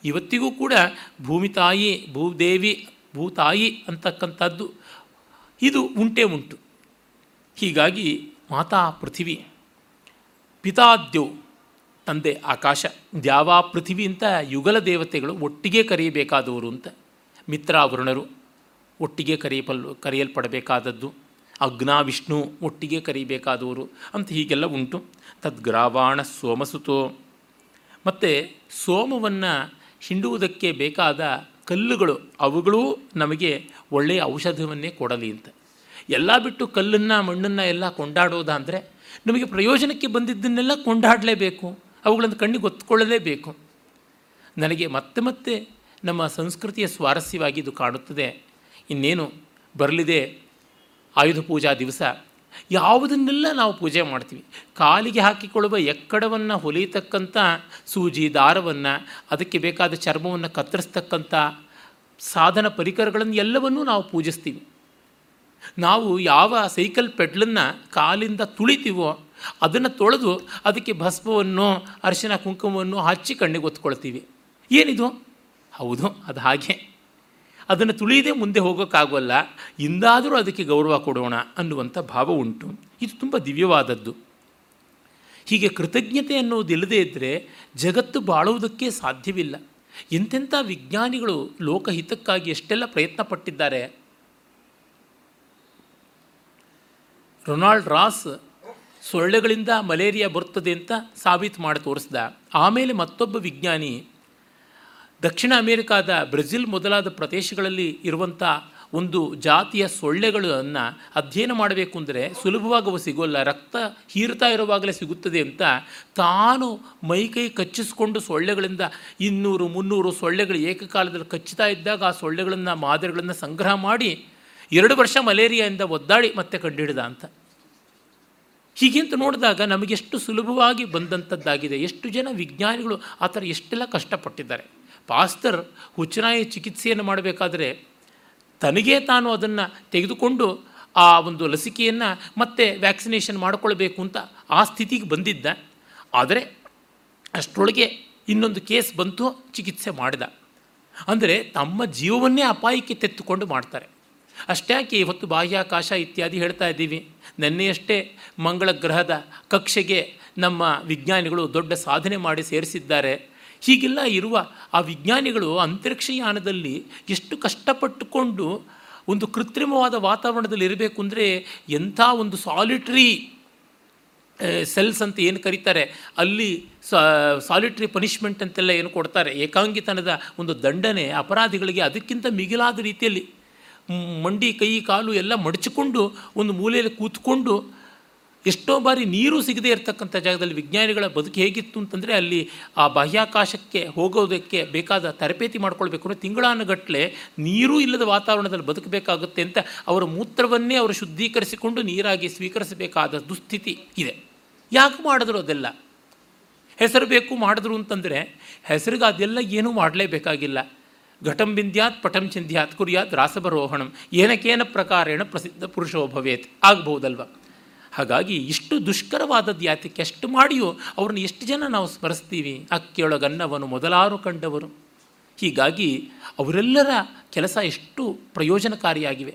ಇವತ್ತಿಗೂ ಕೂಡ ಭೂಮಿ ತಾಯಿ, ಭೂದೇವಿ ಭೂತಾಯಿ ಅಂತಕ್ಕಂಥದ್ದು ಇದು ಉಂಟೇ ಉಂಟು. ಹೀಗಾಗಿ ಮಾತಾ ಪೃಥಿವಿ ಪಿತಾದ್ಯೌ. ತಂದೆ ಆಕಾಶ, ದ್ಯಾವ ಪೃಥಿವಿ ಅಂತ ಯುಗಲ ದೇವತೆಗಳು ಒಟ್ಟಿಗೆ ಕರೆಯಬೇಕಾದವರು ಅಂತ ಮಿತ್ರ ವರುಣರು ಒಟ್ಟಿಗೆ ಕರೆಯಪಲ್, ಕರೆಯಲ್ಪಡಬೇಕಾದದ್ದು ಅಗ್ನ ವಿಷ್ಣು ಒಟ್ಟಿಗೆ ಕರೀಬೇಕಾದವರು ಅಂತ ಹೀಗೆಲ್ಲ ಉಂಟು. ತದ್ಗ್ರಾವಾಣ ಸೋಮಸುತೋ. ಮತ್ತು ಸೋಮವನ್ನು ಹಿಂಡುವುದಕ್ಕೆ ಬೇಕಾದ ಕಲ್ಲುಗಳು, ಅವುಗಳೂ ನಮಗೆ ಒಳ್ಳೆಯ ಔಷಧವನ್ನೇ ಕೊಡಲಿ ಅಂತ. ಎಲ್ಲ ಬಿಟ್ಟು ಕಲ್ಲನ್ನು, ಮಣ್ಣನ್ನು ಎಲ್ಲ ಕೊಂಡಾಡೋದಾದರೆ ನಮಗೆ ಪ್ರಯೋಜನಕ್ಕೆ ಬಂದಿದ್ದನ್ನೆಲ್ಲ ಕೊಂಡಾಡಲೇಬೇಕು. ಅವುಗಳನ್ನು ಕಣ್ಣಿಗೆ ಗೊತ್ತುಕೊಳ್ಳಲೇಬೇಕು ನನಗೆ ಮತ್ತೆ ಮತ್ತೆ ನಮ್ಮ ಸಂಸ್ಕೃತಿಯ ಸ್ವಾರಸ್ಯವಾಗಿ ಇದು ಕಾಣುತ್ತದೆ. ಇನ್ನೇನು ಬರಲಿದೆ ಆಯುಧ ಪೂಜಾ ದಿವಸ. ಯಾವುದನ್ನೆಲ್ಲ ನಾವು ಪೂಜೆ ಮಾಡ್ತೀವಿ. ಕಾಲಿಗೆ ಹಾಕಿಕೊಳ್ಳುವ ಎಕ್ಕಡವನ್ನು ಹೊಲಿಯತಕ್ಕಂಥ ಸೂಜಿ ದಾರವನ್ನು, ಅದಕ್ಕೆ ಬೇಕಾದ ಚರ್ಮವನ್ನು ಕತ್ತರಿಸ್ತಕ್ಕಂಥ ಸಾಧನ ಪರಿಕರಗಳನ್ನು ಎಲ್ಲವನ್ನೂ ನಾವು ಪೂಜಿಸ್ತೀವಿ. ನಾವು ಯಾವ ಸೈಕಲ್ ಪೆಡ್ಲನ್ನು ಕಾಲಿಂದ ತುಳಿತೀವೋ ಅದನ್ನು ತೊಳೆದು ಅದಕ್ಕೆ ಭಸ್ಮವನ್ನು, ಅರಿಶಿನ ಕುಂಕುಮವನ್ನು ಹಚ್ಚಿ ಕಣ್ಣಿಗೆ ಒತ್ಕೊಳ್ತೀವಿ ಏನಿದು? ಹೌದು, ಅದು ಹಾಗೆ. ಅದನ್ನು ತುಳಿಯದೆ ಮುಂದೆ ಹೋಗೋಕ್ಕಾಗೋಲ್ಲ. ಇಂದಾದರೂ ಅದಕ್ಕೆ ಗೌರವ ಕೊಡೋಣ ಅನ್ನುವಂಥ ಭಾವ ಉಂಟು. ಇದು ತುಂಬ ದಿವ್ಯವಾದದ್ದು. ಹೀಗೆ ಕೃತಜ್ಞತೆ ಅನ್ನೋದಿಲ್ಲದೇ ಇದ್ದರೆ ಜಗತ್ತು ಬಾಳುವುದಕ್ಕೆ ಸಾಧ್ಯವಿಲ್ಲ. ಎಂತೆಂಥ ವಿಜ್ಞಾನಿಗಳು ಲೋಕಹಿತಕ್ಕಾಗಿ ಎಷ್ಟೆಲ್ಲ ಪ್ರಯತ್ನ ಪಟ್ಟಿದ್ದಾರೆ. ರೊನಾಲ್ಡ್ ರಾಸ್ ಸೊಳ್ಳೆಗಳಿಂದ ಮಲೇರಿಯಾ ಬರ್ತದೆ ಅಂತ ಸಾಬೀತು ಮಾಡಿ ತೋರಿಸ್ದ. ಆಮೇಲೆ ಮತ್ತೊಬ್ಬ ವಿಜ್ಞಾನಿ, ದಕ್ಷಿಣ ಅಮೇರಿಕಾದ ಬ್ರೆಜಿಲ್ ಮೊದಲಾದ ಪ್ರದೇಶಗಳಲ್ಲಿ ಇರುವಂಥ ಒಂದು ಜಾತಿಯ ಸೊಳ್ಳೆಗಳನ್ನು ಅಧ್ಯಯನ ಮಾಡಬೇಕು ಅಂದರೆ ಅವು ಸಿಗೋಲ್ಲ. ರಕ್ತ ಹೀರ್ತಾ ಇರುವಾಗಲೇ ಸಿಗುತ್ತದೆ ಅಂತ ತಾನು ಮೈಕೈ ಕಚ್ಚಿಸ್ಕೊಂಡು ಸೊಳ್ಳೆಗಳಿಂದ ಇನ್ನೂರು, ಮುನ್ನೂರು ಸೊಳ್ಳೆಗಳು ಏಕಕಾಲದಲ್ಲಿ ಕಚ್ಚುತ್ತಾ ಇದ್ದಾಗ ಆ ಸೊಳ್ಳೆಗಳನ್ನು, ಮಾದರಿಗಳನ್ನು ಸಂಗ್ರಹ ಮಾಡಿ ಎರಡು ವರ್ಷ ಮಲೇರಿಯಾದಿಂದ ಒದ್ದಾಡಿ ಮತ್ತೆ ಕಂಡುಹಿಡಿದ ಅಂತ. ಹೀಗೆಂತ ನೋಡಿದಾಗ ನಮಗೆಷ್ಟು ಸುಲಭವಾಗಿ ಬಂದಂಥದ್ದಾಗಿದೆ. ಎಷ್ಟು ಜನ ವಿಜ್ಞಾನಿಗಳು ಆ ಥರ ಎಷ್ಟೆಲ್ಲ ಕಷ್ಟಪಟ್ಟಿದ್ದಾರೆ. ಪಾಸ್ತರ್ ಹುಚ್ಚನಾಯಿ ಚಿಕಿತ್ಸೆಯನ್ನು ಮಾಡಬೇಕಾದ್ರೆ ತನಗೇ ತಾನು ಅದನ್ನು ತೆಗೆದುಕೊಂಡು ಆ ಒಂದು ಲಸಿಕೆಯನ್ನು ಮತ್ತೆ ವ್ಯಾಕ್ಸಿನೇಷನ್ ಮಾಡಿಕೊಳ್ಬೇಕು ಅಂತ ಆ ಸ್ಥಿತಿಗೆ ಬಂದಿದ್ದ. ಆದರೆ ಅಷ್ಟರೊಳಗೆ ಇನ್ನೊಂದು ಕೇಸ್ ಬಂತು, ಚಿಕಿತ್ಸೆ ಮಾಡಿದ. ಅಂದರೆ ತಮ್ಮ ಜೀವವನ್ನೇ ಅಪಾಯಕ್ಕೆ ತೆತ್ತುಕೊಂಡು ಮಾಡ್ತಾರೆ. ಅಷ್ಟ್ಯಾಕೆ ಇವತ್ತು ಬಾಹ್ಯಾಕಾಶ ಇತ್ಯಾದಿ ಹೇಳ್ತಾ ಇದ್ದೀವಿ? ನೆನ್ನೆಯಷ್ಟೇ ಮಂಗಳ ಗ್ರಹದ ಕಕ್ಷೆಗೆ ನಮ್ಮ ವಿಜ್ಞಾನಿಗಳು ದೊಡ್ಡ ಸಾಧನೆ ಮಾಡಿ ಸೇರಿಸಿದ್ದಾರೆ. ಹೀಗೆಲ್ಲ ಇರುವ ಆ ವಿಜ್ಞಾನಿಗಳು ಅಂತರಿಕ್ಷಯಾನದಲ್ಲಿ ಎಷ್ಟು ಕಷ್ಟಪಟ್ಟುಕೊಂಡು ಒಂದು ಕೃತ್ರಿಮವಾದ ವಾತಾವರಣದಲ್ಲಿ ಇರಬೇಕು ಅಂದರೆ ಎಂಥ ಒಂದು ಸಾಲಿಟ್ರಿ ಸೆಲ್ಸ್ ಅಂತ ಏನು ಕರೀತಾರೆ? ಅಲ್ಲಿ ಸಾಲಿಟ್ರಿ ಪನಿಷ್ಮೆಂಟ್ ಅಂತೆಲ್ಲ ಏನು ಕೊಡ್ತಾರೆ? ಏಕಾಂಗಿತನದ ಒಂದು ದಂಡನೆ ಅಪರಾಧಿಗಳಿಗೆ ಅದಕ್ಕಿಂತ ಮಿಗಿಲಾದ ರೀತಿಯಲ್ಲಿ ಮಂಡಿ, ಕೈ, ಕಾಲು ಎಲ್ಲ ಮಡಚಿಕೊಂಡು ಒಂದು ಮೂಲೆಯಲ್ಲಿ ಕೂತ್ಕೊಂಡು ಎಷ್ಟೋ ಬಾರಿ ನೀರು ಸಿಗದೇ ಇರತಕ್ಕಂಥ ಜಾಗದಲ್ಲಿ ವಿಜ್ಞಾನಿಗಳ ಬದುಕು ಹೇಗಿತ್ತು ಅಂತಂದರೆ ಅಲ್ಲಿ ಆ ಬಾಹ್ಯಾಕಾಶಕ್ಕೆ ಹೋಗೋದಕ್ಕೆ ಬೇಕಾದ ತರಬೇತಿ ಮಾಡ್ಕೊಳ್ಬೇಕು ಅಂದರೆ ತಿಂಗಳಾನುಗಟ್ಟಲೆ ನೀರೂ ಇಲ್ಲದ ವಾತಾವರಣದಲ್ಲಿ ಬದುಕಬೇಕಾಗುತ್ತೆ ಅಂತ ಅವರ ಮೂತ್ರವನ್ನೇ ಅವರು ಶುದ್ಧೀಕರಿಸಿಕೊಂಡು ನೀರಾಗಿ ಸ್ವೀಕರಿಸಬೇಕಾದ ದುಸ್ಥಿತಿ ಇದೆ. ಯಾಕೆ ಮಾಡಿದ್ರು ಅದೆಲ್ಲ? ಹೆಸರು ಬೇಕು ಮಾಡಿದ್ರು ಅಂತಂದರೆ ಹೆಸರಿಗೆ ಅದೆಲ್ಲ ಏನೂ ಮಾಡಲೇಬೇಕಾಗಿಲ್ಲ. ಘಟಂ ಬಿಂದ್ಯಾತ್ ಪಟಂ ಚಿಂದ್ಯಾತ್ ಕುರಿಯಾತ್ ರಾಸಭರೋಹಣಂ ಏನಕೇನ ಪ್ರಕಾರೇಣ ಪ್ರಸಿದ್ಧ ಪುರುಷೋ ಭವೇತ್. ಆಗ್ಬೋದಲ್ವ ಹಾಗಾಗಿ ಇಷ್ಟು ದುಷ್ಕರವಾದದ್ದು ಯಾತಕ್ಕೆ ಎಷ್ಟು ಮಾಡಿಯೋ ಅವ್ರನ್ನ ಎಷ್ಟು ಜನ ನಾವು ಸ್ಮರಿಸ್ತೀವಿ? ಅಕ್ಕಿಯೊಳಗನ್ನವನು, ಮೊದಲಾರು ಕಂಡವರು. ಹೀಗಾಗಿ ಅವರೆಲ್ಲರ ಕೆಲಸ ಎಷ್ಟು ಪ್ರಯೋಜನಕಾರಿಯಾಗಿವೆ.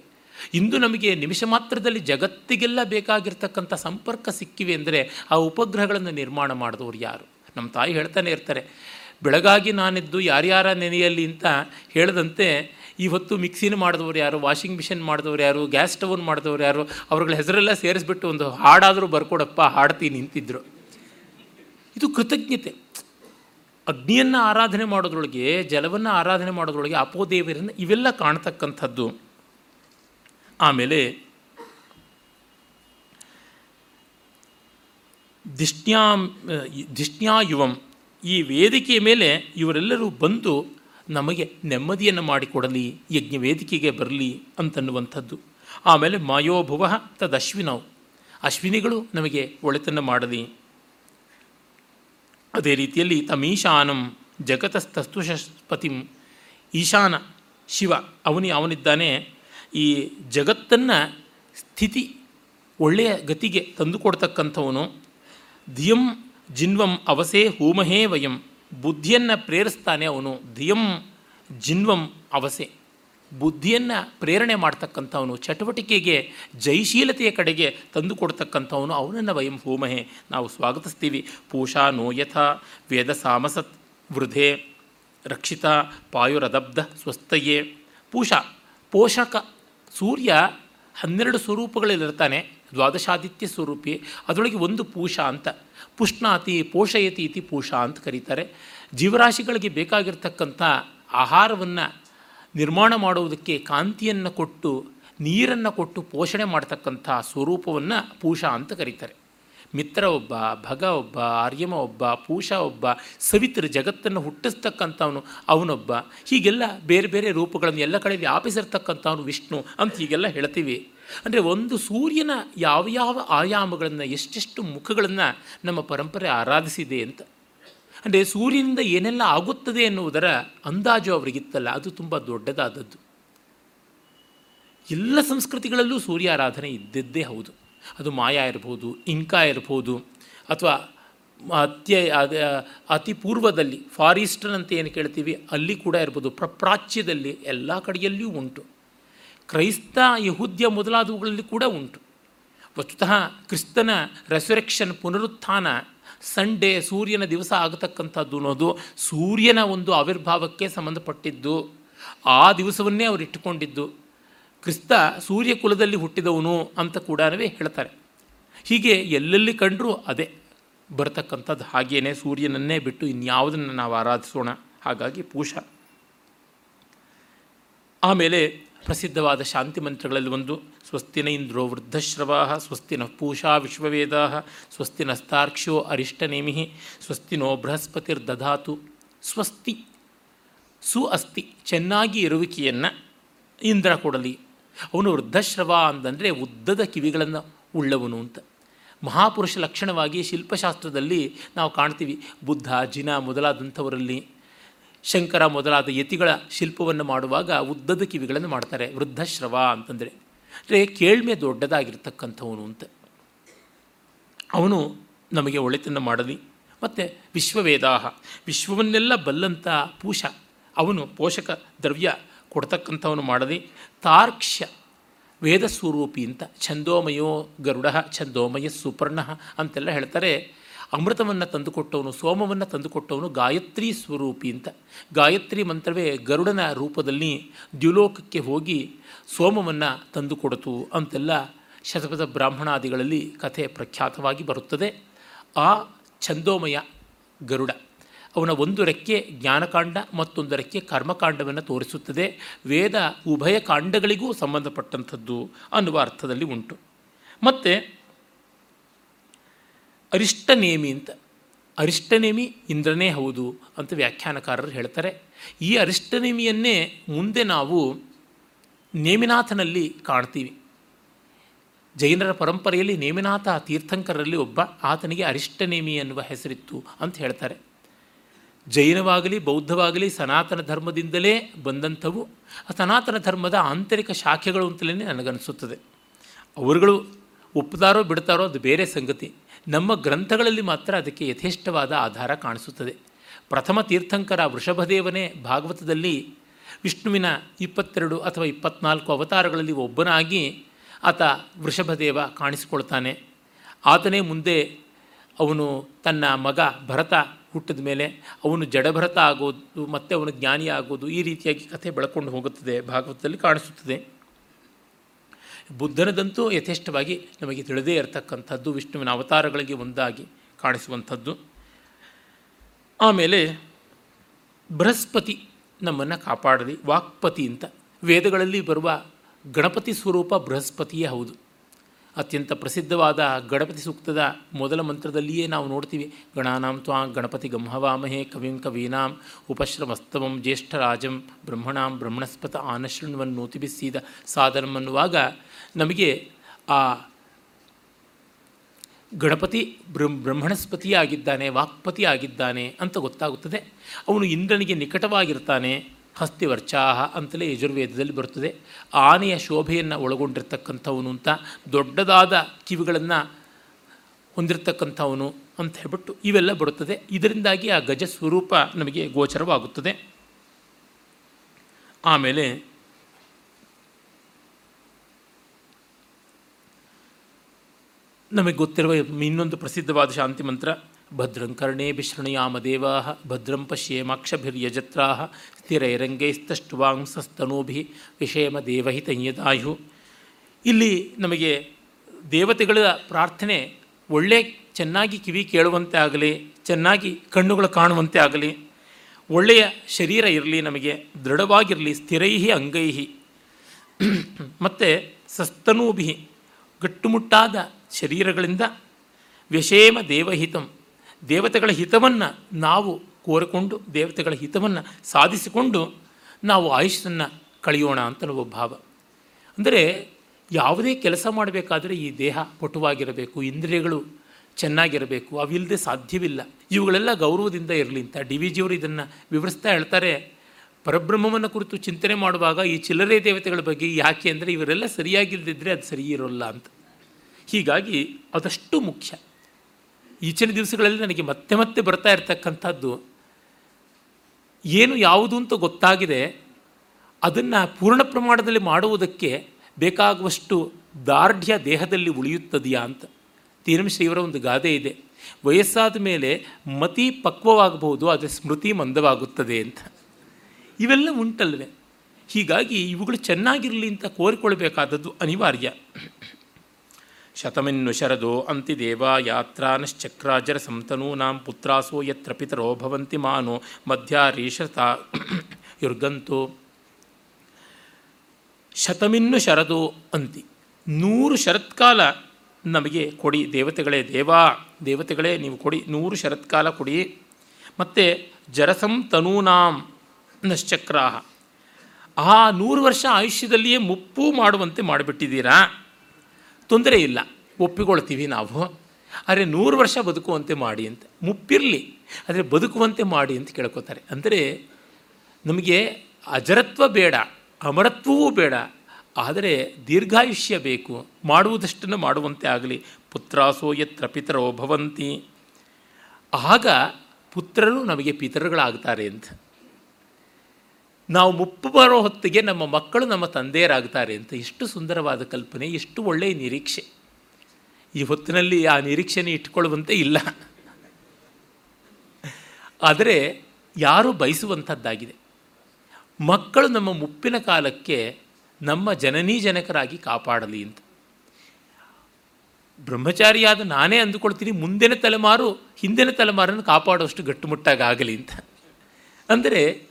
ಇಂದು ನಮಗೆ ನಿಮಿಷ ಮಾತ್ರದಲ್ಲಿ ಜಗತ್ತಿಗೆಲ್ಲ ಬೇಕಾಗಿರ್ತಕ್ಕಂಥ ಸಂಪರ್ಕ ಸಿಕ್ಕಿವೆ ಅಂದರೆ ಆ ಉಪಗ್ರಹಗಳನ್ನು ನಿರ್ಮಾಣ ಮಾಡಿದವರು ಯಾರು? ನಮ್ಮ ತಾಯಿ ಹೇಳ್ತಾನೆ ಇರ್ತಾರೆ ಬೆಳಗಾಗಿ ನಾನಿದ್ದು ಯಾರ್ಯಾರ ನೆನೆಯಲ್ಲಿ ಅಂತ ಹೇಳದಂತೆ ಇವತ್ತು ಮಿಕ್ಸಿನ ಮಾಡಿದವರು ಯಾರು, ವಾಷಿಂಗ್ ಮಿಷಿನ್ ಮಾಡಿದವರು ಯಾರು, ಗ್ಯಾಸ್ ಸ್ಟವ್ನ ಮಾಡಿದವರು ಯಾರು, ಅವ್ರಗಳ ಹೆಸರೆಲ್ಲ ಸೇರಿಸ್ಬಿಟ್ಟು ಒಂದು ಹಾಡಾದರೂ ಬರ್ಕೊಡಪ್ಪ, ಹಾಡ್ತೀನಿ ನಿಂತಿದ್ರು. ಇದು ಕೃತಜ್ಞತೆ. ಅಗ್ನಿಯನ್ನು ಆರಾಧನೆ ಮಾಡೋದ್ರೊಳಗೆ, ಜಲವನ್ನು ಆರಾಧನೆ ಮಾಡೋದ್ರೊಳಗೆ ಅಪೋದೇವರನ್ನು ಇವೆಲ್ಲ ಕಾಣ್ತಕ್ಕಂಥದ್ದು. ಆಮೇಲೆ ದಿಷ್ಟ್ಯಾ ದಿಷ್ಟ್ಯಾಯುವಂ ಈ ವೇದಿಕೆಯ ಮೇಲೆ ಇವರೆಲ್ಲರೂ ಬಂದು ನಮಗೆ ನೆಮ್ಮದಿಯನ್ನು ಮಾಡಿಕೊಡಲಿ ಯಜ್ಞ ವೇದಿಕೆಗೆ ಬರಲಿ ಅಂತನ್ನುವಂಥದ್ದು. ಆಮೇಲೆ ಮಾಯೋಭುವ ತದಶ್ವಿನವು ಅಶ್ವಿನಿಗಳು ನಮಗೆ ಒಳಿತನ್ನು ಮಾಡಲಿ. ಅದೇ ರೀತಿಯಲ್ಲಿ ತಮೀಶಾನಂ ಜಗತಸ್ತಸ್ತುಷಪತಿಂ ಈಶಾನ ಶಿವ ಅವನಿ ಅವನಿದ್ದಾನೆ. ಈ ಜಗತ್ತನ್ನು ಸ್ಥಿತಿ ಒಳ್ಳೆಯ ಗತಿಗೆ ತಂದುಕೊಡ್ತಕ್ಕಂಥವನು. ಧಿಯಂ ಜಿನ್ವಂ ಅವಸೇ ಹೂಮಹೇ ವಯಂ. ಬುದ್ಧಿಯನ್ನು ಪ್ರೇರಿಸ್ತಾನೆ ಅವನು. ಧಿಯಂ ಜಿನ್ವಂ ಅವಸೆ. ಬುದ್ಧಿಯನ್ನು ಪ್ರೇರಣೆ ಮಾಡ್ತಕ್ಕಂಥವನು, ಚಟುವಟಿಕೆಗೆ ಜೈಶೀಲತೆಯ ಕಡೆಗೆ ತಂದು ಕೊಡ್ತಕ್ಕಂಥವನು ಅವನನ್ನು ವಯಂ ಹೋಮಹೆ. ನಾವು ಸ್ವಾಗತಿಸ್ತೀವಿ. ಪೂಷಾ ನೋಯಥ ವೇದ ಸಾಮಸತ್ ವೃಧೆ ರಕ್ಷಿತ ಪಾಯುರದಬ್ಧ ಸ್ವಸ್ಥಯೇ. ಪೂಷಾ, ಪೋಷಕ ಸೂರ್ಯ ಹನ್ನೆರಡು ಸ್ವರೂಪಗಳಲ್ಲಿರ್ತಾನೆ. ದ್ವಾದಶಾದಿತ್ಯ ಸ್ವರೂಪಿ. ಅದರೊಳಗೆ ಒಂದು ಪೂಷಾ ಅಂತ. ಪುಷ್ಣಾತಿ ಪೋಷಯತಿ ಇತಿ ಪೂಷಾ ಅಂತ ಕರೀತಾರೆ. ಜೀವರಾಶಿಗಳಿಗೆ ಬೇಕಾಗಿರ್ತಕ್ಕಂಥ ಆಹಾರವನ್ನು ನಿರ್ಮಾಣ ಮಾಡುವುದಕ್ಕೆ ಕಾಂತಿಯನ್ನು ಕೊಟ್ಟು, ನೀರನ್ನು ಕೊಟ್ಟು ಪೋಷಣೆ ಮಾಡ್ತಕ್ಕಂಥ ಸ್ವರೂಪವನ್ನು ಪೂಷಾ ಅಂತ ಕರೀತಾರೆ. ಮಿತ್ರ ಒಬ್ಬ, ಭಗ ಒಬ್ಬ, ಆರ್ಯಮ ಒಬ್ಬ, ಪೂಷ ಒಬ್ಬ, ಸವಿತ್ರ ಜಗತ್ತನ್ನು ಹುಟ್ಟಿಸ್ತಕ್ಕಂಥವನು ಅವನೊಬ್ಬ. ಹೀಗೆಲ್ಲ ಬೇರೆ ಬೇರೆ ರೂಪಗಳನ್ನು ಎಲ್ಲ ಕಡೆ ವ್ಯಾಪಿಸಿರ್ತಕ್ಕಂಥವನು ವಿಷ್ಣು ಅಂತ ಹೀಗೆಲ್ಲ ಹೇಳ್ತೀವಿ. ಅಂದರೆ ಒಂದು ಸೂರ್ಯನ ಯಾವ ಯಾವ ಆಯಾಮಗಳನ್ನು, ಎಷ್ಟೆಷ್ಟು ಮುಖಗಳನ್ನು ನಮ್ಮ ಪರಂಪರೆ ಆರಾಧಿಸಿದೆ ಅಂತ. ಅಂದರೆ ಸೂರ್ಯನಿಂದ ಏನೆಲ್ಲ ಆಗುತ್ತದೆ ಎನ್ನುವುದರ ಅಂದಾಜು ಅವರಿಗಿತ್ತಲ್ಲ, ಅದು ತುಂಬ ದೊಡ್ಡದಾದದ್ದು. ಎಲ್ಲ ಸಂಸ್ಕೃತಿಗಳಲ್ಲೂ ಸೂರ್ಯ ಆರಾಧನೆ ಇದ್ದದ್ದೇ ಹೌದು. ಅದು ಮಾಯಾ ಇರ್ಬೋದು, ಇಂಕಾ ಇರ್ಬೋದು, ಅಥವಾ ಅತ್ಯ ಅತಿ ಪೂರ್ವದಲ್ಲಿ ಫಾರಿಸ್ಟರ್ ಅಂತ ಏನು ಕೇಳ್ತೀವಿ, ಅಲ್ಲಿ ಕೂಡ ಇರ್ಬೋದು ಪ್ರಪ್ರಾಚ್ಯದಲ್ಲಿ ಎಲ್ಲ ಕಡೆಯಲ್ಲಿಯೂ ಉಂಟು. ಕ್ರೈಸ್ತ ಯಹುದ್ಯ ಮೊದಲಾದವುಗಳಲ್ಲಿ ಕೂಡ ಉಂಟು. ವಸ್ತುತಃ ಕ್ರಿಸ್ತನ ರೆಸರೆಕ್ಷನ್ ಪುನರುತ್ಥಾನ ಸಂಡೇ ಸೂರ್ಯನ ದಿವಸ ಆಗತಕ್ಕಂಥದ್ದು ಅನ್ನೋದು ಸೂರ್ಯನ ಒಂದು ಆವಿರ್ಭಾವಕ್ಕೆ ಸಂಬಂಧಪಟ್ಟಿದ್ದು. ಆ ದಿವಸವನ್ನೇ ಅವರು ಇಟ್ಟುಕೊಂಡಿದ್ದು. ಕ್ರಿಸ್ತ ಸೂರ್ಯ ಕುಲದಲ್ಲಿ ಹುಟ್ಟಿದವನು ಅಂತ ಕೂಡ ಹೇಳ್ತಾರೆ. ಹೀಗೆ ಎಲ್ಲೆಲ್ಲಿ ಕಂಡರೂ ಅದೇ ಬರತಕ್ಕಂಥದ್ದು ಹಾಗೇನೆ ಸೂರ್ಯನನ್ನೇ ಬಿಟ್ಟು ಇನ್ಯಾವುದನ್ನು ನಾವು ಆರಾಧಿಸೋಣ ಹಾಗಾಗಿ ಪೂಷ ಆಮೇಲೆ ಪ್ರಸಿದ್ಧವಾದ ಶಾಂತಿ ಮಂತ್ರಗಳಲ್ಲಿ ಒಂದು, ಸ್ವಸ್ತಿನ ಇಂದ್ರೋ ವೃದ್ಧಶ್ರವಾ ಸ್ವಸ್ತಿನ ಪೂಷಾ ವಿಶ್ವವೇದಾ ಸ್ವಸ್ತಿನ ಸ್ತಾರ್ಕ್ಷ್ಯೋ ಅರಿಷ್ಟನೇಮಿ ಸ್ವಸ್ತಿನೋ ಬೃಹಸ್ಪತಿರ್ದಧಾತು. ಸ್ವಸ್ತಿ ಸು ಅಸ್ತಿ ಚೆನ್ನಾಗಿ ಇರುವಿಕೆಯನ್ನು ಇಂದ್ರ ಕೊಡಲಿ. ಅವನು ವೃದ್ಧಶ್ರವ ಅಂತಂದರೆ ಉದ್ದದ ಕಿವಿಗಳನ್ನು ಉಳ್ಳವನು ಅಂತ. ಮಹಾಪುರುಷ ಲಕ್ಷಣವಾಗಿ ಶಿಲ್ಪಶಾಸ್ತ್ರದಲ್ಲಿ ನಾವು ಕಾಣ್ತೀವಿ. ಬುದ್ಧ, ಜಿನ ಮೊದಲಾದಂಥವರಲ್ಲಿ ಶಂಕರ ಮೊದಲಾದ ಯತಿಗಳ ಶಿಲ್ಪವನ್ನು ಮಾಡುವಾಗ ಉದ್ದದ ಕಿವಿಗಳನ್ನು ಮಾಡ್ತಾರೆ, ವೃದ್ಧಶ್ರವ ಅಂತಂದರೆ. ಅಂದರೆ ಕೇಳ್ಮೆ ದೊಡ್ಡದಾಗಿರ್ತಕ್ಕಂಥವನು ಅಂತ. ಅವನು ನಮಗೆ ಒಳಿತನ್ನು ಮಾಡಲಿ. ಮತ್ತು ವಿಶ್ವವೇದಾಹ, ವಿಶ್ವವನ್ನೆಲ್ಲ ಬಲ್ಲಂಥ ಪೂಷ, ಅವನು ಪೋಷಕ ದ್ರವ್ಯ ಕೊಡ್ತಕ್ಕಂಥವನು ಮಾಡಲಿ. ತಾರ್ಕ್ಷ್ಯ ವೇದ ಸ್ವರೂಪಿ ಅಂತ, ಛಂದೋಮಯೋ ಗರುಡ ಛಂದೋಮಯ ಸುಪರ್ಣ ಅಂತೆಲ್ಲ ಹೇಳ್ತಾರೆ. ಅಮೃತವನ್ನು ತಂದುಕೊಟ್ಟವನು, ಸೋಮವನ್ನು ತಂದುಕೊಟ್ಟವನು ಗಾಯತ್ರಿ ಸ್ವರೂಪಿ ಅಂತ. ಗಾಯತ್ರಿ ಮಂತ್ರವೇ ಗರುಡನ ರೂಪದಲ್ಲಿ ದ್ಯುಲೋಕಕ್ಕೆ ಹೋಗಿ ಸೋಮವನ್ನು ತಂದುಕೊಡತು ಅಂತೆಲ್ಲ ಶತಪಥ ಬ್ರಾಹ್ಮಣಾದಿಗಳಲ್ಲಿ ಕಥೆ ಪ್ರಖ್ಯಾತವಾಗಿ ಬರುತ್ತದೆ. ಆ ಛಂದೋಮಯ ಗರುಡ, ಅವನ ಒಂದು ರೆಕ್ಕೆ ಜ್ಞಾನಕಾಂಡ ಮತ್ತೊಂದು ರೆಕ್ಕೆ ಕರ್ಮಕಾಂಡವನ್ನು ತೋರಿಸುತ್ತದೆ. ವೇದ ಉಭಯ ಕಾಂಡಗಳಿಗೂ ಸಂಬಂಧಪಟ್ಟಂಥದ್ದು ಅನ್ನುವ ಅರ್ಥದಲ್ಲಿ ಉಂಟು. ಮತ್ತು ಅರಿಷ್ಟನೇಮಿ ಅಂತ. ಅರಿಷ್ಟನೇಮಿ ಇಂದ್ರನೇ ಹೌದು ಅಂತ ವ್ಯಾಖ್ಯಾನಕಾರರು ಹೇಳ್ತಾರೆ. ಈ ಅರಿಷ್ಟನೇಮಿಯನ್ನೇ ಮುಂದೆ ನಾವು ನೇಮಿನಾಥನಲ್ಲಿ ಕಾಣ್ತೀವಿ. ಜೈನರ ಪರಂಪರೆಯಲ್ಲಿ ನೇಮಿನಾಥ ತೀರ್ಥಂಕರರಲ್ಲಿ ಒಬ್ಬ ಆತನಿಗೆ ಅರಿಷ್ಟನೇಮಿ ಎನ್ನುವ ಹೆಸರಿತ್ತು ಅಂತ ಹೇಳ್ತಾರೆ. ಜೈನವಾಗಲಿ ಬೌದ್ಧವಾಗಲಿ ಸನಾತನ ಧರ್ಮದಿಂದಲೇ ಬಂದಂಥವು ಆ ಸನಾತನ ಧರ್ಮದ ಆಂತರಿಕ ಶಾಖೆಗಳು ಅಂತಲೇ ನನಗನ್ನಿಸುತ್ತದೆ ಅವರುಗಳು ಒಪ್ಪುತ್ತಾರೋ ಬಿಡ್ತಾರೋ ಅದು ಬೇರೆ ಸಂಗತಿ. ನಮ್ಮ ಗ್ರಂಥಗಳಲ್ಲಿ ಮಾತ್ರ ಅದಕ್ಕೆ ಯಥೇಷ್ಟವಾದ ಆಧಾರ ಕಾಣಿಸುತ್ತದೆ. ಪ್ರಥಮ ತೀರ್ಥಂಕರ ವೃಷಭದೇವನೇ ಭಾಗವತದಲ್ಲಿ ವಿಷ್ಣುವಿನ ಇಪ್ಪತ್ತೆರಡು ಅಥವಾ ಇಪ್ಪತ್ನಾಲ್ಕು ಅವತಾರಗಳಲ್ಲಿ ಒಬ್ಬನಾಗಿ ಆತ ವೃಷಭದೇವ ಕಾಣಿಸಿಕೊಳ್ತಾನೆ. ಆತನೇ ಮುಂದೆ ಅವನು ತನ್ನ ಮಗ ಭರತ ಹುಟ್ಟಿದ ಮೇಲೆ ಅವನು ಜಡಭರತ ಆಗೋದು, ಮತ್ತು ಅವನು ಜ್ಞಾನಿ ಆಗೋದು ಈ ರೀತಿಯಾಗಿ ಕಥೆ ಬೆಳಕೊಂಡು ಹೋಗುತ್ತದೆ, ಭಾಗವತದಲ್ಲಿ ಕಾಣಿಸುತ್ತದೆ. ಬುದ್ಧನದಂತೂ ಯಥೇಷ್ಟವಾಗಿ ನಮಗೆ ತಿಳಿದೇ ಇರತಕ್ಕಂಥದ್ದು, ವಿಷ್ಣುವಿನ ಅವತಾರಗಳಿಗೆ ಒಂದಾಗಿ ಕಾಣಿಸುವಂಥದ್ದು. ಆಮೇಲೆ ಬೃಹಸ್ಪತಿ ನಮ್ಮನ್ನು ಕಾಪಾಡಲಿ, ವಾಕ್ಪತಿ ಅಂತ. ವೇದಗಳಲ್ಲಿ ಬರುವ ಗಣಪತಿ ಸ್ವರೂಪ ಬೃಹಸ್ಪತಿಯೇ ಹೌದು. ಅತ್ಯಂತ ಪ್ರಸಿದ್ಧವಾದ ಗಣಪತಿ ಸೂಕ್ತದ ಮೊದಲ ಮಂತ್ರದಲ್ಲಿಯೇ ನಾವು ನೋಡ್ತೀವಿ, ಗಣಾನಾಂ ತ್ವಾ ಗಣಪತಿ ಗಂಹವಾಮಹೇ ಕವಿಂ ಕವೀನಾಂ ಉಪಶ್ರಮಸ್ತವಂ ಜ್ಯೇಷ್ಠರಾಜಂ ಬ್ರಹ್ಮಣಾಂ ಬ್ರಹ್ಮಣಸ್ಪತ ಆನಶೃಣ್ವನ್ನು ತಿಬಿಸಿದ ಸಾಧನಂ ಅನ್ನುವಾಗ ನಮಗೆ ಆ ಗಣಪತಿ ಬ್ರಹ್ಮ ಬ್ರಹ್ಮಣಸ್ಪತಿ ಆಗಿದ್ದಾನೆ ವಾಕ್ಪತಿ ಆಗಿದ್ದಾನೆ ಅಂತ ಗೊತ್ತಾಗುತ್ತದೆ. ಅವನು ಇಂದ್ರನಿಗೆ ನಿಕಟವಾಗಿರ್ತಾನೆ. ಹಸ್ತಿವರ್ಚಾಹ ಅಂತಲೇ ಯಜುರ್ವೇದದಲ್ಲಿ ಬರುತ್ತದೆ. ಆನೆಯ ಶೋಭೆಯನ್ನು ಒಳಗೊಂಡಿರ್ತಕ್ಕಂಥವನು ಅಂತ, ದೊಡ್ಡದಾದ ಕಿವಿಗಳನ್ನು ಹೊಂದಿರತಕ್ಕಂಥವನು ಅಂತ ಹೇಳ್ಬಿಟ್ಟು ಇವೆಲ್ಲ ಬರುತ್ತದೆ. ಇದರಿಂದಾಗಿ ಆ ಗಜ ಸ್ವರೂಪ ನಮಗೆ ಗೋಚರವಾಗುತ್ತದೆ. ಆಮೇಲೆ ನಮಗೆ ಗೊತ್ತಿರುವ ಇನ್ನೊಂದು ಪ್ರಸಿದ್ಧವಾದ ಶಾಂತಿ ಮಂತ್ರ, ಭದ್ರಂ ಕರ್ಣೇ ವಿಶೃಣಯಾಮ ದೇವಾ ಭದ್ರಂ ಪಶ್ಯೇಮಾಕ್ಷಭಿರ್ಯಜತ್ರಾ ಸ್ಥಿರೈರಂಗೈಸ್ತಷ್ಟುವಾಂಸಸ್ತನೂಭಿ ವಿಷೇಮ ದೇವಹಿತಯ್ಯದಾಯು ಇಲ್ಲಿ ನಮಗೆ ದೇವತೆಗಳ ಪ್ರಾರ್ಥನೆ ಒಳ್ಳೆ ಚೆನ್ನಾಗಿ ಕಿವಿ ಕೇಳುವಂತೆ ಆಗಲಿ, ಚೆನ್ನಾಗಿ ಕಣ್ಣುಗಳು ಕಾಣುವಂತೆ ಆಗಲಿ, ಒಳ್ಳೆಯ ಶರೀರ ಇರಲಿ ನಮಗೆ, ದೃಢವಾಗಿರಲಿ, ಸ್ಥಿರೈಹಿ ಅಂಗೈಹಿ. ಮತ್ತು ಸಸ್ತನೂಭಿ ಗಟ್ಟುಮುಟ್ಟಾದ ಶರೀರಗಳಿಂದ ವ್ಯಷೇಮ ದೇವಹಿತಂ. ದೇವತೆಗಳ ಹಿತವನ್ನು ನಾವು ಕೋರಿಕೊಂಡು, ದೇವತೆಗಳ ಹಿತವನ್ನು ಸಾಧಿಸಿಕೊಂಡು ನಾವು ಆಯುಷನ್ನು ಕಳೆಯೋಣ ಅಂತ ಭಾವ. ಅಂದರೆ ಯಾವುದೇ ಕೆಲಸ ಮಾಡಬೇಕಾದರೆ ಈ ದೇಹ ಪಟುವಾಗಿರಬೇಕು, ಇಂದ್ರಿಯಗಳು ಚೆನ್ನಾಗಿರಬೇಕು ಅವಿಲ್ಲದೆ ಸಾಧ್ಯವಿಲ್ಲ. ಇವುಗಳೆಲ್ಲ ಗೌರವದಿಂದ ಇರಲಿ ಅಂತ. ಡಿ ವಿ ಜಿಯವರು ಇದನ್ನು ವಿವರಿಸ್ತಾ ಹೇಳ್ತಾರೆ. ಪರಬ್ರಹ್ಮವನ್ನು ಕುರಿತು ಚಿಂತನೆ ಮಾಡುವಾಗ ಈ ಚಿಲ್ಲರೆ ದೇವತೆಗಳ ಬಗ್ಗೆ ಯಾಕೆ ಅಂದರೆ ಇವರೆಲ್ಲ ಸರಿಯಾಗಿಲ್ಲದಿದ್ದರೆ ಅದು ಸರಿ ಇರೋಲ್ಲ ಅಂತ. ಹೀಗಾಗಿ ಅದಷ್ಟು ಮುಖ್ಯ. ಈಚಿನ ದಿವಸಗಳಲ್ಲಿ ನನಗೆ ಮತ್ತೆ ಮತ್ತೆ ಬರ್ತಾ ಇರತಕ್ಕಂಥದ್ದು ಏನು ಯಾವುದು ಅಂತ ಗೊತ್ತಾಗಿದೆ, ಅದನ್ನು ಪೂರ್ಣ ಪ್ರಮಾಣದಲ್ಲಿ ಮಾಡುವುದಕ್ಕೆ ಬೇಕಾಗುವಷ್ಟು ದಾರ್ಢ್ಯ ದೇಹದಲ್ಲಿ ಉಳಿಯುತ್ತದೆಯಾ ಅಂತ. ತೀರಮಶ್ರೀವರ ಒಂದು ಗಾದೆ ಇದೆ. ವಯಸ್ಸಾದ ಮೇಲೆ ಮತಿ ಪಕ್ವವಾಗಬಹುದು, ಆದರೆ ಸ್ಮೃತಿ ಮಂದವಾಗುತ್ತದೆ ಅಂತ. ಇವೆಲ್ಲ ಉಂಟಲ್ವೇ. ಹೀಗಾಗಿ ಇವುಗಳು ಚೆನ್ನಾಗಿರಲಿ ಅಂತ ಕೋರಿಕೊಳ್ಬೇಕಾದದ್ದು ಅನಿವಾರ್ಯ. ಶತಮಿನ್ನು ಶರದೋ ಅಂತಿದೇವ ಯಾತ್ರಾನಶ್ಚಕ್ರಾಜರ ಸಂತನೂನಾಂ ಪುತ್ರಾಸೋ ಯತ್ರ ಪಿತರೋ ಭವಂತಿ ಮಾನೋ ಮಧ್ಯಾರೀಶತ <clears throat> ಯುರ್ಗಂತು. ಶತಮಿನ್ನು ಶರದೋ ಅಂತಿ. ನೂರು ಶರತ್ಕಾಲ ನಮಗೆ ಕೊಡಿ ದೇವತೆಗಳೇ, ದೇವಾ, ದೇವತೆಗಳೇ ನೀವು ಕೊಡಿ, ನೂರು ಶರತ್ಕಾಲ ಕೊಡಿ. ಮತ್ತು ಜರಸಂ ತನೂನಾಂ ನಶ್ಚಕ್ರಾಹ. ಆ ನೂರು ವರ್ಷ ಆಯುಷ್ಯದಲ್ಲಿಯೇ ಮುಪ್ಪು ಮಾಡುವಂತೆ ಮಾಡಿಬಿಟ್ಟಿದ್ದೀರಾ? ತೊಂದರೆ ಇಲ್ಲ. ಒಪ್ಪಿಕೊಳ್ತೀವಿ ನಾವು. ಆದರೆ ನೂರು ವರ್ಷ ಬದುಕುವಂತೆ ಮಾಡಿ ಅಂತ, ಮುಪ್ಪಿರಲಿ, ಆದರೆ ಬದುಕುವಂತೆ ಮಾಡಿ ಅಂತ ಕೇಳ್ಕೋತಾರೆ. ಅಂದರೆ ನಮಗೆ ಅಜರತ್ವ ಬೇಡ, ಅಮರತ್ವವೂ ಬೇಡ, ಆದರೆ ದೀರ್ಘಾಯುಷ್ಯ ಬೇಕು, ಮಾಡುವುದಷ್ಟನ್ನು ಮಾಡುವಂತೆ ಆಗಲಿ. ಪುತ್ರಾಸೋ ಯತ್ರ ಪಿತರೋ ಭವಂತಿ. ಆಗ ಪುತ್ರರು ನಮಗೆ ಪಿತರುಗಳಾಗ್ತಾರೆ ಅಂತ. ನಾವು ಮುಪ್ಪು ಬರೋ ಹೊತ್ತಿಗೆ ನಮ್ಮ ಮಕ್ಕಳು ನಮ್ಮ ತಂದೆಯರಾಗ್ತಾರೆ ಅಂತ ಎಷ್ಟು ಸುಂದರವಾದ ಕಲ್ಪನೆ ಎಷ್ಟು ಒಳ್ಳೆಯ ನಿರೀಕ್ಷೆ. ಈ ಹೊತ್ತಿನಲ್ಲಿ ಆ ನಿರೀಕ್ಷೆನೇ ಇಟ್ಕೊಳ್ಳುವಂತೆ ಇಲ್ಲ. ಆದರೆ ಯಾರೂ ಬಯಸುವಂಥದ್ದಾಗಿದೆ. ಮಕ್ಕಳು ನಮ್ಮ ಮುಪ್ಪಿನ ಕಾಲಕ್ಕೆ ನಮ್ಮ ಜನನೀ ಜನಕರಾಗಿ ಕಾಪಾಡಲಿ ಅಂತ. ಬ್ರಹ್ಮಚಾರಿಯಾದ ನಾನೇ ಅಂದುಕೊಳ್ತೀನಿ, ಮುಂದಿನ ತಲೆಮಾರು ಹಿಂದಿನ ತಲೆಮಾರನ್ನು ಕಾಪಾಡುವಷ್ಟು ಆಗಲಿ ಅಂತ. ಅಂದರೆ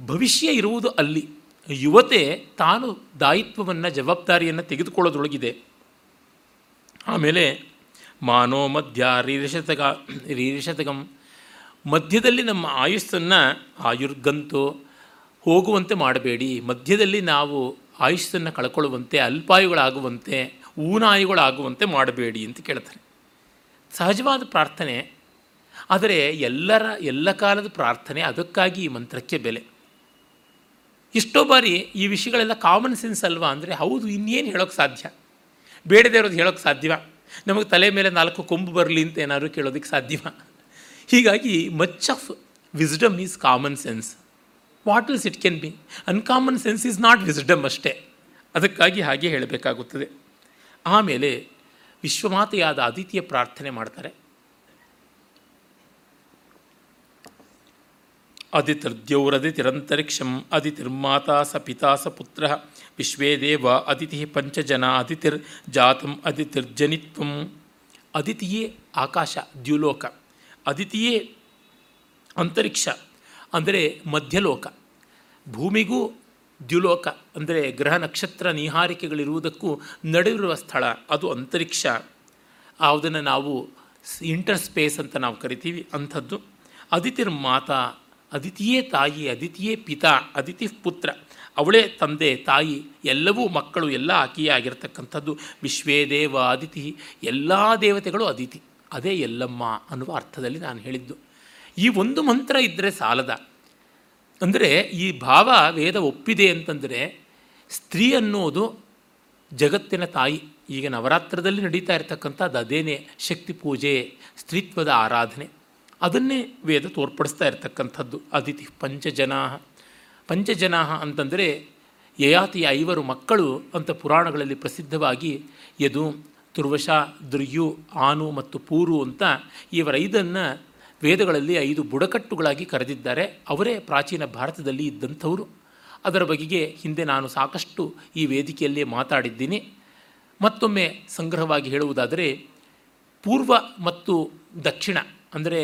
ಭವಿಷ್ಯ ಇರುವುದು ಅಲ್ಲಿ. ಯುವತೆ ತಾನು ದಾಯಿತ್ವವನ್ನು, ಜವಾಬ್ದಾರಿಯನ್ನು ತೆಗೆದುಕೊಳ್ಳೋದ್ರೊಳಗಿದೆ. ಆಮೇಲೆ ಮಾನೋ ಮಧ್ಯ ರೀರಿಷತಗ ರೀರಿಷತಗಂ ಮಧ್ಯದಲ್ಲಿ ನಮ್ಮ ಆಯುಸ್ಸನ್ನು ಆಯುರ್ಗಂತು ಹೋಗುವಂತೆ ಮಾಡಬೇಡಿ. ಮಧ್ಯದಲ್ಲಿ ನಾವು ಆಯುಷ್ಯನ್ನು ಕಳ್ಕೊಳ್ಳುವಂತೆ, ಅಲ್ಪಾಯುಗಳಾಗುವಂತೆ, ಊನಾಯುಗಳಾಗುವಂತೆ ಮಾಡಬೇಡಿ ಅಂತ ಕೇಳ್ತಾರೆ. ಸಹಜವಾದ ಪ್ರಾರ್ಥನೆ. ಆದರೆ ಎಲ್ಲರ, ಎಲ್ಲ ಕಾಲದ ಪ್ರಾರ್ಥನೆ ಅದಕ್ಕಾಗಿ ಈ ಮಂತ್ರಕ್ಕೆ ಬೆಲೆ. ಎಷ್ಟೋ ಬಾರಿ ಈ ವಿಷಯಗಳೆಲ್ಲ ಕಾಮನ್ ಸೆನ್ಸ್ ಅಲ್ವಾ ಅಂದರೆ ಹೌದು, ಇನ್ನೇನು ಹೇಳೋಕ್ಕೆ ಸಾಧ್ಯ? ಬೇಡದೇ ಇರೋದು ಹೇಳೋಕ್ಕೆ ಸಾಧ್ಯವ? ನಮಗೆ ತಲೆ ಮೇಲೆ ನಾಲ್ಕು ಕೊಂಬು ಬರಲಿ ಅಂತ ಏನಾದರೂ ಕೇಳೋದಕ್ಕೆ ಸಾಧ್ಯವ? ಹೀಗಾಗಿ much of wisdom is common sense what else it can be uncommon sense is not wisdom ಅಷ್ಟೇ. ಅದಕ್ಕಾಗಿ ಹಾಗೆ ಹೇಳಬೇಕಾಗುತ್ತದೆ. ಆಮೇಲೆ ವಿಶ್ವಮಾತೆಯಾದ ಅದಿತಿಯ ಪ್ರಾರ್ಥನೆ ಮಾಡ್ತಾರೆ. ಅದಿತಿರ್ದ್ಯೌರದಿತಿರಂತರಿಕ್ಷಂ ಅದಿತಿರ್ಮಾತಾ ಸ ಪಿತಾ ಸ ಪುತ್ರ ವಿಶ್ವೇ ದೇವ ಅದಿತಿ ಪಂಚಜನ ಅದಿತಿರ್ ಜಾತಂ ಅದಿತಿರ್ಜನಿತ್ವಂ. ಅದಿತಿಯೇ ಆಕಾಶ ದ್ಯುಲೋಕ, ಅದಿತಿಯೇ ಅಂತರಿಕ್ಷ ಅಂದರೆ ಮಧ್ಯಲೋಕ, ಭೂಮಿಗೂ ದ್ಯುಲೋಕ ಅಂದರೆ ಗ್ರಹ ನಕ್ಷತ್ರ ನಿಹಾರಿಕೆಗಳಿರುವುದಕ್ಕೂ ನಡೆಯಿರುವ ಸ್ಥಳ ಅದು ಅಂತರಿಕ್ಷ. ಅದನ್ನು ನಾವು ಇಂಟರ್ ಸ್ಪೇಸ್ ಅಂತ ನಾವು ಕರಿತೀವಿ ಅಂಥದ್ದು. ಅದಿತಿರ್ ಮಾತಾ ಅದಿತಿಯೇ ತಾಯಿ, ಅದಿತಿಯೇ ಪಿತಾ, ಅದಿತಿ ಪುತ್ರ, ಅವಳೇ ತಂದೆ, ತಾಯಿ, ಎಲ್ಲವೂ ಮಕ್ಕಳು, ಎಲ್ಲ ಆಕೆಯೇ ಆಗಿರತಕ್ಕಂಥದ್ದು. ವಿಶ್ವೇ ದೇವ ಅದಿತಿ, ಎಲ್ಲ ದೇವತೆಗಳು ಅದಿತಿ. ಅದೇ ಎಲ್ಲಮ್ಮ ಅನ್ನುವ ಅರ್ಥದಲ್ಲಿ ನಾನು ಹೇಳಿದ್ದು. ಈ ಒಂದು ಮಂತ್ರ ಇದ್ದರೆ ಸಾಲದ. ಅಂದರೆ ಈ ಭಾವ ವೇದ ಒಪ್ಪಿದೆ ಅಂತಂದರೆ ಸ್ತ್ರೀ ಅನ್ನೋದು ಜಗತ್ತಿನ ತಾಯಿ. ಈಗ ನವರಾತ್ರದಲ್ಲಿ ನಡೀತಾ ಇರತಕ್ಕಂಥದ್ದು ಅದೇನೇ ಶಕ್ತಿ ಪೂಜೆ, ಸ್ತ್ರೀತ್ವದ ಆರಾಧನೆ. ಅದನ್ನೇ ವೇದ ತೋರ್ಪಡಿಸ್ತಾ ಇರತಕ್ಕಂಥದ್ದು. ಅದಿತಿ ಪಂಚಜನಾ ಪಂಚಜನಾ ಅಂತಂದರೆ ಯಯಾತಿಯ ಐವರು ಮಕ್ಕಳು ಅಂತ ಪುರಾಣಗಳಲ್ಲಿ ಪ್ರಸಿದ್ಧವಾಗಿ ಯದು, ತುರ್ವಶ, ದುರ್ಯು, ಆನು ಮತ್ತು ಪೂರು ಅಂತ ಇವರೈದನ್ನು ವೇದಗಳಲ್ಲಿ ಐದು ಬುಡಕಟ್ಟುಗಳಾಗಿ ಕರೆದಿದ್ದಾರೆ. ಅವರೇ ಪ್ರಾಚೀನ ಭಾರತದಲ್ಲಿ ಇದ್ದಂಥವರು. ಅದರ ಬಗೆಗೆ ಹಿಂದೆ ನಾನು ಸಾಕಷ್ಟು ಈ ವೇದಿಕೆಯಲ್ಲೇ ಮಾತಾಡಿದ್ದೀನಿ. ಮತ್ತೊಮ್ಮೆ ಸಂಗ್ರಹವಾಗಿ ಹೇಳುವುದಾದರೆ ಪೂರ್ವ ಮತ್ತು ದಕ್ಷಿಣ, ಅಂದರೆ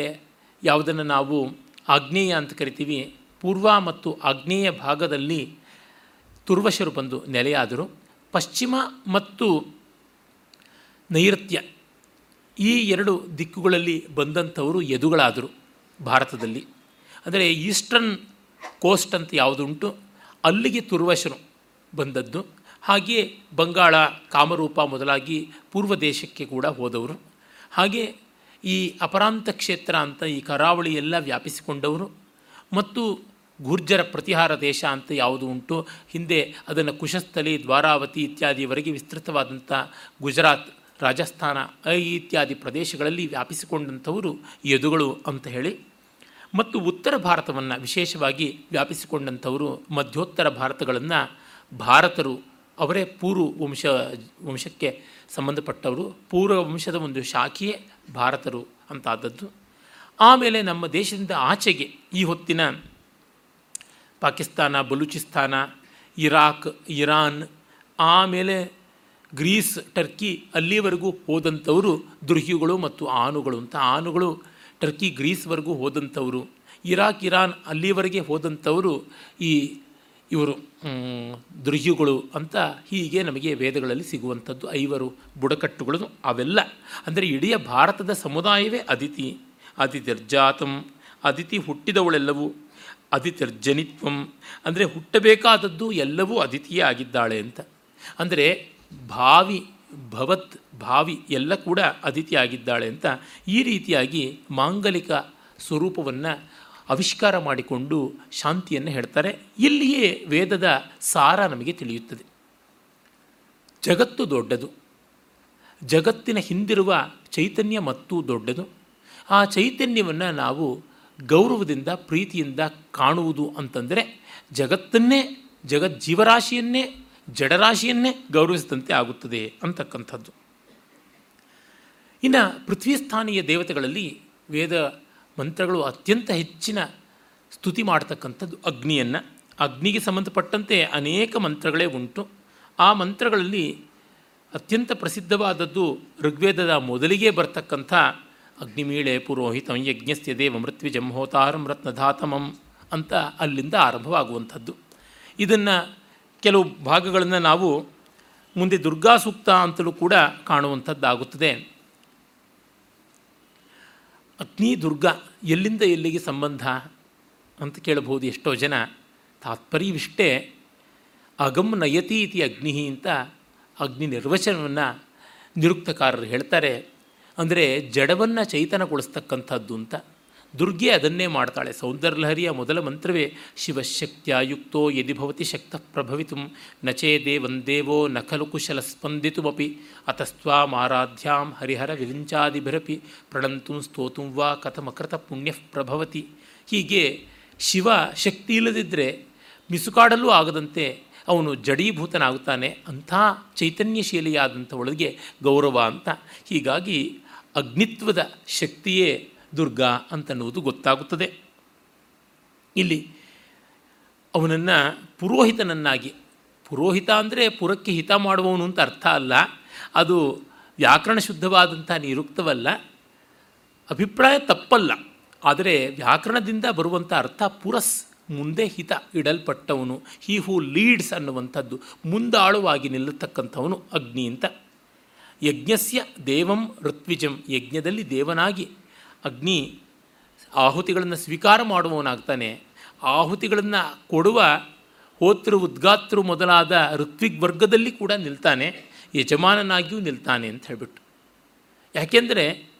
ಯಾವುದನ್ನು ನಾವು ಆಗ್ನೇಯ ಅಂತ ಕರಿತೀವಿ, ಪೂರ್ವ ಮತ್ತು ಆಗ್ನೇಯ ಭಾಗದಲ್ಲಿ ತುರ್ವಶರು ಬಂದು ನೆಲೆಯಾದರು. ಪಶ್ಚಿಮ ಮತ್ತು ನೈಋತ್ಯ ಈ ಎರಡು ದಿಕ್ಕುಗಳಲ್ಲಿ ಬಂದಂಥವರು ಯದುಗಳಾದರು ಭಾರತದಲ್ಲಿ. ಅಂದರೆ ಈಸ್ಟರ್ನ್ ಕೋಸ್ಟ್ ಅಂತ ಯಾವುದುಂಟು, ಅಲ್ಲಿಗೆ ತುರ್ವಶರು ಬಂದದ್ದು. ಹಾಗೆಯೇ ಬಂಗಾಳ, ಕಾಮರೂಪ ಮೊದಲಾಗಿ ಪೂರ್ವ ದೇಶಕ್ಕೆ ಕೂಡ ಹೋದವರು. ಹಾಗೆ ಈ ಅಪರಾಂತ ಕ್ಷೇತ್ರ ಅಂತ ಈ ಕರಾವಳಿ ಎಲ್ಲ ವ್ಯಾಪಿಸಿಕೊಂಡವರು ಮತ್ತು ಗುರ್ಜರ ಪ್ರತಿಹಾರ ದೇಶ ಅಂತ ಯಾವುದು ಉಂಟು, ಹಿಂದೆ ಅದನ್ನು ಕುಶಸ್ಥಲಿ ದ್ವಾರಾವತಿ ಇತ್ಯಾದಿವರೆಗೆ ವಿಸ್ತೃತವಾದಂಥ ಗುಜರಾತ್, ರಾಜಸ್ಥಾನ ಇತ್ಯಾದಿ ಪ್ರದೇಶಗಳಲ್ಲಿ ವ್ಯಾಪಿಸಿಕೊಂಡಂಥವರು ಯದುಗಳು ಅಂತ ಹೇಳಿ. ಮತ್ತು ಉತ್ತರ ಭಾರತವನ್ನು ವಿಶೇಷವಾಗಿ ವ್ಯಾಪಿಸಿಕೊಂಡಂಥವರು ಮಧ್ಯೋತ್ತರ ಭಾರತಗಳನ್ನು ಭಾರತರು, ಅವರೇ ಪೂರ್ವ ವಂಶ, ವಂಶಕ್ಕೆ ಸಂಬಂಧಪಟ್ಟವರು. ಪೂರ್ವ ವಂಶದ ಒಂದು ಶಾಖೆಯೇ ಭಾರತರು ಅಂತಾದದ್ದು. ಆಮೇಲೆ ನಮ್ಮ ದೇಶದಿಂದ ಆಚೆಗೆ ಈ ಹೊತ್ತಿನ ಪಾಕಿಸ್ತಾನ, ಬಲೂಚಿಸ್ತಾನ, ಇರಾಕ್, ಇರಾನ್, ಆಮೇಲೆ ಗ್ರೀಸ್, ಟರ್ಕಿ ಅಲ್ಲಿವರೆಗೂ ಹೋದಂಥವರು ದುರ್ಹಿಗಳು ಮತ್ತು ಆನುಗಳು ಅಂತ ಆನುಗಳು ಟರ್ಕಿ ಗ್ರೀಸ್ವರೆಗೂ ಹೋದಂಥವರು. ಇರಾಕ್, ಇರಾನ್ ಅಲ್ಲಿವರೆಗೆ ಹೋದಂಥವರು ಈ ಇವರು ದುರ್ಯುಗಳು ಅಂತ ಹೀಗೆ ನಮಗೆ ವೇದಗಳಲ್ಲಿ ಸಿಗುವಂಥದ್ದು. ಐವರು ಬುಡಕಟ್ಟುಗಳು ಅವೆಲ್ಲ. ಅಂದರೆ ಇಡೀ ಭಾರತದ ಸಮುದಾಯವೇ ಅದಿತಿ. ಅದಿತಿರ್ಜಾತಂ ಅದಿತಿ ಹುಟ್ಟಿದವಳೆಲ್ಲವೂ ಅದಿತಿರ್ಜನಿತ್ವಂ ಅಂದರೆ ಹುಟ್ಟಬೇಕಾದದ್ದು ಎಲ್ಲವೂ ಅದಿತಿಯೇ ಆಗಿದ್ದಾಳೆ ಅಂತ. ಅಂದರೆ ಭಾವಿ ಭವತ್, ಭಾವಿ ಎಲ್ಲ ಕೂಡ ಅದಿತಿಯಾಗಿದ್ದಾಳೆ ಅಂತ ಈ ರೀತಿಯಾಗಿ ಮಾಂಗಲಿಕ ಸ್ವರೂಪವನ್ನು ಆವಿಷ್ಕಾರ ಮಾಡಿಕೊಂಡು ಶಾಂತಿಯನ್ನು ಹೇಳ್ತಾರೆ. ಇಲ್ಲಿಯೇ ವೇದದ ಸಾರ ನಮಗೆ ತಿಳಿಯುತ್ತದೆ. ಜಗತ್ತು ದೊಡ್ಡದು. ಜಗತ್ತಿನ ಹಿಂದಿರುವ ಚೈತನ್ಯ ಮತ್ತು ದೊಡ್ಡದು. ಆ ಚೈತನ್ಯವನ್ನು ನಾವು ಗೌರವದಿಂದ, ಪ್ರೀತಿಯಿಂದ ಕಾಣುವುದು ಅಂತಂದರೆ ಜಗತ್ತನ್ನೇ ಜಗತ್ ಜೀವರಾಶಿಯನ್ನೇ ಜಡರಾಶಿಯನ್ನೇ ಗೌರವಿಸಿದಂತೆ ಆಗುತ್ತದೆ ಅಂತಕ್ಕಂಥದ್ದು. ಇನ್ನು ಪೃಥ್ವಿ ಸ್ಥಾನೀಯ ದೇವತೆಗಳಲ್ಲಿ ವೇದ ಮಂತ್ರಗಳು ಅತ್ಯಂತ ಹೆಚ್ಚಿನ ಸ್ತುತಿ ಮಾಡ್ತಕ್ಕಂಥದ್ದು ಅಗ್ನಿಯನ್ನು. ಅಗ್ನಿಗೆ ಸಂಬಂಧಪಟ್ಟಂತೆ ಅನೇಕ ಮಂತ್ರಗಳೇ ಉಂಟು. ಆ ಮಂತ್ರಗಳಲ್ಲಿ ಅತ್ಯಂತ ಪ್ರಸಿದ್ಧವಾದದ್ದು ಋಗ್ವೇದದ ಮೊದಲಿಗೆ ಬರ್ತಕ್ಕಂಥ ಅಗ್ನಿಮೀಳೆ ಪುರೋಹಿತಂ ಯಜ್ಞಸ್ಥ್ಯ ದೇವ ಮೃತ್ವಿಜಂ ಹೋತಾರಂ ರತ್ನಧಾತಮಂ ಅಂತ ಅಲ್ಲಿಂದ ಆರಂಭವಾಗುವಂಥದ್ದು. ಇದನ್ನು ಕೆಲವು ಭಾಗಗಳನ್ನು ನಾವು ಮುಂದೆ ದುರ್ಗಾ ಸೂಕ್ತ ಅಂತಲೂ ಕೂಡ ಕಾಣುವಂಥದ್ದಾಗುತ್ತದೆ. ಅಗ್ನಿ ದುರ್ಗಾ ಎಲ್ಲಿಂದ ಎಲ್ಲಿಗೆ ಸಂಬಂಧ ಅಂತ ಕೇಳಬಹುದು ಎಷ್ಟೋ ಜನ. ತಾತ್ಪರ್ಯವಿಷ್ಟೇ ಅಗಮ್ ನಯತಿ ಇತಿ ಅಗ್ನಿ ಅಂತ ಅಗ್ನಿ ನಿರ್ವಚನವನ್ನು ನಿರುಕ್ತಕಾರರು ಹೇಳ್ತಾರೆ. ಅಂದರೆ ಜಡವನ್ನು ಚೈತನಗೊಳಿಸ್ತಕ್ಕಂಥದ್ದು ಅಂತ. ದುರ್ಗೆ ಅದನ್ನೇ ಮಾಡ್ತಾಳೆ. ಸೌಂದರ್ಯಲಹರಿಯ ಮೊದಲ ಮಂತ್ರವೇ ಶಿವಶಕ್ತಿಯುಕ್ತೋ ಯದಿ ಭವತಿ ಶಕ್ತ ಪ್ರಭವಿತು, ನಚೇ ದೇವಂದೇವೋ ನ ಖಲು ಕುಶಲ ಸ್ಪಂದಿತುಮಿ ಅತಸ್ವಾಂ ಆರಾಧ್ಯಾಂ ಹರಿಹರ ವಿರಿಂಚಾದಿಭಿರಪಿ ಪ್ರಣಂತು ಸ್ತೋತು ವಾ ಕಥಮಕೃತ ಪುಣ್ಯ ಪ್ರಭವತಿ. ಹೀಗೆ ಶಿವ ಶಕ್ತಿ ಇಲ್ಲದಿದ್ದರೆ ಮಿಸುಕಾಡಲು ಆಗದಂತೆ ಅವನು ಜಡೀಭೂತನಾಗುತ್ತಾನೆ. ಅಂಥ ಚೈತನ್ಯಶೀಲಿಯಾದಂಥ ಒಳಗೆ ಗೌರವ ಅಂತ. ಹೀಗಾಗಿ ಅಗ್ನಿತ್ವದ ಶಕ್ತಿಯೇ ದುರ್ಗಾ ಅಂತನ್ನುವುದು ಗೊತ್ತಾಗುತ್ತದೆ. ಇಲ್ಲಿ ಅವನನ್ನು ಪುರೋಹಿತನನ್ನಾಗಿ, ಪುರೋಹಿತ ಅಂದರೆ ಪುರಕ್ಕೆ ಹಿತ ಮಾಡುವವನು ಅಂತ ಅರ್ಥ ಅಲ್ಲ, ಅದು ವ್ಯಾಕರಣ ಶುದ್ಧವಾದಂಥ ನಿರುಕ್ತವಲ್ಲ, ಅಭಿಪ್ರಾಯ ತಪ್ಪಲ್ಲ, ಆದರೆ ವ್ಯಾಕರಣದಿಂದ ಬರುವಂಥ ಅರ್ಥ ಪುರಸ್, ಮುಂದೆ ಹಿತ ಇಡಲ್ಪಟ್ಟವನು, ಹಿ ಹೂ ಲೀಡ್ಸ್ ಅನ್ನುವಂಥದ್ದು ಮುಂದಾಳುವಾಗಿ ನಿಲ್ಲತಕ್ಕಂಥವನು ಅಗ್ನಿ ಅಂತ. ಯಜ್ಞಸ್ಯ ದೇವಂ ಋತ್ವಿಜಂ, ಯಜ್ಞದಲ್ಲಿ ದೇವನಾಗಿ ಅಗ್ನಿ ಆಹುತಿಗಳನ್ನು ಸ್ವೀಕಾರ ಮಾಡುವವನಾಗ್ತಾನೆ. ಆಹುತಿಗಳನ್ನು ಕೊಡುವ ಹೋತೃ ಉದ್ಗಾತೃ ಮೊದಲಾದ ಋತ್ವಿಗ್ ವರ್ಗದಲ್ಲಿ ಕೂಡ ನಿಲ್ತಾನೆ, ಯಜಮಾನನಾಗಿಯೂ ನಿಲ್ತಾನೆ ಅಂತ ಹೇಳಿಬಿಟ್ಟು. ಯಾಕೆಂದರೆ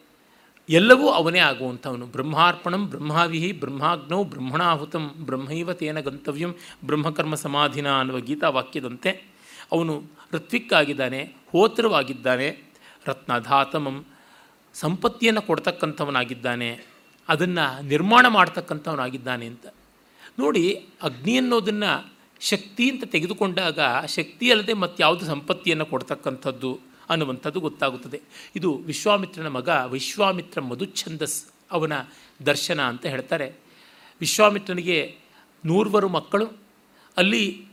ಎಲ್ಲವೂ ಅವನೇ ಆಗುವಂಥವನು. ಬ್ರಹ್ಮಾರ್ಪಣಂ ಬ್ರಹ್ಮಾವಿಹಿ ಬ್ರಹ್ಮಾಗ್ನೌ ಬ್ರಹ್ಮಣಾಹುತಂ ಬ್ರಹ್ಮೈವ ತೇನ ಗಂತವ್ಯಂ ಬ್ರಹ್ಮಕರ್ಮ ಸಮಾಧಿನ ಅನ್ನುವ ಗೀತಾವಾಕ್ಯದಂತೆ ಅವನು ಋತ್ವಿಕ್ಕಾಗಿದ್ದಾನೆ ಹೋತ್ರವಾಗಿದ್ದಾನೆ ರತ್ನಧಾತಮಂ ಸಂಪತ್ತಿಯನ್ನು ಕೊಡ್ತಕ್ಕಂಥವನಾಗಿದ್ದಾನೆ, ಅದನ್ನು ನಿರ್ಮಾಣ ಮಾಡ್ತಕ್ಕಂಥವನಾಗಿದ್ದಾನೆ ಅಂತ. ನೋಡಿ, ಅಗ್ನಿ ಅನ್ನೋದನ್ನು ಶಕ್ತಿ ಅಂತ ತೆಗೆದುಕೊಂಡಾಗ ಶಕ್ತಿ ಅಲ್ಲದೆ ಮತ್ತಾವುದು ಸಂಪತ್ತಿಯನ್ನು ಕೊಡ್ತಕ್ಕಂಥದ್ದು ಅನ್ನುವಂಥದ್ದು ಗೊತ್ತಾಗುತ್ತದೆ. ಇದು ವಿಶ್ವಾಮಿತ್ರನ ಮಗ ವಿಶ್ವಾಮಿತ್ರ ಮಧುಚ್ಛಂದಸ್ ಅವನ ದರ್ಶನ ಅಂತ ಹೇಳ್ತಾರೆ. ವಿಶ್ವಾಮಿತ್ರನಿಗೆ ನೂರ್ವರು ಮಕ್ಕಳು, ಅಲ್ಲಿ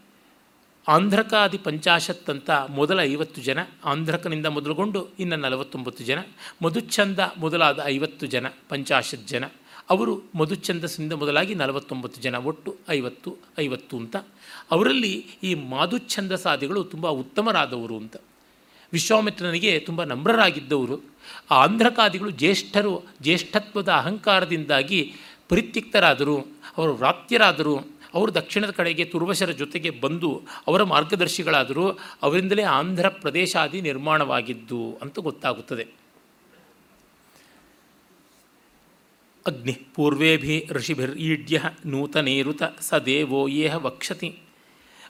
ಆಂಧ್ರಕಾದಿ ಪಂಚಾಶತ್ ಅಂತ ಮೊದಲ ಐವತ್ತು ಜನ, ಆಂಧ್ರಕನಿಂದ ಮೊದಲುಗೊಂಡು ಇನ್ನು ನಲವತ್ತೊಂಬತ್ತು ಜನ ಮಧುಚ್ಛಂದ ಮೊದಲಾದ ಐವತ್ತು ಜನ, ಪಂಚಾಶತ್ ಜನ. ಅವರು ಮಧುಚ್ಛಂದಸ್ಸಿಂದ ಮೊದಲಾಗಿ ನಲವತ್ತೊಂಬತ್ತು ಜನ, ಒಟ್ಟು ಐವತ್ತು ಐವತ್ತು ಅಂತ. ಅವರಲ್ಲಿ ಈ ಮಾಧುಚ್ಛಂದಸಾದಿಗಳು ತುಂಬ ಉತ್ತಮರಾದವರು ಅಂತ. ವಿಶ್ವಾಮಿತ್ರನಿಗೆ ತುಂಬ ನಮ್ರರಾಗಿದ್ದವರು. ಆ ಆಂಧ್ರಕಾದಿಗಳು ಜ್ಯೇಷ್ಠರು, ಜ್ಯೇಷ್ಠತ್ವದ ಅಹಂಕಾರದಿಂದಾಗಿ ಪರಿತ್ಯಕ್ತರಾದರು, ಅವರು ವ್ರಾತ್ಯರಾದರು. ಅವರು ದಕ್ಷಿಣದ ಕಡೆಗೆ ತುರ್ವಶರ ಜೊತೆಗೆ ಬಂದು ಅವರ ಮಾರ್ಗದರ್ಶಿಗಳಾದರೂ. ಅವರಿಂದಲೇ ಆಂಧ್ರ ಪ್ರದೇಶಾದಿ ನಿರ್ಮಾಣವಾಗಿದ್ದು ಅಂತ ಗೊತ್ತಾಗುತ್ತದೆ. ಅಗ್ನಿ ಪೂರ್ವೇಭಿ ಋಷಿಭಿರ್ ಈಡ್ಯ ನೂತನೇರುತ ಸ ದೇವೋ ಯೇಹ ವಕ್ಷತಿ.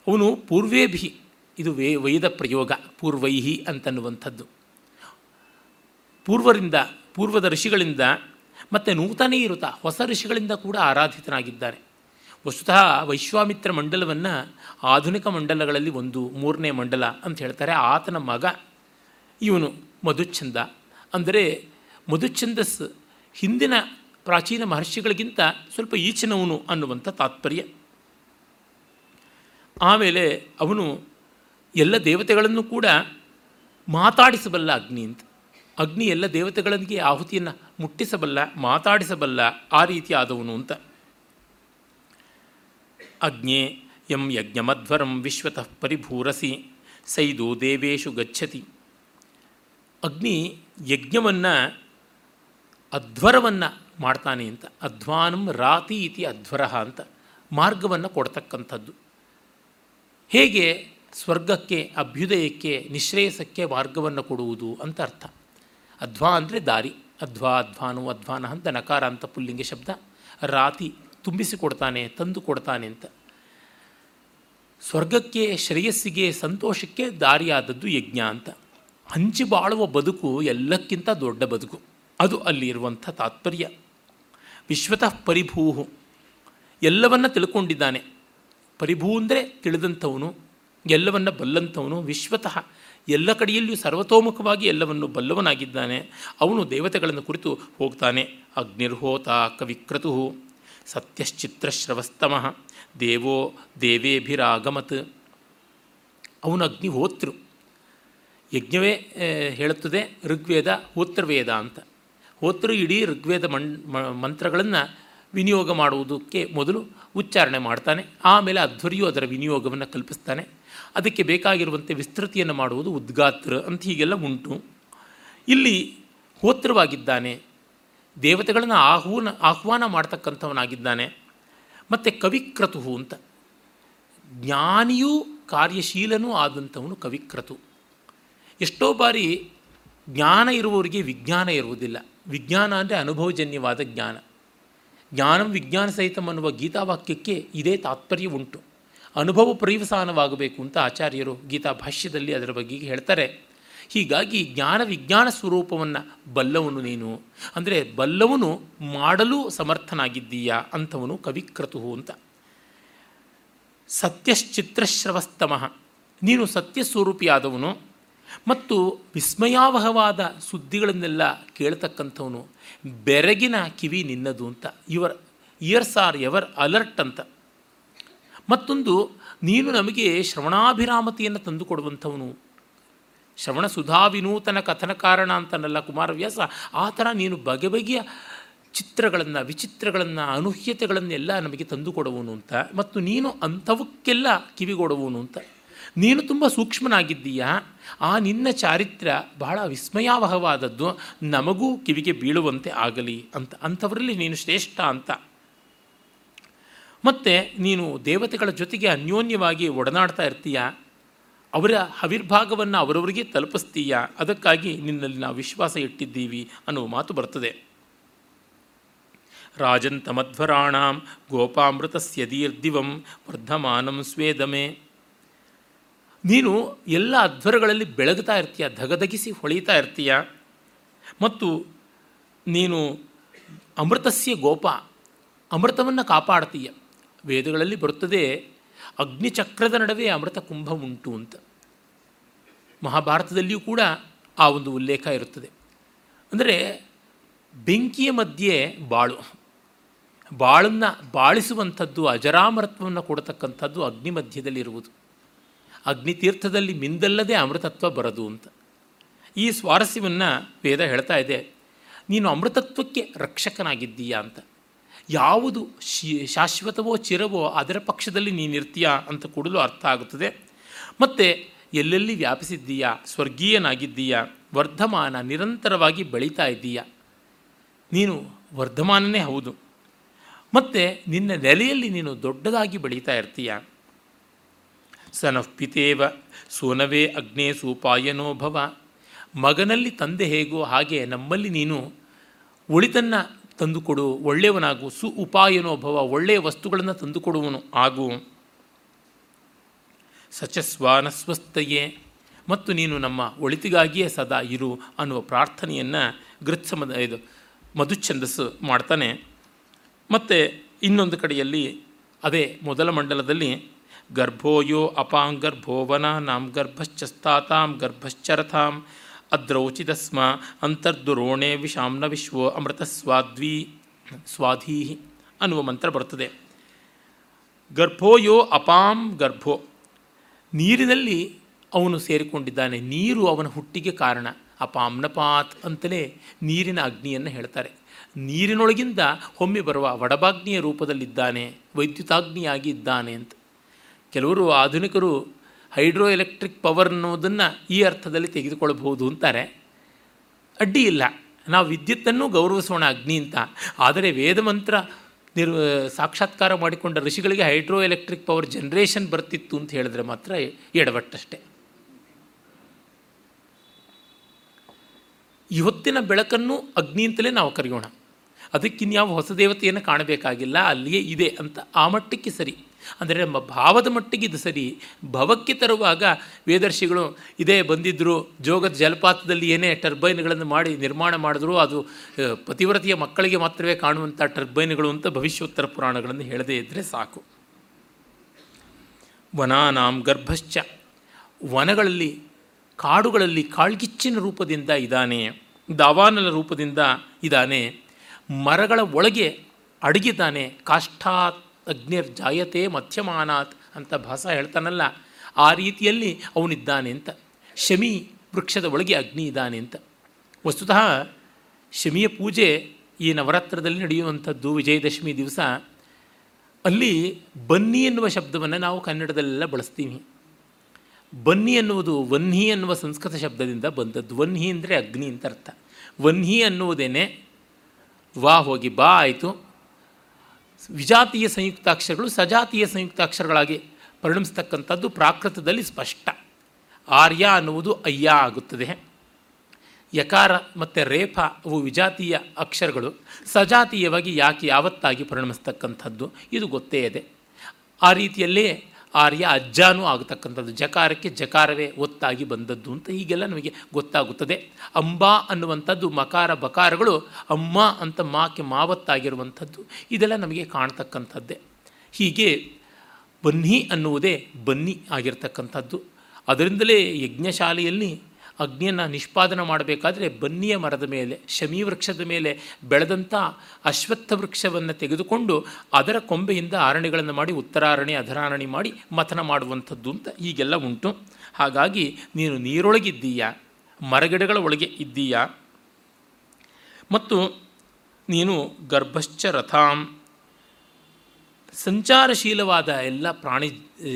ಅವನು ಪೂರ್ವೇಭಿ, ಇದು ವೇ ವೈದ ಪ್ರಯೋಗ, ಪೂರ್ವೈಹಿ ಅಂತನ್ನುವಂಥದ್ದು. ಪೂರ್ವರಿಂದ, ಪೂರ್ವದ ಋಷಿಗಳಿಂದ ಮತ್ತು ನೂತನೇ ಇರುತ್ತ ಹೊಸ ಋಷಿಗಳಿಂದ ಕೂಡ ಆರಾಧಿತನಾಗಿದ್ದಾನೆ ವಸ್ತುತಃ ವೈಶ್ವಾಮಿತ್ರ ಮಂಡಲವನ್ನು ಆಧುನಿಕ ಮಂಡಲಗಳಲ್ಲಿ ಒಂದು, ಮೂರನೇ ಮಂಡಲ ಅಂತ ಹೇಳ್ತಾರೆ. ಆತನ ಮಗ ಇವನು ಮಧುಚ್ಛಂದ. ಅಂದರೆ ಮಧುಚ್ಛಂದಸ್ ಹಿಂದಿನ ಪ್ರಾಚೀನ ಮಹರ್ಷಿಗಳಿಗಿಂತ ಸ್ವಲ್ಪ ಈಚಿನವನು ಅನ್ನುವಂಥ ತಾತ್ಪರ್ಯ. ಆಮೇಲೆ ಅವನು ಎಲ್ಲ ದೇವತೆಗಳನ್ನು ಕೂಡ ಮಾತಾಡಿಸಬಲ್ಲ ಅಗ್ನಿ ಅಂತ. ಅಗ್ನಿ ಎಲ್ಲ ದೇವತೆಗಳಿಗೆ ಆಹುತಿಯನ್ನು ಮುಟ್ಟಿಸಬಲ್ಲ, ಮಾತಾಡಿಸಬಲ್ಲ ಆ ರೀತಿಯಾದವನು ಅಂತ. ಅಗ್ನೇ ಯಂ ಯಜ್ಞಮಧ್ವರಂ ವಿಶ್ವತಃ ಪರಿಭೂರಸಿ, ಸೈದು ದೇವೇಶು ಗಚ್ಚತಿ. ಅಗ್ನಿ ಯಜ್ಞವನ್ನು, ಅಧ್ವರವನ್ನು ಮಾಡ್ತಾನೆ ಅಂತ, ಅಧ್ವಾನಂ ರಾತಿ ಇತಿ ಅಧ್ವರ ಅಂತ ಮಾರ್ಗವನ್ನು ಕೊಡ್ತಕ್ಕಂಥದ್ದು. ಹೇಗೆ ಸ್ವರ್ಗಕ್ಕೆ, ಅಭ್ಯುದಯಕ್ಕೆ, ನಿಶ್ರೇಯಸಕ್ಕೆ ಮಾರ್ಗವನ್ನು ಕೊಡುವುದು ಅಂತ ಅರ್ಥ. ಅಧ್ವಾ ಅಂದರೆ ದಾರಿ, ಅಧ್ವಾ ಅಧ್ವಾನು ಅಧ್ವಾನ ಅಂತ ನಕಾರ ಅಂತ ಪುಲ್ಲಿಂಗ ಶಬ್ದ, ರಾತಿ ತುಂಬಿಸಿಕೊಡ್ತಾನೆ, ತಂದು ಕೊಡ್ತಾನೆ ಅಂತ. ಸ್ವರ್ಗಕ್ಕೆ, ಶ್ರೇಯಸ್ಸಿಗೆ, ಸಂತೋಷಕ್ಕೆ ದಾರಿಯಾದದ್ದು ಯಜ್ಞ ಅಂತ. ಹಂಚಿ ಬಾಳುವ ಬದುಕು ಎಲ್ಲಕ್ಕಿಂತ ದೊಡ್ಡ ಬದುಕು. ಅದು ಅಲ್ಲಿರುವಂಥ ತಾತ್ಪರ್ಯ. ವಿಶ್ವತಃ ಪರಿಭೂಹು. ಎಲ್ಲವನ್ನ ತಿಳ್ಕೊಂಡಿದ್ದಾನೆ. ಪರಿಭೂ ಅಂದರೆ ತಿಳಿದಂಥವನು, ಎಲ್ಲವನ್ನ ಬಲ್ಲಂಥವನು, ವಿಶ್ವತಃ ಎಲ್ಲ ಕಡೆಯಲ್ಲಿಯೂ ಸರ್ವತೋಮುಖವಾಗಿ ಎಲ್ಲವನ್ನು ಬಲ್ಲವನಾಗಿದ್ದಾನೆ. ಅವನು ದೇವತೆಗಳನ್ನು ಕುರಿತು ಹೋಗ್ತಾನೆ. ಅಗ್ನಿರ್ಹೋತ ಕವಿಕ್ರತು ಸತ್ಯಶ್ಚಿತ್ರಶ್ರವಸ್ತಮಃ. ದೇವೋ ದೇವೇಭಿರಾಗಮತ್. ಅವನು ಅಗ್ನಿಹೋತೃ ಯಜ್ಞವೇ ಹೇಳುತ್ತದೆ, ಋಗ್ವೇದ ಹೋತ್ರವೇದ ಅಂತ. ಹೋತೃ ಇಡೀ ಋಗ್ವೇದ ಮಣ್ ಮಂತ್ರಗಳನ್ನು ವಿನಿಯೋಗ ಮಾಡುವುದಕ್ಕೆ ಮೊದಲು ಉಚ್ಚಾರಣೆ ಮಾಡ್ತಾನೆ. ಆಮೇಲೆ ಅಧ್ವರ್ಯು ಅದರ ವಿನಿಯೋಗವನ್ನು ಕಲ್ಪಿಸ್ತಾನೆ. ಅದಕ್ಕೆ ಬೇಕಾಗಿರುವಂತೆ ವಿಸ್ತೃತಿಯನ್ನು ಮಾಡುವುದು ಉದ್ಗಾತ್ರ ಅಂತ ಹೀಗೆಲ್ಲ ಉಂಟು. ಇಲ್ಲಿ ಹೋತ್ರವಾಗಿದ್ದಾನೆ ದೇವತೆಗಳನ್ನು ಆಹ್ವಾನ ಆಹ್ವಾನ ಮಾಡ್ತಕ್ಕಂಥವನಾಗಿದ್ದಾನೆ. ಮತ್ತು ಕವಿಕ್ರತು ಅಂತ. ಜ್ಞಾನಿಯೂ ಕಾರ್ಯಶೀಲನೂ ಆದಂಥವನು ಕವಿಕ್ರತು. ಎಷ್ಟೋ ಬಾರಿ ಜ್ಞಾನ ಇರುವವರಿಗೆ ವಿಜ್ಞಾನ ಇರುವುದಿಲ್ಲ. ವಿಜ್ಞಾನ ಅಂದರೆ ಅನುಭವಜನ್ಯವಾದ ಜ್ಞಾನ. ಜ್ಞಾನಂ ವಿಜ್ಞಾನ ಸಹಿತಂ ಅನ್ನುವ ಗೀತಾವಾಕ್ಯಕ್ಕೆ ಇದೇ ತಾತ್ಪರ್ಯ ಉಂಟು. ಅನುಭವ ಪರಿವಸಾನವಾಗಬೇಕು ಅಂತ ಆಚಾರ್ಯರು ಗೀತಾ ಭಾಷ್ಯದಲ್ಲಿ ಅದರ ಬಗ್ಗೆ ಹೇಳ್ತಾರೆ. ಹೀಗಾಗಿ ಜ್ಞಾನ ವಿಜ್ಞಾನ ಸ್ವರೂಪವನ್ನು ಬಲ್ಲವನು ನೀನು. ಅಂದರೆ ಬಲ್ಲವನು ಮಾಡಲು ಸಮರ್ಥನಾಗಿದ್ದೀಯಾ ಅಂಥವನು ಕವಿಕ್ರತು ಅಂತ. ಸತ್ಯಶ್ಚಿತ್ರಶ್ರವಸ್ತಮಃ. ನೀನು ಸತ್ಯಸ್ವರೂಪಿಯಾದವನು ಮತ್ತು ವಿಸ್ಮಯಾವಹವಾದ ಸುದ್ದಿಗಳನ್ನೆಲ್ಲ ಕೇಳ್ತಕ್ಕಂಥವನು. ಬೆರಗಿನ ಕಿವಿ ನಿನ್ನದು ಅಂತ. Your, ears are ever alert ಅಂತ. ಮತ್ತೊಂದು, ನೀನು ನಮಗೆ ಶ್ರವಣಾಭಿರಾಮತೆಯನ್ನು ತಂದುಕೊಡುವಂಥವನು. ಶ್ರವಣ ಸುಧಾ ವಿನೂತನ ಕಥನ ಕಾರಣ ಅಂತನಲ್ಲ ಕುಮಾರವ್ಯಾಸ, ಆ ಥರ ನೀನು ಬಗೆ ಬಗೆಯ ಚಿತ್ರಗಳನ್ನು, ವಿಚಿತ್ರಗಳನ್ನು, ಅನೂಹ್ಯತೆಗಳನ್ನೆಲ್ಲ ನಮಗೆ ತಂದುಕೊಡುವನು ಅಂತ, ಮತ್ತು ನೀನು ಅಂಥವಕ್ಕೆಲ್ಲ ಕಿವಿಗೊಡುವನು ಅಂತ. ನೀನು ತುಂಬ ಸೂಕ್ಷ್ಮನಾಗಿದ್ದೀಯಾ? ಆ ನಿನ್ನ ಚಾರಿತ್ರ್ಯ ಬಹಳ ವಿಸ್ಮಯಾವಹವಾದದ್ದು, ನಮಗೂ ಕಿವಿಗೆ ಬೀಳುವಂತೆ ಆಗಲಿ ಅಂತ, ಅಂಥವರಲ್ಲಿ ನೀನು ಶ್ರೇಷ್ಠ ಅಂತ. ಮತ್ತು ನೀನು ದೇವತೆಗಳ ಜೊತೆಗೆ ಅನ್ಯೋನ್ಯವಾಗಿ ಒಡನಾಡ್ತಾ ಇರ್ತೀಯ? ಅವರ ಆವಿರ್ಭಾಗವನ್ನು ಅವರವರಿಗೆ ತಲುಪಿಸ್ತೀಯ? ಅದಕ್ಕಾಗಿ ನಿನ್ನಲ್ಲಿ ನಾವು ವಿಶ್ವಾಸ ಇಟ್ಟಿದ್ದೀವಿ ಅನ್ನುವ ಮಾತು ಬರ್ತದೆ. ರಾಜಂತಮಧ್ವರಾಣಾಂ ಗೋಪಾಮೃತಸ್ಯ ದೀರ್ದಿವಂ ವರ್ಧಮಾನಂ ಸ್ವೇದಮೆ. ನೀನು ಎಲ್ಲ ಅಧ್ವರಗಳಲ್ಲಿ ಬೆಳಗ್ತಾ ಇರ್ತೀಯ? ಧಗಧಗಿಸಿ ಹೊಳೀತಾ ಇರ್ತೀಯ? ಮತ್ತು ನೀನು ಅಮೃತಸ್ಯ ಗೋಪ, ಅಮೃತವನ್ನು ಕಾಪಾಡ್ತೀಯ? ವೇದಗಳಲ್ಲಿ ಬರುತ್ತದೆ ಅಗ್ನಿಚಕ್ರದ ನಡುವೆ ಅಮೃತ ಕುಂಭ ಉಂಟು ಅಂತ. ಮಹಾಭಾರತದಲ್ಲಿಯೂ ಕೂಡ ಆ ಒಂದು ಉಲ್ಲೇಖ ಇರುತ್ತದೆ. ಅಂದರೆ ಬೆಂಕಿಯ ಮಧ್ಯೆ ಬಾಳು. ಬಾಳನ್ನು ಬಾಳಿಸುವಂಥದ್ದು, ಅಜರಾಮರತ್ವವನ್ನು ಕೊಡತಕ್ಕಂಥದ್ದು ಅಗ್ನಿ ಮಧ್ಯದಲ್ಲಿ ಮಧ್ಯದಲ್ಲಿರುವುದು ಅಗ್ನಿತೀರ್ಥದಲ್ಲಿ ಮಿಂದಲ್ಲದೆ ಅಮೃತತ್ವ ಬರದು ಅಂತ. ಈ ಸ್ವಾರಸ್ಯವನ್ನು ವೇದ ಹೇಳ್ತಾ ಇದೆ. ನೀನು ಅಮೃತತ್ವಕ್ಕೆ ರಕ್ಷಕನಾಗಿದ್ದೀಯಾ ಅಂತ. ಯಾವುದು ಶಾಶ್ವತವೋ ಚಿರವೋ ಅದರ ಪಕ್ಷದಲ್ಲಿ ನೀನಿರ್ತೀಯ ಅಂತ ಕೂಡಲು ಅರ್ಥ ಆಗುತ್ತದೆ. ಮತ್ತು ಎಲ್ಲೆಲ್ಲಿ ವ್ಯಾಪಿಸಿದ್ದೀಯಾ? ಸ್ವರ್ಗೀಯನಾಗಿದ್ದೀಯಾ? ವರ್ಧಮಾನ ನಿರಂತರವಾಗಿ ಬೆಳೀತಾ ಇದ್ದೀಯಾ? ನೀನು ವರ್ಧಮಾನನೇ ಹೌದು. ಮತ್ತು ನಿನ್ನ ನೆಲೆಯಲ್ಲಿ ನೀನು ದೊಡ್ಡದಾಗಿ ಬೆಳೀತಾ ಇರ್ತೀಯ? ಪಿತೇವ, ಸೋನವೇ ಅಗ್ನೇ ಸೂಪಾಯನೋ ಭವ. ಮಗನಲ್ಲಿ ತಂದೆ ಹೇಗೋ ಹಾಗೆ ನಮ್ಮಲ್ಲಿ ನೀನು ಒಳಿತನ್ನು ತಂದುಕೊಡು, ಒಳ್ಳೆಯವನಾಗು. ಸು ಉಪಾಯನೋ ಭವ, ಒಳ್ಳೆಯ ವಸ್ತುಗಳನ್ನು ತಂದುಕೊಡುವನು, ಆಗು. ಸಚಸ್ವಾನಸ್ವಸ್ತಯೇ ಮತ್ತು ನೀನು ನಮ್ಮ ಒಳಿತಿಗಾಗಿಯೇ ಸದಾ ಇರು ಅನ್ನುವ ಪ್ರಾರ್ಥನೆಯನ್ನು ಗೃತ್ಸಮದ, ಇದು, ಮಧುಚ್ಛಂದಸ್ಸು ಮಾಡ್ತಾನೆ. ಮತ್ತು ಇನ್ನೊಂದು ಕಡೆಯಲ್ಲಿ, ಅದೇ ಮೊದಲ ಮಂಡಲದಲ್ಲಿ, ಗರ್ಭೋಯೋ ಅಪಾಂಗರ್ಭೋವನ ನಾಂ ಗರ್ಭಶ್ಚಸ್ತಾತಾಂ ಗರ್ಭಶ್ಚರಥಾಂ ಅದ್ರೌಚಿತ ಸ್ಮ ಅಂತರ್ದುರೋಣೆ ವಿಷಾಂನ ವಿಶ್ವ ಅಮೃತ ಸ್ವಾದ್ವಿ ಸ್ವಾಧೀ ಅನ್ನುವ ಮಂತ್ರ ಬರ್ತದೆ ಗರ್ಭೋಯೋ ಅಪಾಂ ಗರ್ಭೋ. ನೀರಿನಲ್ಲಿ ಅವನು ಸೇರಿಕೊಂಡಿದ್ದಾನೆ. ನೀರು ಅವನ ಹುಟ್ಟಿಗೆ ಕಾರಣ. ಅಪಾಮ್ನಪಾತ್ ಅಂತಲೇ ನೀರಿನ ಅಗ್ನಿಯನ್ನು ಹೇಳ್ತಾರೆ. ನೀರಿನೊಳಗಿಂದ ಹೊಮ್ಮಿ ಬರುವ ವಡಭಾಗ್ನಿಯ ರೂಪದಲ್ಲಿದ್ದಾನೆ, ವೈದ್ಯುತಾಗ್ನಿಯಾಗಿ ಇದ್ದಾನೆ ಅಂತ. ಕೆಲವರು ಆಧುನಿಕರು ಹೈಡ್ರೋ ಎಲೆಕ್ಟ್ರಿಕ್ ಪವರ್ ಅನ್ನೋದನ್ನು ಈ ಅರ್ಥದಲ್ಲಿ ತೆಗೆದುಕೊಳ್ಳಬಹುದು ಅಂತಾರೆ. ಅಡ್ಡಿ ಇಲ್ಲ. ನಾವು ವಿದ್ಯುತ್ತನ್ನು ಗೌರವಿಸೋಣ ಅಗ್ನಿ ಅಂತ. ಆದರೆ ವೇದಮಂತ್ರ ನಿರ್ವ, ಸಾಕ್ಷಾತ್ಕಾರ ಮಾಡಿಕೊಂಡ ಋಷಿಗಳಿಗೆ ಹೈಡ್ರೋ ಎಲೆಕ್ಟ್ರಿಕ್ ಪವರ್ ಜನ್ರೇಷನ್ ಬರ್ತಿತ್ತು ಅಂತ ಹೇಳಿದ್ರೆ ಮಾತ್ರ ಎಡವಟ್ಟಷ್ಟೇ. ಇವತ್ತಿನ ಬೆಳಕನ್ನು ಅಗ್ನಿ ಅಂತಲೇ ನಾವು ಕರೆಯೋಣ. ಅದಕ್ಕಿನ್ಯಾವ ಹೊಸ ದೇವತೆಯನ್ನು ಕಾಣಬೇಕಾಗಿಲ್ಲ, ಅಲ್ಲಿಯೇ ಇದೆ ಅಂತ ಆ ಮಟ್ಟಕ್ಕೆ ಸರಿ. ಅಂದರೆ ನಮ್ಮ ಭಾವದ ಮಟ್ಟಿಗೆ ಇದು ಸರಿ. ಭವಕ್ಕೆ ತರುವಾಗ ವೇದರ್ಶಿಗಳು ಇದೇ ಬಂದಿದ್ದರು ಜೋಗದ ಜಲಪಾತದಲ್ಲಿ ಏನೇ ಟರ್ಬೈನ್ಗಳನ್ನು ಮಾಡಿ ನಿರ್ಮಾಣ ಮಾಡಿದ್ರು, ಅದು ಪತಿವ್ರತಿಯ ಮಕ್ಕಳಿಗೆ ಮಾತ್ರವೇ ಕಾಣುವಂಥ ಟರ್ಬೈನ್ಗಳು ಅಂತ ಭವಿಷ್ಯೋತ್ತರ ಪುರಾಣಗಳನ್ನು ಹೇಳದೇ ಇದ್ದರೆ ಸಾಕು. ವನಾನಾಂ ಗರ್ಭಶ್ಚ. ವನಗಳಲ್ಲಿ, ಕಾಡುಗಳಲ್ಲಿ ಕಾಳ್ಗಿಚ್ಚಿನ ರೂಪದಿಂದ ಇದ್ದಾನೆ ದಾವಾನಲ ರೂಪದಿಂದ ಇದ್ದಾನೆ ಮರಗಳ ಒಳಗೆ ಅಡಗಿದ್ದಾನೆ, ಕಾಷ್ಠಾತ್ ಅಗ್ನಿರ್ ಜಾಯತೆ ಮಧ್ಯಮಾನಾತ್ ಅಂತ ಭಾಸ ಹೇಳ್ತಾನಲ್ಲ, ಆ ರೀತಿಯಲ್ಲಿ ಅವನಿದ್ದಾನೆ ಅಂತ ಶಮಿ ವೃಕ್ಷದ ಒಳಗೆ ಅಗ್ನಿ ಇದ್ದಾನೆ ಅಂತ ವಸ್ತುತಃ ಶಮಿಯ ಪೂಜೆ ಈ ನವರಾತ್ರದಲ್ಲಿ ನಡೆಯುವಂಥದ್ದು ವಿಜಯದಶಮಿ ದಿವಸ. ಅಲ್ಲಿ ಬನ್ನಿ ಎನ್ನುವ ಶಬ್ದವನ್ನು ನಾವು ಕನ್ನಡದಲ್ಲೆಲ್ಲ ಬಳಸ್ತೀವಿ. ಬನ್ನಿ ಎನ್ನುವುದು ವನ್ಹಿ ಎನ್ನುವ ಸಂಸ್ಕೃತ ಶಬ್ದದಿಂದ ಬಂದದ್ದು. ವನ್ಹಿ ಅಂದರೆ ಅಗ್ನಿ ಅಂತ ಅರ್ಥ. ವನ್ಹಿ ಅನ್ನುವುದೇನೆ, ವಾ ಹೋಗಿ ಬಾ, ಆಯಿತು. ವಿಜಾತೀಯ ಸಂಯುಕ್ತಾಕ್ಷರಗಳು ಸಜಾತೀಯ ಸಂಯುಕ್ತಾಕ್ಷರಗಳಾಗಿ ಪರಿಣಮಿಸ್ತಕ್ಕಂಥದ್ದು ಪ್ರಾಕೃತದಲ್ಲಿ ಸ್ಪಷ್ಟ. ಆರ್ಯ ಅನ್ನುವುದು ಅಯ್ಯ ಆಗುತ್ತದೆ. ಯಕಾರ ಮತ್ತು ರೇಫ ಅವು ವಿಜಾತೀಯ ಅಕ್ಷರಗಳು. ಸಜಾತೀಯವಾಗಿ ಯಾಕೆ ಯಾವತ್ತಾಗಿ ಪರಿಣಮಿಸ್ತಕ್ಕಂಥದ್ದು? ಇದು ಗೊತ್ತೇ ಇದೆ. ಆ ರೀತಿಯಲ್ಲೇ ಆರ್ಯ ಅಜ್ಜಾನೂ ಆಗತಕ್ಕಂಥದ್ದು. ಜಕಾರಕ್ಕೆ ಜಕಾರವೇ ಒತ್ತಾಗಿ ಬಂದದ್ದು ಅಂತ ಹೀಗೆಲ್ಲ ನಮಗೆ ಗೊತ್ತಾಗುತ್ತದೆ. ಅಂಬಾ ಅನ್ನುವಂಥದ್ದು ಮಕಾರ ಬಕಾರಗಳು, ಅಮ್ಮ ಅಂತ ಮಾಕೆ ಮಾವತ್ತಾಗಿರುವಂಥದ್ದು, ಇದೆಲ್ಲ ನಮಗೆ ಕಾಣ್ತಕ್ಕಂಥದ್ದೇ. ಹೀಗೆ ಬನ್ನಿ ಅನ್ನುವುದೇ ಬನ್ನಿ ಆಗಿರ್ತಕ್ಕಂಥದ್ದು. ಅದರಿಂದಲೇ ಯಜ್ಞಶಾಲೆಯಲ್ಲಿ ಅಗ್ನಿಯನ್ನು ನಿಷ್ಪಾದನೆ ಮಾಡಬೇಕಾದ್ರೆ ಬನ್ನಿಯ ಮರದ ಮೇಲೆ, ಶಮಿ ವೃಕ್ಷದ ಮೇಲೆ ಬೆಳೆದಂಥ ಅಶ್ವತ್ಥ ವೃಕ್ಷವನ್ನು ತೆಗೆದುಕೊಂಡು ಅದರ ಕೊಂಬೆಯಿಂದ ಆರಣೆಗಳನ್ನು ಮಾಡಿ, ಉತ್ತರಾರಣಿ, ಅಧರಾರಣಿ ಮಾಡಿ ಮಥನ ಮಾಡುವಂಥದ್ದು ಅಂತ ಹೀಗೆಲ್ಲ ಉಂಟು. ಹಾಗಾಗಿ ನೀನು ನೀರೊಳಗಿದ್ದೀಯಾ? ಮರಗಿಡಗಳ ಒಳಗೆ ಇದ್ದೀಯಾ? ಮತ್ತು ನೀನು ಗರ್ಭಶ್ಚ ರಥಾಂ. ಸಂಚಾರಶೀಲವಾದ ಎಲ್ಲ ಪ್ರಾಣಿ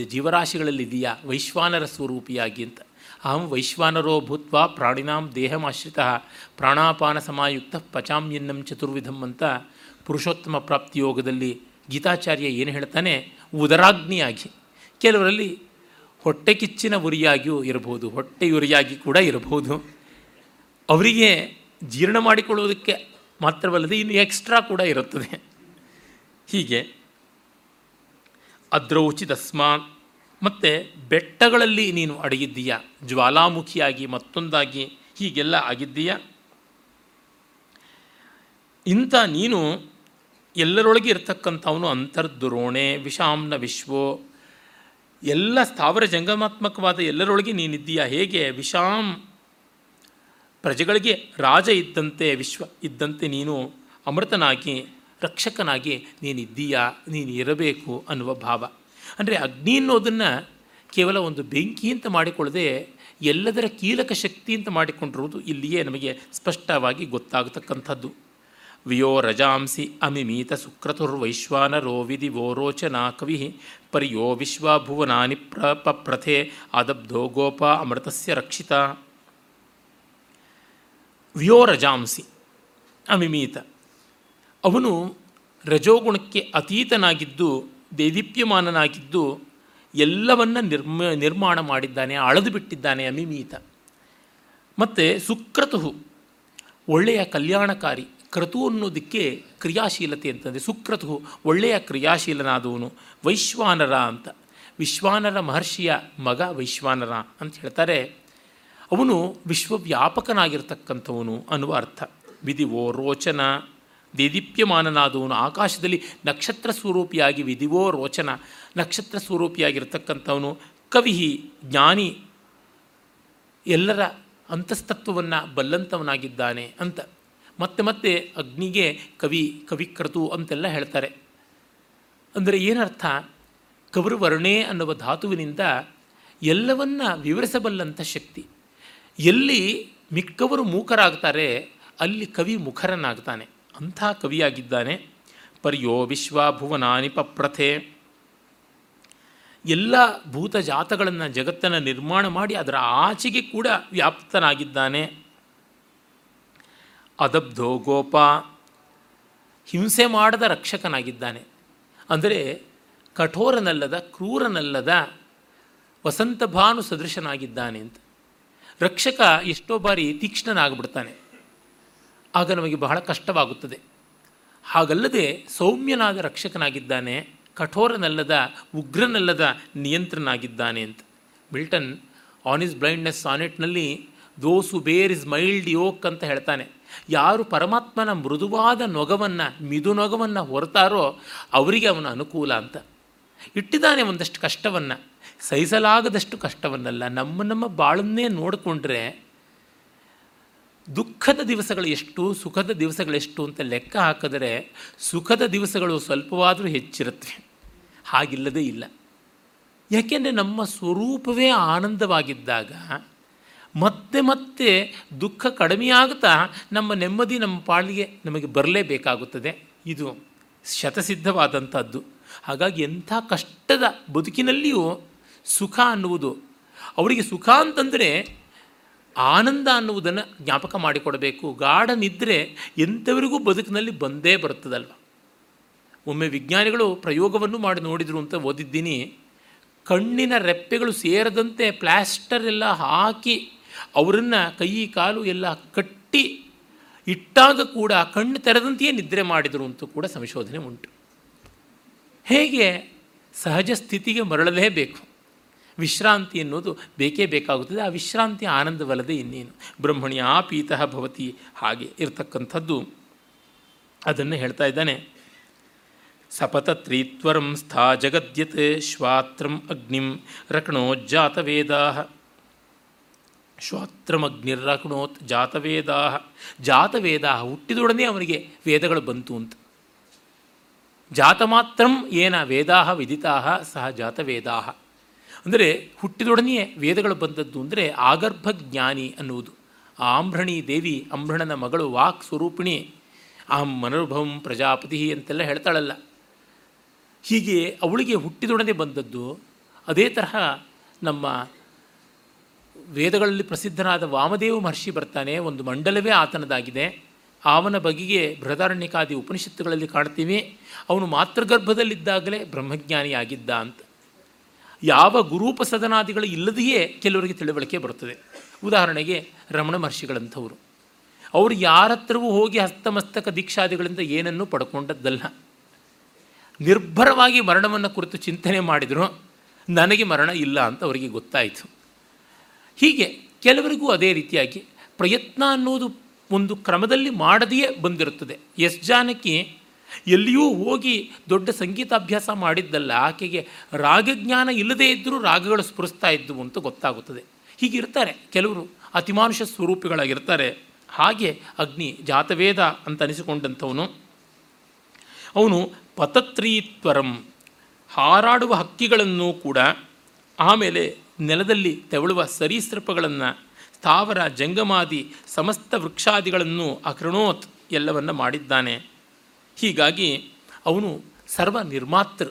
ಜೀವರಾಶಿಗಳಲ್ಲಿದೆಯಾ ವೈಶ್ವಾನರ ಸ್ವರೂಪಿಯಾಗಿ ಅಂತ. ಅಹಂ ವೈಶ್ವಾನರೋ ಭೂತ್ವ ಪ್ರಾಣಿನಾಂ ದೇಹಮಾಶ್ರಿತ ಪ್ರಾಣಾಪಾನ ಸಮಾಯುಕ್ತ ಪಚಾಮ್ಯನ್ನಂ ಚತುರ್ವಿಧಂ ಅಂತ ಪುರುಷೋತ್ತಮ ಪ್ರಾಪ್ತಿ ಯೋಗದಲ್ಲಿ ಗೀತಾಚಾರ್ಯ ಏನು ಹೇಳ್ತಾನೆ? ಉದರಾಗ್ನಿಯಾಗಿ. ಕೆಲವರಲ್ಲಿ ಹೊಟ್ಟೆ ಕಿಚ್ಚಿನ ಉರಿಯಾಗಿಯೂ ಇರಬಹುದು ಹೊಟ್ಟೆ ಉರಿಯಾಗಿ ಕೂಡ ಇರಬಹುದು. ಅವರಿಗೆ ಜೀರ್ಣ ಮಾಡಿಕೊಳ್ಳುವುದಕ್ಕೆ ಮಾತ್ರವಲ್ಲದೆ ಇನ್ನು ಎಕ್ಸ್ಟ್ರಾ ಕೂಡ ಇರುತ್ತದೆ. ಹೀಗೆ ಅದ್ರೌಚಿತಸ್ಮಾತ್ ಮತ್ತು ಬೆಟ್ಟಗಳಲ್ಲಿ ನೀನು ಅಡಗಿದ್ದೀಯಾ? ಜ್ವಾಲಾಮುಖಿಯಾಗಿ ಮತ್ತೊಂದಾಗಿ ಹೀಗೆಲ್ಲ ಆಗಿದ್ದೀಯ? ಇಂಥ ನೀನು ಎಲ್ಲರೊಳಗೆ ಇರತಕ್ಕಂಥವನು ಅಂತರ್ದುರೋಣೆ ವಿಷಾಂನ ವಿಶ್ವೋ, ಎಲ್ಲ ಸ್ಥಾವರ ಜಂಗಮಾತ್ಮಕವಾದ ಎಲ್ಲರೊಳಗೆ ನೀನಿದ್ದೀಯಾ? ಹೇಗೆ? ವಿಷಾಂ ಪ್ರಜೆಗಳಿಗೆ ರಾಜ ಇದ್ದಂತೆ, ವಿಶ್ವ ಇದ್ದಂತೆ ನೀನು ಅಮೃತನಾಗಿ, ರಕ್ಷಕನಾಗಿ ನೀನಿದ್ದೀಯಾ? ನೀನು ಇರಬೇಕು ಅನ್ನುವ ಭಾವ. ಅಂದರೆ ಅಗ್ನಿ ಅನ್ನೋದನ್ನು ಕೇವಲ ಒಂದು ಬೆಂಕಿ ಅಂತ ಮಾಡಿಕೊಳ್ಳದೆ ಎಲ್ಲದರ ಕೀಲಕ ಶಕ್ತಿ ಅಂತ ಮಾಡಿಕೊಂಡಿರುವುದು ಇಲ್ಲಿಯೇ ನಮಗೆ ಸ್ಪಷ್ಟವಾಗಿ ಗೊತ್ತಾಗತಕ್ಕಂಥದ್ದು. ವಿಯೋ ರಜಾಂಸಿ ಅಮಿಮೀತ ಸುಕ್ರತುರ್ವೈಶ್ವಾನರೋ ವಿಧಿ ವೋರೋಚನಾ ಕವಿ ಪರಿಯೋ ವಿಶ್ವಭುವನಾನಿ ಪ್ರ ಪ್ರಥೆ ಆದಬ್ಧೋ ಗೋಪ ಅಮೃತಸ್ಯ ರಕ್ಷಿತ. ವಿಯೋ ರಜಾಂಸಿ ಅಮಿಮೀತ ಅವನು ರಜೋಗುಣಕ್ಕೆ ಅತೀತನಾಗಿದ್ದು ದೇದೀಪ್ಯಮಾನನಾಗಿದ್ದು ಎಲ್ಲವನ್ನ ನಿರ್ಮ, ನಿರ್ಮಾಣ ಮಾಡಿದ್ದಾನೆ, ಅಳೆದು ಬಿಟ್ಟಿದ್ದಾನೆ ಅಮಿಮೀತ. ಮತ್ತು ಸುಕ್ರತು ಒಳ್ಳೆಯ ಕಲ್ಯಾಣಕಾರಿ ಕ್ರತು ಅನ್ನೋದಕ್ಕೆ ಕ್ರಿಯಾಶೀಲತೆ ಅಂತಂದರೆ ಸುಕ್ರತು ಒಳ್ಳೆಯ ಕ್ರಿಯಾಶೀಲನಾದವನು, ವೈಶ್ವಾನರ ಅಂತ. ವಿಶ್ವಾನರ ಮಹರ್ಷಿಯ ಮಗ ವೈಶ್ವಾನರ ಅಂತ ಹೇಳ್ತಾರೆ. ಅವನು ವಿಶ್ವವ್ಯಾಪಕನಾಗಿರ್ತಕ್ಕಂಥವನು ಅನ್ನುವ ಅರ್ಥ. ವಿಧಿವೋ ರೋಚನ. ದೇದೀಪ್ಯಮಾನನಾದವನು ಆಕಾಶದಲ್ಲಿ ನಕ್ಷತ್ರ ಸ್ವರೂಪಿಯಾಗಿ ವಿಧಿವೋ ರೋಚನ. ನಕ್ಷತ್ರ ಸ್ವರೂಪಿಯಾಗಿರ್ತಕ್ಕಂಥವನು ಕವಿ ಜ್ಞಾನಿ. ಎಲ್ಲರ ಅಂತಸ್ತತ್ವವನ್ನು ಬಲ್ಲಂತವನಾಗಿದ್ದಾನೆ ಅಂತ. ಮತ್ತೆ ಮತ್ತೆ ಅಗ್ನಿಗೆ ಕವಿ ಕವಿಕ್ರತು ಅಂತೆಲ್ಲ ಹೇಳ್ತಾರೆ. ಅಂದರೆ ಏನರ್ಥ? ಕವರುವರ್ಣೆ ಅನ್ನುವ ಧಾತುವಿನಿಂದ ಎಲ್ಲವನ್ನ ವಿವರಿಸಬಲ್ಲಂಥ ಶಕ್ತಿ. ಎಲ್ಲಿ ಮಿಕ್ಕವರು ಮೂಕರಾಗ್ತಾರೆ, ಅಲ್ಲಿ ಕವಿ ಮುಖರನಾಗ್ತಾನೆ. ಅಂಥ ಕವಿಯಾಗಿದ್ದಾನೆ. ಪರ್ಯೋ ವಿಶ್ವಭುವನಾನಿ ಪಪ್ರಥೆ. ಎಲ್ಲ ಭೂತ ಜಾತಗಳನ್ನು ಜಗತ್ತನ್ನು ನಿರ್ಮಾಣ ಮಾಡಿ ಅದರ ಆಚೆಗೆ ಕೂಡ ವ್ಯಾಪ್ತನಾಗಿದ್ದಾನೆ. ಅದಬ್ಧೋ ಗೋಪ. ಹಿಂಸೆ ಮಾಡದ ರಕ್ಷಕನಾಗಿದ್ದಾನೆ. ಅಂದರೆ ಕಠೋರನಲ್ಲದ, ಕ್ರೂರನಲ್ಲದ ವಸಂತ ಭಾನು ಸದೃಶನಾಗಿದ್ದಾನೆ ಅಂತ. ರಕ್ಷಕ ಎಷ್ಟೋ ಬಾರಿ ತೀಕ್ಷ್ಣನಾಗ್ಬಿಡ್ತಾನೆ. ಆಗ ನಮಗೆ ಬಹಳ ಕಷ್ಟವಾಗುತ್ತದೆ. ಹಾಗಲ್ಲದೆ ಸೌಮ್ಯನಾದ ರಕ್ಷಕನಾಗಿದ್ದಾನೆ, ಕಠೋರನಲ್ಲದ, ಉಗ್ರನಲ್ಲದ ನಿಯಂತ್ರನಾಗಿದ್ದಾನೆ ಅಂತ. Milton on his blindness ಸಾನೆಟ್ನಲ್ಲಿ those bear his mild yoke ಅಂತ ಹೇಳ್ತಾನೆ. ಯಾರು ಪರಮಾತ್ಮನ ಮೃದುವಾದ ನೊಗವನ್ನು, ಮಿದು ನೊಗವನ್ನು ಹೊರತಾರೋ ಅವರಿಗೆ ಅವನ ಅನುಕೂಲ ಅಂತ. ಇಟ್ಟಿದ್ದಾನೆ ಒಂದಷ್ಟು ಕಷ್ಟವನ್ನು. ಸಹಿಸಲಾಗದಷ್ಟು ಕಷ್ಟವನ್ನಲ್ಲ. ನಮ್ಮ ನಮ್ಮ ಬಾಳನ್ನೇ ನೋಡಿಕೊಂಡ್ರೆ ದುಃಖದ ದಿವಸಗಳು ಎಷ್ಟು, ಸುಖದ ದಿವಸಗಳೆಷ್ಟು ಅಂತ ಲೆಕ್ಕ ಹಾಕಿದರೆ ಸುಖದ ದಿವಸಗಳು ಸ್ವಲ್ಪವಾದರೂ ಹೆಚ್ಚಿರುತ್ತವೆ ಹಾಗಿಲ್ಲದೇ ಇಲ್ಲ. ಯಾಕೆಂದರೆ ನಮ್ಮ ಸ್ವರೂಪವೇ ಆನಂದವಾಗಿದ್ದಾಗ ಮತ್ತೆ ಮತ್ತೆ ದುಃಖ ಕಡಿಮೆಯಾಗುತ್ತಾ ನಮ್ಮ ನೆಮ್ಮದಿ ನಮ್ಮ ಪಾಳಿಗೆ ನಮಗೆ ಬರಲೇಬೇಕಾಗುತ್ತದೆ. ಇದು ಶತಸಿದ್ಧವಾದಂಥದ್ದು. ಹಾಗಾಗಿ ಎಂಥ ಕಷ್ಟದ ಬದುಕಿನಲ್ಲಿಯೂ ಸುಖ ಅನ್ನುವುದು, ಅವರಿಗೆ ಸುಖ ಅಂತಂದರೆ ಆನಂದ ಅನ್ನುವುದನ್ನು ಜ್ಞಾಪಕ ಮಾಡಿಕೊಡಬೇಕು. ಗಾಢ ನಿದ್ರೆ ಎಂಥವರಿಗೂ ಬದುಕಿನಲ್ಲಿ ಬಂದೇ ಬರುತ್ತದಲ್ವ? ಒಮ್ಮೆ ವಿಜ್ಞಾನಿಗಳು ಪ್ರಯೋಗವನ್ನು ಮಾಡಿ ನೋಡಿದರು ಅಂತ ಓದಿದ್ದೀನಿ. ಕಣ್ಣಿನ ರೆಪ್ಪೆಗಳು ಸೇರದಂತೆ ಪ್ಲ್ಯಾಸ್ಟರ್ ಎಲ್ಲ ಹಾಕಿ ಅವರನ್ನು ಕೈ, ಕಾಲು ಎಲ್ಲ ಕಟ್ಟಿ ಇಟ್ಟಾಗ ಕೂಡ ಕಣ್ಣು ತೆರೆದಂತೆಯೇ ನಿದ್ರೆ ಮಾಡಿದರು ಅಂತೂ ಕೂಡ ಸಂಶೋಧನೆ ಉಂಟು. ಹೇಗೆ ಸಹಜ ಸ್ಥಿತಿಗೆ ಮರಳಲೇಬೇಕು? ವಿಶ್ರಾಂತಿ ಎನ್ನುವುದು ಬೇಕೇ ಬೇಕಾಗುತ್ತದೆ. ಆ ವಿಶ್ರಾಂತಿ ಆನಂದವಲ್ಲದೆ ಇನ್ನೇನು? ಬ್ರಹ್ಮಣಿ ಆ ಪೀತಃ ಭವತಿ ಹಾಗೆ ಇರತಕ್ಕಂಥದ್ದು. ಅದನ್ನು ಹೇಳ್ತಾ ಇದ್ದಾನೆ. ಸಪತತ್ರೀತ್ವರಂ ಸ್ಥಾ ಜಗದ್ಯತ್ ಶ್ವಾತ್ರಂ ಅಗ್ನಿಂ ರಕ್ಣೋಜ್ಜಾತವೇದಾ ಶ್ವಾತ್ರಮಗ್ನಿರ್ರಕ್ಣೋತ್ ಜಾತವೇದಾ ಜಾತವೇದ ಹುಟ್ಟಿದೊಡನೆ ಅವನಿಗೆ ವೇದಗಳು ಬಂತು ಅಂತ. ಜಾತ ಮಾತ್ರಂ ಏನ ವೇದಾ ವಿದಿತಾ ಸಹ ಜಾತವೇದಾ ಅಂದರೆ ಹುಟ್ಟಿದೊಡನೆಯೇ ವೇದಗಳು ಬಂದದ್ದು ಅಂದರೆ ಆಗರ್ಭ ಜ್ಞಾನಿ ಅನ್ನುವುದು. ಆ ಆಂಭ್ರಣಿ ದೇವಿ ಅಂಬ್ರಣನ ಮಗಳು ವಾಕ್ ಸ್ವರೂಪಿಣಿ. ಅಹಂ ಮನೋಭವಂ ಪ್ರಜಾಪತಿ ಅಂತೆಲ್ಲ ಹೇಳ್ತಾಳಲ್ಲ. ಹೀಗೆ ಅವಳಿಗೆ ಹುಟ್ಟಿದೊಡನೆ ಬಂದದ್ದು ಅದೇ ತರಹ ನಮ್ಮ ವೇದಗಳಲ್ಲಿ ಪ್ರಸಿದ್ಧನಾದ ವಾಮದೇವ ಮಹರ್ಷಿ ಬರ್ತಾನೆ. ಒಂದು ಮಂಡಲವೇ ಆತನದಾಗಿದೆ. ಅವನ ಬಗೆಗೆ ಬೃಹದಾರಣ್ಯಕಾದಿ ಉಪನಿಷತ್ತುಗಳಲ್ಲಿ ಕಾಣ್ತೀವಿ. ಅವನು ಮಾತೃಗರ್ಭದಲ್ಲಿದ್ದಾಗಲೇ ಬ್ರಹ್ಮಜ್ಞಾನಿಯಾಗಿದ್ದ ಅಂತ. ಯಾವ ಗುರೂಪಸದನಾದಿಗಳು ಇಲ್ಲದೆಯೇ ಕೆಲವರಿಗೆ ತಿಳುವಳಿಕೆ ಬರುತ್ತದೆ. ಉದಾಹರಣೆಗೆ ರಮಣ ಮಹರ್ಷಿಗಳಂಥವರು. ಅವರು ಯಾರ ಹತ್ರವೂ ಹೋಗಿ ಹಸ್ತಮಸ್ತಕ ದೀಕ್ಷಾದಿಗಳಿಂದ ಏನನ್ನೂ ಪಡ್ಕೊಂಡದ್ದಲ್ಲ. ನಿರ್ಭರವಾಗಿ ಮರಣವನ್ನು ಕುರಿತು ಚಿಂತನೆ ಮಾಡಿದರೂ, ನನಗೆ ಮರಣ ಇಲ್ಲ ಅಂತ ಅವರಿಗೆ ಗೊತ್ತಾಯಿತು. ಹೀಗೆ ಕೆಲವರಿಗೂ ಅದೇ ರೀತಿಯಾಗಿ ಪ್ರಯತ್ನ ಅನ್ನೋದು ಒಂದು ಕ್ರಮದಲ್ಲಿ ಮಾಡದೆಯೇ ಬಂದಿರುತ್ತದೆ. ಎಸ್ ಜಾನಕಿ ಎಲ್ಲಿಯೂ ಹೋಗಿ ದೊಡ್ಡ ಸಂಗೀತಾಭ್ಯಾಸ ಮಾಡಿದ್ದಲ್ಲ, ಆಕೆಗೆ ರಾಗಜ್ಞಾನ ಇಲ್ಲದೇ ಇದ್ದರೂ ರಾಗಗಳು ಸ್ಫುರಿಸ್ತಾ ಇದ್ದವು ಅಂತ ಗೊತ್ತಾಗುತ್ತದೆ. ಹೀಗಿರ್ತಾರೆ ಕೆಲವರು ಅತಿಮಾನುಷ ಸ್ವರೂಪಿಗಳಾಗಿರ್ತಾರೆ. ಹಾಗೆ ಅಗ್ನಿ ಜಾತವೇದ ಅಂತ ಅನಿಸಿಕೊಂಡಂಥವನು. ಅವನು ಪತತ್ರೀತ್ವರಂ, ಹಾರಾಡುವ ಹಕ್ಕಿಗಳನ್ನು ಕೂಡ ಆಮೇಲೆ ನೆಲದಲ್ಲಿ ತೆವಳುವ ಸರೀಸೃಪಗಳನ್ನು, ಸ್ಥಾವರ ಜಂಗಮಾದಿ ಸಮಸ್ತ ವೃಕ್ಷಾದಿಗಳನ್ನು ಅಕೃಣೋತ್ ಎಲ್ಲವನ್ನು ಮಾಡಿದ್ದಾನೆ. ಹೀಗಾಗಿ ಅವನು ಸರ್ವ ನಿರ್ಮಾತೃ.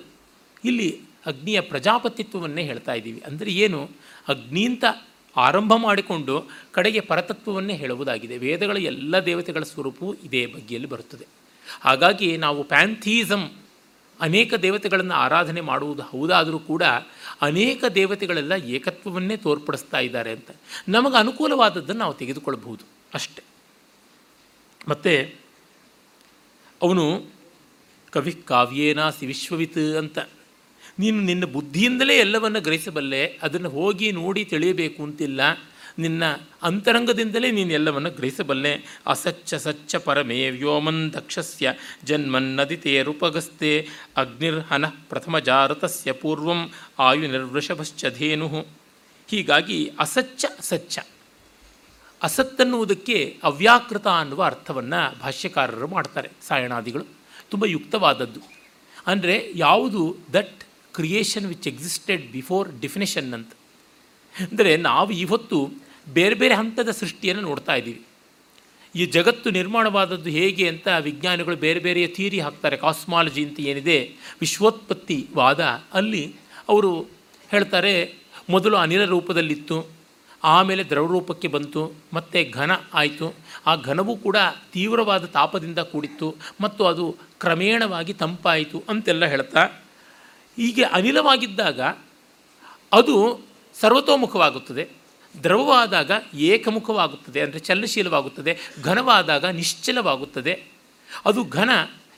ಇಲ್ಲಿ ಅಗ್ನಿಯ ಪ್ರಜಾಪತಿತ್ವವನ್ನೇ ಹೇಳ್ತಾ ಇದ್ದೀವಿ. ಅಂದರೆ ಏನು? ಅಗ್ನಿಂತ ಆರಂಭ ಮಾಡಿಕೊಂಡು ಕಡೆಗೆ ಪರತತ್ವವನ್ನೇ ಹೇಳುವುದಾಗಿದೆ. ವೇದಗಳ ಎಲ್ಲ ದೇವತೆಗಳ ಸ್ವರೂಪವು ಇದೇ ಬಗ್ಗೆಯಲ್ಲಿ ಬರುತ್ತದೆ. ಹಾಗಾಗಿ ನಾವು ಪ್ಯಾಂಥೀಸಮ್ ಅನೇಕ ದೇವತೆಗಳನ್ನು ಆರಾಧನೆ ಮಾಡುವುದು ಹೌದಾದರೂ ಕೂಡ ಅನೇಕ ದೇವತೆಗಳೆಲ್ಲ ಏಕತ್ವವನ್ನೇ ತೋರ್ಪಡಿಸ್ತಾ ಇದ್ದಾರೆ ಅಂತ. ನಮಗೆ ಅನುಕೂಲವಾದದ್ದನ್ನು ನಾವು ತೆಗೆದುಕೊಳ್ಳಬಹುದು. ಅಷ್ಟೆ. ಮತ್ತು ಅವನು ಕವಿ ಕಾವ್ಯೇನಾಸಿ ವಿಶ್ವವಿತ್ ಅಂತ. ನೀನು ನಿನ್ನ ಬುದ್ಧಿಯಿಂದಲೇ ಎಲ್ಲವನ್ನು ಗ್ರಹಿಸಬಲ್ಲೆ, ಅದನ್ನು ಹೋಗಿ ನೋಡಿ ತಿಳಿಯಬೇಕು ಅಂತಿಲ್ಲ. ನಿನ್ನ ಅಂತರಂಗದಿಂದಲೇ ನೀನು ಎಲ್ಲವನ್ನು ಗ್ರಹಿಸಬಲ್ಲೆ. ಅಸಚ್ಚ ಸಚ್ಚ ಪರಮೇ ವ್ಯೋಮನ್ ದಕ್ಷಸ್ಯ ಜನ್ಮನ್ನದಿತೆ ರೂಪಗಸ್ತೆ ಅಗ್ನಿರ್ಹನ ಪ್ರಥಮ ಜಾರತಸ್ಯ ಪೂರ್ವಂ ಆಯು ನಿರ್ವೃಷಭಶ್ಚ ಧೇನು. ಹೀಗಾಗಿ ಅಸಚ್ಚ ಸಚ್ಚ. ಅಸತ್ತನ್ನುವುದಕ್ಕೆ ಅವ್ಯಾಕೃತ ಅನ್ನುವ ಅರ್ಥವನ್ನು ಭಾಷ್ಯಕಾರರು ಮಾಡ್ತಾರೆ ಸಾಯಣಾದಿಗಳು. ತುಂಬ ಯುಕ್ತವಾದದ್ದು. ಅಂದರೆ ಯಾವುದು that creation which existed before definition ಅಂತ. ಅಂದರೆ ನಾವು ಇವತ್ತು ಬೇರೆ ಬೇರೆ ಹಂತದ ಸೃಷ್ಟಿಯನ್ನು ನೋಡ್ತಾ ಇದ್ದೀವಿ. ಈ ಜಗತ್ತು ನಿರ್ಮಾಣವಾದದ್ದು ಹೇಗೆ ಅಂತ ವಿಜ್ಞಾನಿಗಳು ಬೇರೆ ಬೇರೆಯ ಥೀರಿ ಹಾಕ್ತಾರೆ. ಕಾಸ್ಮಾಲಜಿ ಅಂತ ಏನಿದೆ ವಿಶ್ವೋತ್ಪತ್ತಿ ವಾದ ಅಲ್ಲಿ ಅವರು ಹೇಳ್ತಾರೆ, ಮೊದಲು ಅನಿಲ ರೂಪದಲ್ಲಿತ್ತು ಆಮೇಲೆ ದ್ರವರೂಪಕ್ಕೆ ಬಂತು, ಮತ್ತು ಘನ ಆಯಿತು. ಆ ಘನವೂ ಕೂಡ ತೀವ್ರವಾದ ತಾಪದಿಂದ ಕೂಡಿತ್ತು ಮತ್ತು ಅದು ಕ್ರಮೇಣವಾಗಿ ತಂಪಾಯಿತು ಅಂತೆಲ್ಲ ಹೇಳ್ತಾ, ಹೀಗೆ ಅನಿಲವಾಗಿದ್ದಾಗ ಅದು ಸರ್ವತೋಮುಖವಾಗುತ್ತದೆ. ದ್ರವವಾದಾಗ ಏಕಮುಖವಾಗುತ್ತದೆ ಅಂದರೆ ಚಲನಶೀಲವಾಗುತ್ತದೆ. ಘನವಾದಾಗ ನಿಶ್ಚಲವಾಗುತ್ತದೆ. ಅದು ಘನ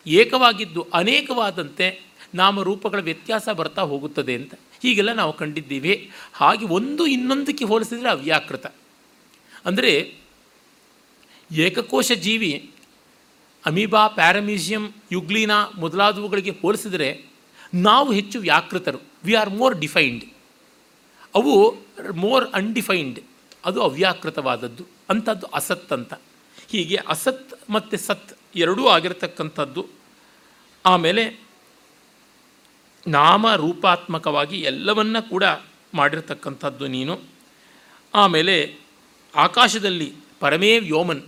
ಏಕವಾಗಿದ್ದು ಅನೇಕವಾದಂತೆ ನಾಮರೂಪಗಳ ವ್ಯತ್ಯಾಸ ಬರ್ತಾ ಹೋಗುತ್ತದೆ ಅಂತ. ಹೀಗೆಲ್ಲ ನಾವು ಕಂಡಿದ್ದೀವಿ. ಹಾಗೆ ಒಂದು ಇನ್ನೊಂದಕ್ಕೆ ಹೋಲಿಸಿದರೆ ಅವ್ಯಾಕೃತ. ಅಂದರೆ ಏಕಕೋಶ ಜೀವಿ, ಅಮೀಬಾ, ಪ್ಯಾರಮೀಸಿಯಂ, ಯುಗ್ಲೀನಾ ಮೊದಲಾದವುಗಳಿಗೆ ಹೋಲಿಸಿದರೆ ನಾವು ಹೆಚ್ಚು ವ್ಯಾಕೃತರು. ವಿ ಆರ್ ಮೋರ್ ಡಿಫೈನ್ಡ್ ಅವು ಮೋರ್ ಅನ್ಡಿಫೈನ್ಡ್ ಅದು ಅವ್ಯಾಕೃತವಾದದ್ದು. ಅಂಥದ್ದು ಅಸತ್ ಅಂತ. ಹೀಗೆ ಅಸತ್ ಮತ್ತು ಸತ್ ಎರಡೂ ಆಗಿರತಕ್ಕಂಥದ್ದು. ಆಮೇಲೆ ನಾಮ ರೂಪಾತ್ಮಕವಾಗಿ ಎಲ್ಲವನ್ನ ಕೂಡ ಮಾಡಿರ್ತಕ್ಕಂಥದ್ದು ನೀನು. ಆಮೇಲೆ ಆಕಾಶದಲ್ಲಿ ಪರಮೇ ವ್ಯೋಮನ್,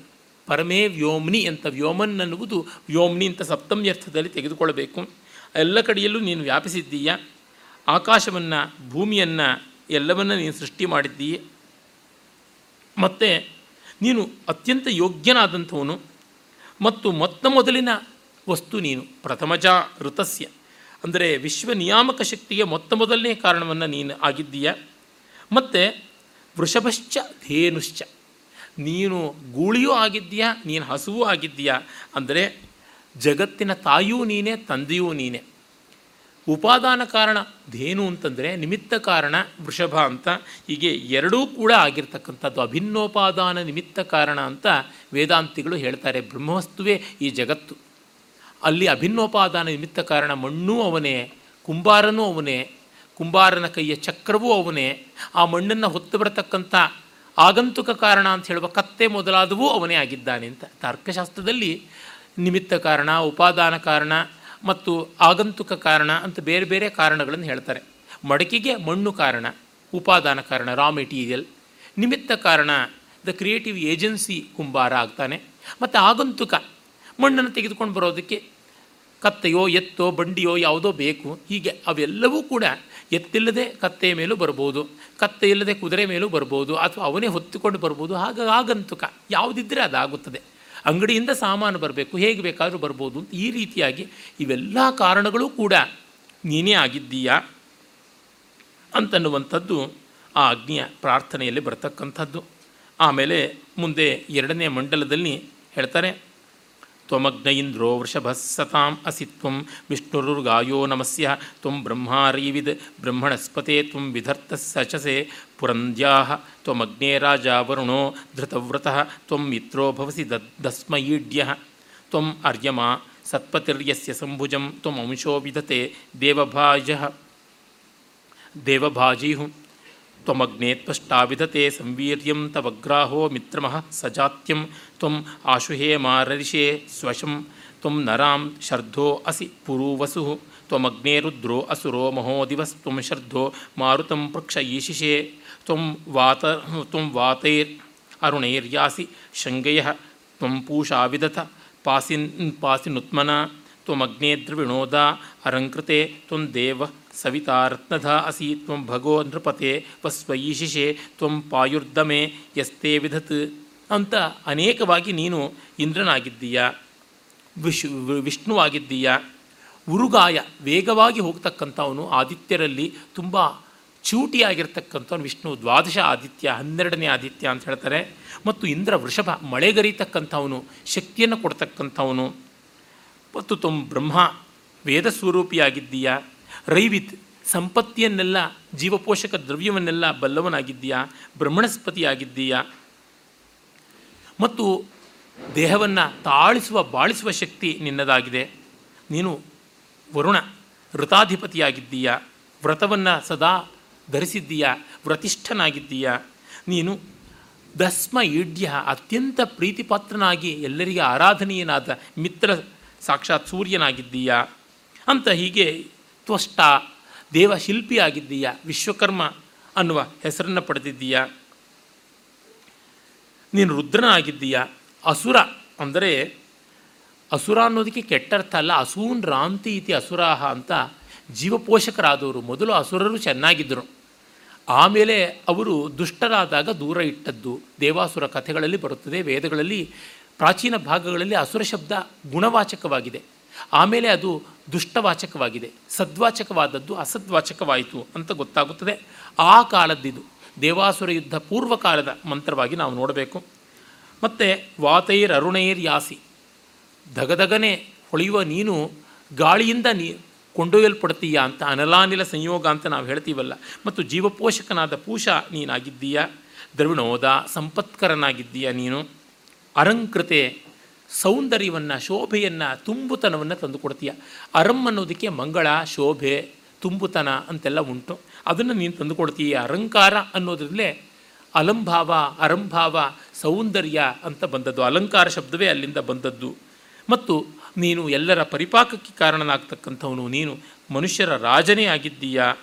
ಪರಮೇ ವ್ಯೋಮ್ನಿ ಅಂತ ವ್ಯೋಮನ್ ಅನ್ನುವುದು ವ್ಯೋಮ್ನಿ ಅಂತ ಸಪ್ತಮ್ಯರ್ಥದಲ್ಲಿ ತೆಗೆದುಕೊಳ್ಳಬೇಕು. ಎಲ್ಲ ಕಡೆಯಲ್ಲೂ ನೀನು ವ್ಯಾಪಿಸಿದ್ದೀಯ? ಆಕಾಶವನ್ನು, ಭೂಮಿಯನ್ನು, ಎಲ್ಲವನ್ನ ನೀನು ಸೃಷ್ಟಿ ಮಾಡಿದ್ದೀಯ? ಮತ್ತು ನೀನು ಅತ್ಯಂತ ಯೋಗ್ಯನಾದಂಥವನು ಮತ್ತು ಮೊತ್ತ ಮೊದಲಿನ ವಸ್ತು ನೀನು, ಪ್ರಥಮಜ ಋತಸ್ಯ. ಅಂದರೆ ವಿಶ್ವ ನಿಯಾಮಕ ಶಕ್ತಿಗೆ ಮೊತ್ತ ಮೊದಲನೇ ಕಾರಣವನ್ನು ನೀನು ಆಗಿದ್ದೀಯ. ಮತ್ತು ವೃಷಭಶ್ಚ ಧೇನುಶ್ಚ. ನೀನು ಗೂಳಿಯೂ ಆಗಿದ್ದೀಯಾ, ನೀನು ಹಸುವೂ ಆಗಿದ್ದೀಯಾ. ಅಂದರೆ ಜಗತ್ತಿನ ತಾಯಿಯೂ ನೀನೇ, ತಂದೆಯೂ ನೀನೇ. ಉಪಾದಾನ ಕಾರಣ ಧೇನು ಅಂತಂದರೆ ನಿಮಿತ್ತ ಕಾರಣ ವೃಷಭ ಅಂತ. ಹೀಗೆ ಎರಡೂ ಕೂಡ ಆಗಿರ್ತಕ್ಕಂಥದ್ದು ಅಭಿನ್ನೋಪಾದಾನ ನಿಮಿತ್ತ ಕಾರಣ ಅಂತ ವೇದಾಂತಿಗಳು ಹೇಳ್ತಾರೆ. ಬ್ರಹ್ಮವಸ್ತುವೇ ಈ ಜಗತ್ತು. ಅಲ್ಲಿ ಅಭಿನ್ನೋಪಾದಾನ ನಿಮಿತ್ತ ಕಾರಣ ಮಣ್ಣೂ ಅವನೇ, ಕುಂಬಾರನೂ ಅವನೇ, ಕುಂಬಾರನ ಕೈಯ ಚಕ್ರವೂ ಅವನೇ, ಆ ಮಣ್ಣನ್ನು ಹೊತ್ತು ಬರತಕ್ಕಂಥ ಆಗಂತುಕ ಕಾರಣ ಅಂತ ಹೇಳುವ ಕತ್ತೆ ಮೊದಲಾದವೂ ಅವನೇ ಆಗಿದ್ದಾನೆ ಅಂತ. ತರ್ಕಶಾಸ್ತ್ರದಲ್ಲಿ ನಿಮಿತ್ತ ಕಾರಣ, ಉಪಾದಾನ ಕಾರಣ ಮತ್ತು ಆಗಂತುಕ ಕಾರಣ ಅಂತ ಬೇರೆ ಬೇರೆ ಕಾರಣಗಳನ್ನು ಹೇಳ್ತಾರೆ. ಮಡಕೆಗೆ ಮಣ್ಣು ಕಾರಣ, ಉಪಾದಾನ ಕಾರಣ ರಾ ಮೆಟೀರಿಯಲ್ ನಿಮಿತ್ತ ಕಾರಣ ದ ಕ್ರಿಯೇಟಿವ್ ಏಜೆನ್ಸಿ ಕುಂಬಾರ ಆಗ್ತಾನೆ. ಮತ್ತು ಆಗಂತುಕ ಮಣ್ಣನ್ನು ತೆಗೆದುಕೊಂಡು ಬರೋದಕ್ಕೆ ಕತ್ತೆಯೋ, ಎತ್ತೋ, ಬಂಡಿಯೋ ಯಾವುದೋ ಬೇಕು. ಹೀಗೆ ಅವೆಲ್ಲವೂ ಕೂಡ ಎತ್ತಿಲ್ಲದೆ ಕತ್ತೆಯ ಮೇಲೂ ಬರ್ಬೋದು, ಕತ್ತೆ ಇಲ್ಲದೆ ಕುದುರೆ ಮೇಲೂ ಬರ್ಬೋದು, ಅಥವಾ ಅವನೇ ಹೊತ್ತುಕೊಂಡು ಬರ್ಬೋದು, ಹಾಗ ಆಗಂತುಕ ಯಾವುದಿದ್ದರೆ ಅದಾಗುತ್ತದೆ. ಅಂಗಡಿಯಿಂದ ಸಾಮಾನು ಬರಬೇಕು, ಹೇಗೆ ಬೇಕಾದರೂ ಬರ್ಬೋದು ಅಂತ ಈ ರೀತಿಯಾಗಿ ಇವೆಲ್ಲ ಕಾರಣಗಳು ಕೂಡ ನೀನೇ ಆಗಿದ್ದೀಯಾ ಅಂತನ್ನುವಂಥದ್ದು ಆ ಅಗ್ನಿಯ ಪ್ರಾರ್ಥನೆಯಲ್ಲಿ ಬರ್ತಕ್ಕಂಥದ್ದು. ಆಮೇಲೆ ಮುಂದೆ ಎರಡನೇ ಮಂಡಲದಲ್ಲಿ ಹೇಳ್ತಾರೆ ತ್ವಮಗ್ನ ಇಂದ್ರೋ ವೃಷಭ ಸತಾಂ ಅಸಿ ತ್ವಂ ವಿಷ್ಣುರುರ್ಗಾಯೋ ನಮಸ್ಯ ತ್ವಂ ಬ್ರಹ್ಮಾರೀವಿದ್ ಬ್ರಹ್ಮಣಸ್ಪತೆ ತ್ವಂ ವಿಧರ್ತ ಸಚಸೆ ಪುರಂದ್ಯಾ ತ್ವಮಗ್ನೇ ರಾಜ ವರುಣೋ ಧೃತವ್ರತಃ ತ್ವಂ ಮಿತ್ರೋ ಭವಸಿ ದದ್ ದಸ್ಮಯೀಡ್ಯ ತ್ವಂ ಅರ್ಯಮ ಸತ್ಪತಿರ್ಯಸ್ಯ ಸಂಭುಜಂ ತ್ವಂ ಅಂಶೋ ವಿಧತೆ ದೇವಭಾಜ ದೇವಭಾಜೀಹು ತ್ವಮಗ್ನೇ ತ್ವಷ್ಟಾ ವಿಧತೆ ಸಂವೀರ್ಯಂ ತವಗ್ರಾಹೋ ಮಿತ್ರಮಃ ಸಜಾತ್ಯಂ ತ್ವಂ ಆಶುಹೇಮಾರರಿಷೇ ಸ್ವಶಂ ತ್ವಂ ನರಾಂ ಶರ್ಧೋ ಅಸಿ ಪುರೂವಸು ತ್ವಮಗ್ನೇ ರುದ್ರೋ ಅಸುರೋ ಮಹೋದಿವಸ್ತ್ವಂ ಶರ್ಧೋ ಮಾರುತಂ ಪೃಕ್ಷ ಈಶಿಷೇ ತ್ವಂ ವಾತ ತ್ವಂ ವಾತೈರ್ ಅರುಣೈರ್ಯಾಸಿ ಶಂಗಯ ತ್ವಂ ಪೂಷಾ ವಿದಥ ಪಾಸಿನ್ ಪಾಸಿನುತ್ಮನ ತ್ವಮಗ್ನೇ ದ್ರವಿಣೋದ ಅರಂಕೃತೆ ತ್ವಂ ದೇವ ಸವಿತಾ ರತ್ನಧ ಅಸಿ ತ್ವಂ ಭಗೋ ನೃಪತೆ ವಸ್ವೈಶಿಷೆ ತ್ವಂ ಪಾಯುರ್ದಮೆ ಯಸ್ತೆ ವಿಧತ್. ಅಂತ ಅನೇಕವಾಗಿ ನೀನು ಇಂದ್ರನಾಗಿದ್ದೀಯ, ವಿಶ್ ವಿಷ್ಣುವಾಗಿದ್ದೀಯ, ಉರುಗಾಯ ವೇಗವಾಗಿ ಹೋಗ್ತಕ್ಕಂಥವನು ಆದಿತ್ಯರಲ್ಲಿ ತುಂಬ ಚೂಟಿಯಾಗಿರ್ತಕ್ಕಂಥವನು ವಿಷ್ಣು, ದ್ವಾದಶ ಆದಿತ್ಯ, ಹನ್ನೆರಡನೇ ಆದಿತ್ಯ ಅಂತ ಹೇಳ್ತಾರೆ. ಮತ್ತು ಇಂದ್ರ ವೃಷಭ ಮಳೆಗರೀತಕ್ಕಂಥವನು, ಶಕ್ತಿಯನ್ನು ಕೊಡ್ತಕ್ಕಂಥವನು. ಮತ್ತು ತುಂಬ ಬ್ರಹ್ಮ ವೇದ ಸ್ವರೂಪಿಯಾಗಿದ್ದೀಯಾ ರೈವಿತ್, ಸಂಪತ್ತಿಯನ್ನೆಲ್ಲ, ಜೀವಪೋಷಕ ದ್ರವ್ಯವನ್ನೆಲ್ಲ ಬಲ್ಲವನಾಗಿದ್ದೀಯಾ? ಬ್ರಹ್ಮಣಸ್ಪತಿಯಾಗಿದ್ದೀಯಾ? ಮತ್ತು ದೇಹವನ್ನು ತಾಳಿಸುವ, ಬಾಳಿಸುವ ಶಕ್ತಿ ನಿನ್ನದಾಗಿದೆ. ನೀನು ವರುಣ, ವೃತಾಧಿಪತಿಯಾಗಿದ್ದೀಯಾ? ವ್ರತವನ್ನು ಸದಾ ಧರಿಸಿದ್ದೀಯಾ? ವ್ರತಿಷ್ಠನಾಗಿದ್ದೀಯಾ? ನೀನು ದಸ್ಮ ಈಡ್ಯ, ಅತ್ಯಂತ ಪ್ರೀತಿಪಾತ್ರನಾಗಿ ಎಲ್ಲರಿಗೆ ಆರಾಧನೀಯನಾದ ಮಿತ್ರ, ಸಾಕ್ಷಾತ್ ಸೂರ್ಯನಾಗಿದ್ದೀಯಾ? ಅಂತ ಹೀಗೆ ತ್ವಷ್ಟ ದೇವಶಿಲ್ಪಿಯಾಗಿದ್ದೀಯಾ? ವಿಶ್ವಕರ್ಮ ಅನ್ನುವ ಹೆಸರನ್ನು ಪಡೆದಿದ್ದೀಯಾ? ನೀನು ರುದ್ರನಾಗಿದ್ದೀಯಾ ಅಸುರ ಅಂದರೆ ಅಸುರ ಅನ್ನೋದಕ್ಕೆ ಕೆಟ್ಟರ್ಥ ಅಲ್ಲ, ಅಸೂನ್ ರಾಂತಿ ಇತಿ ಅಸುರಾಹ ಅಂತ ಜೀವಪೋಷಕರಾದವರು ಮೊದಲು ಅಸುರರು ಚೆನ್ನಾಗಿದ್ದರು. ಆಮೇಲೆ ಅವರು ದುಷ್ಟರಾದಾಗ ದೂರ ಇಟ್ಟದ್ದು. ದೇವಾಸುರ ಕಥೆಗಳಲ್ಲಿ ಬರುತ್ತದೆ, ವೇದಗಳಲ್ಲಿ, ಪ್ರಾಚೀನ ಭಾಗಗಳಲ್ಲಿ ಅಸುರ ಶಬ್ದ ಗುಣವಾಚಕವಾಗಿದೆ. ಆಮೇಲೆ ಅದು ದುಷ್ಟವಾಚಕವಾಗಿದೆ. ಸದ್ವಾಚಕವಾದದ್ದು ಅಸದ್ವಾಚಕವಾಯಿತು ಅಂತ ಗೊತ್ತಾಗುತ್ತದೆ. ಆ ಕಾಲದ್ದಿದು. ದೇವಾಸುರ ಯುದ್ಧ ಪೂರ್ವಕಾಲದ ಮಂತ್ರವಾಗಿ ನಾವು ನೋಡಬೇಕು. ಮತ್ತು ವಾತೈರ್ ಅರುಣೈರ್ ಯಾಸಿ. ಧಗಧಗನೆ ಹೊಳೆಯುವ ನೀನು ಗಾಳಿಯಿಂದ ನೀ ಕೊಂಡೊಯ್ಯಲ್ಪಡ್ತೀಯ ಅಂತ ಅನಲಾನಿಲ ಸಂಯೋಗ ಅಂತ ನಾವು ಹೇಳ್ತೀವಲ್ಲ. ಮತ್ತು ಜೀವಪೋಷಕನಾದ ಪೂಷ ನೀನಾಗಿದ್ದೀಯ. ದ್ರವಿಣೋದ ಸಂಪತ್ಕರನಾಗಿದ್ದೀಯ ನೀನು. ಅಲಂಕೃತೆ ಸೌಂದರ್ಯವನ್ನು, ಶೋಭೆಯನ್ನು, ತುಂಬುತನವನ್ನು ತಂದುಕೊಡ್ತೀಯ. ಅರಂ ಅನ್ನೋದಕ್ಕೆ ಮಂಗಳ, ಶೋಭೆ, ತುಂಬುತನ ಅಂತೆಲ್ಲ ಉಂಟು. ಅದನ್ನು ನೀನು ತಂದುಕೊಡ್ತೀಯ. ಅಲಂಕಾರ ಅನ್ನೋದ್ರಲ್ಲೇ ಅಲಂಭಾವ, ಅರಂಭಾವ, ಸೌಂದರ್ಯ ಅಂತ ಬಂದದ್ದು. ಅಲಂಕಾರ ಶಬ್ದವೇ ಅಲ್ಲಿಂದ ಬಂದದ್ದು. ಮತ್ತು ನೀನು ಎಲ್ಲರ ಪರಿಪಾಕಕ್ಕೆ ಕಾರಣನಾಗ್ತಕ್ಕಂಥವನು ನೀನು. ಮನುಷ್ಯರ ರಾಜನೇ ಆಗಿದ್ದೀಯಾ.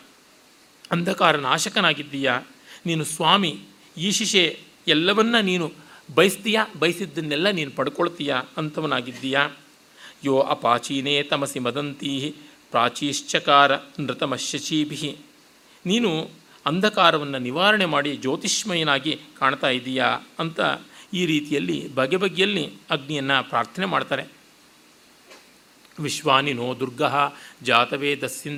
ಅಂಧಕಾರ ನಾಶಕನಾಗಿದ್ದೀಯಾ. ನೀನು ಸ್ವಾಮಿ. ಈಶಿಷೆ ಎಲ್ಲವನ್ನ ನೀನು ಬಯಸ್ತೀಯಾ? ಬಯಸಿದ್ದನ್ನೆಲ್ಲ ನೀನು ಪಡ್ಕೊಳ್ತೀಯ? ಅಂತವನಾಗಿದ್ದೀಯಾ ಯೋ ಅಪಾಚೀನೇ ತಮಸಿ ಮದಂತೀ ಪ್ರಾಚೀಶ್ಚಕಾರ ನೃತಮಶಚೀಭಿ ನೀನು ಅಂಧಕಾರವನ್ನು ನಿವಾರಣೆ ಮಾಡಿ ಜ್ಯೋತಿಷ್ಮಯನಾಗಿ ಕಾಣ್ತಾ ಇದ್ದೀಯಾ? ಅಂತ ಈ ರೀತಿಯಲ್ಲಿ ಬಗೆ ಬಗೆಯಲ್ಲಿ ಅಗ್ನಿಯನ್ನು ಪ್ರಾರ್ಥನೆ ಮಾಡ್ತಾರೆ. ವಿಶ್ವಾನಿನೋ ದುರ್ಗ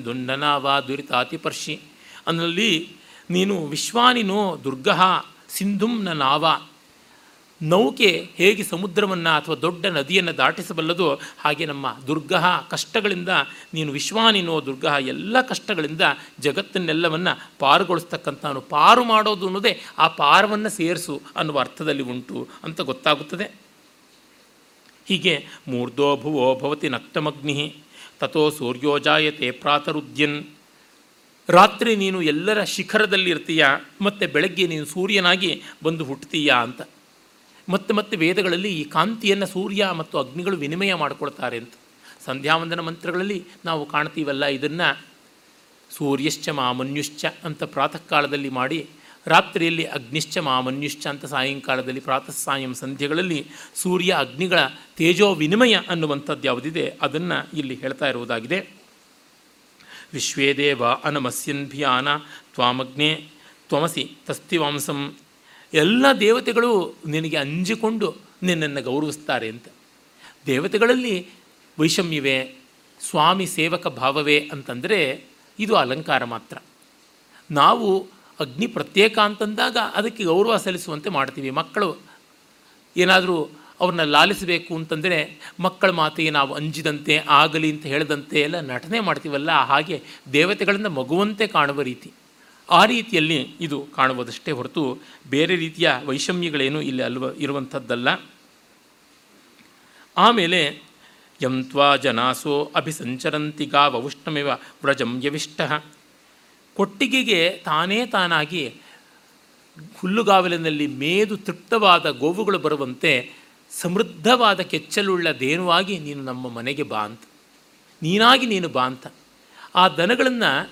ದುಂಡನಾವಾ ದುರಿತಾತಿಪರ್ಶಿ ಅದರಲ್ಲಿ ನೀನು ವಿಶ್ವಾನಿನೋ ದುರ್ಗಃ ಸಿಂಧುಂನ ನಾವ ನೌಕೆ ಹೇಗೆ ಸಮುದ್ರವನ್ನು ಅಥವಾ ದೊಡ್ಡ ನದಿಯನ್ನು ದಾಟಿಸಬಲ್ಲದೋ ಹಾಗೆ ನಮ್ಮ ದುರ್ಗ ಕಷ್ಟಗಳಿಂದ ನೀನು ವಿಶ್ವಾನಿನೋ ದುರ್ಗ ಎಲ್ಲ ಕಷ್ಟಗಳಿಂದ ಜಗತ್ತನ್ನೆಲ್ಲವನ್ನು ಪಾರುಗೊಳಿಸ್ತಕ್ಕಂಥವನು ಪಾರು ಮಾಡೋದು ಅನ್ನೋದೇ ಆ ಪಾರವನ್ನು ಸೇರಿಸು ಅನ್ನುವ ಅರ್ಥದಲ್ಲಿ ಉಂಟು ಅಂತ ಗೊತ್ತಾಗುತ್ತದೆ. ಹೀಗೆ ಮೂರ್ಧೋ ಭುವೋ ಭವತಿ ನಕ್ತಮಗ್ನಿ ತಥೋ ಸೂರ್ಯೋ ಜಾಯತೆ ಪ್ರಾತರುದ್ಯನ್. ರಾತ್ರಿ ನೀನು ಎಲ್ಲರ ಶಿಖರದಲ್ಲಿರ್ತೀಯ, ಮತ್ತು ಬೆಳಗ್ಗೆ ನೀನು ಸೂರ್ಯನಾಗಿ ಬಂದು ಹುಟ್ಟುತ್ತೀಯ ಅಂತ. ಮತ್ತೆ ಮತ್ತೆ ವೇದಗಳಲ್ಲಿ ಈ ಕಾಂತಿಯನ್ನು ಸೂರ್ಯ ಮತ್ತು ಅಗ್ನಿಗಳು ವಿನಿಮಯ ಮಾಡಿಕೊಳ್ತಾರೆ ಅಂತ. ಸಂಧ್ಯಾವಂದನ ಮಂತ್ರಗಳಲ್ಲಿ ನಾವು ಕಾಣ್ತೀವಲ್ಲ ಇದನ್ನು. ಸೂರ್ಯಶ್ಚ ಮಾಮನ್ಯುಶ್ಚ ಅಂತ ಪ್ರಾತಃ ಕಾಲದಲ್ಲಿ ಮಾಡಿ, ರಾತ್ರಿಯಲ್ಲಿ ಅಗ್ನಿಶ್ಚ ಮಾಮನ್ಯುಶ್ಚ ಅಂತ ಸಾಯಂಕಾಲದಲ್ಲಿ ಪ್ರಾತಃ ಸಾಯಂ ಸಂಧ್ಯೆಗಳಲ್ಲಿ ಸೂರ್ಯ ಅಗ್ನಿಗಳ ತೇಜೋ ವಿನಿಮಯ ಅನ್ನುವಂಥದ್ದು ಯಾವುದಿದೆ ಅದನ್ನು ಇಲ್ಲಿ ಹೇಳ್ತಾ ಇರುವುದಾಗಿದೆ. ವಿಶ್ವೇದೇವ ಅನಮಸ್ಯನ್ಭಿಯಾನ ತ್ವಾಮಗ್ನೆ ತ್ವಮಸಿ ತಸ್ತಿವಾಂಸಂ ಎಲ್ಲ ದೇವತೆಗಳು ನಿನಗೆ ಅಂಜಿಕೊಂಡು ನಿನ್ನನ್ನು ಗೌರವಿಸ್ತಾರೆ ಅಂತ. ದೇವತೆಗಳಲ್ಲಿ ವೈಷಮ್ಯವೇ, ಸ್ವಾಮಿ ಸೇವಕ ಭಾವವೇ ಅಂತಂದರೆ ಇದು ಅಲಂಕಾರ ಮಾತ್ರ. ನಾವು ಅಗ್ನಿ ಪ್ರತ್ಯೇಕ ಅಂತಂದಾಗ ಅದಕ್ಕೆ ಗೌರವ ಸಲ್ಲಿಸುವಂತೆ ಮಾಡ್ತೀವಿ ಮಕ್ಕಳು. ಏನಾದರೂ ಅವ್ರನ್ನ ಲಾಲಿಸಬೇಕು ಅಂತಂದರೆ ಮಕ್ಕಳ ಮಾತಿಗೆ ನಾವು ಅಂಜಿದಂತೆ, ಆಗಲಿ ಅಂತ ಹೇಳಿದಂತೆ ಎಲ್ಲ ನಟನೆ ಮಾಡ್ತೀವಲ್ಲ, ಹಾಗೆ ದೇವತೆಗಳನ್ನು ಮಗುವಂತೆ ಕಾಣುವ ರೀತಿ. ಆ ರೀತಿಯಲ್ಲಿ ಇದು ಕಾಣುವುದಷ್ಟೇ ಹೊರತು ಬೇರೆ ರೀತಿಯ ವೈಷಮ್ಯಗಳೇನು ಇಲ್ಲಿ ಅಲ್ವ ಇರುವಂಥದ್ದಲ್ಲ. ಆಮೇಲೆ ಯಂತ್ವಾ ಜನಾಸೋ ಅಭಿಸಂಚರಂತಿ ಗಾವವುಷ್ಣಮಿವ ವ್ರಜಂ ಯವಿಷ್ಟ. ಕೊಟ್ಟಿಗೆಗೆ ತಾನೇ ತಾನಾಗಿ ಹುಲ್ಲುಗಾವಲಿನಲ್ಲಿ ಮೇದು ತೃಪ್ತವಾದ ಗೋವುಗಳು ಬರುವಂತೆ ಸಮೃದ್ಧವಾದ ಕೆಚ್ಚಲುಳ್ಳ ದೇನುವಾಗಿ ನೀನು ನಮ್ಮ ಮನೆಗೆ ಬಾ ಅಂತ. ನೀನಾಗಿ ನೀನು ಬಾ ಅಂತ. ಆ ದನಗಳನ್ನು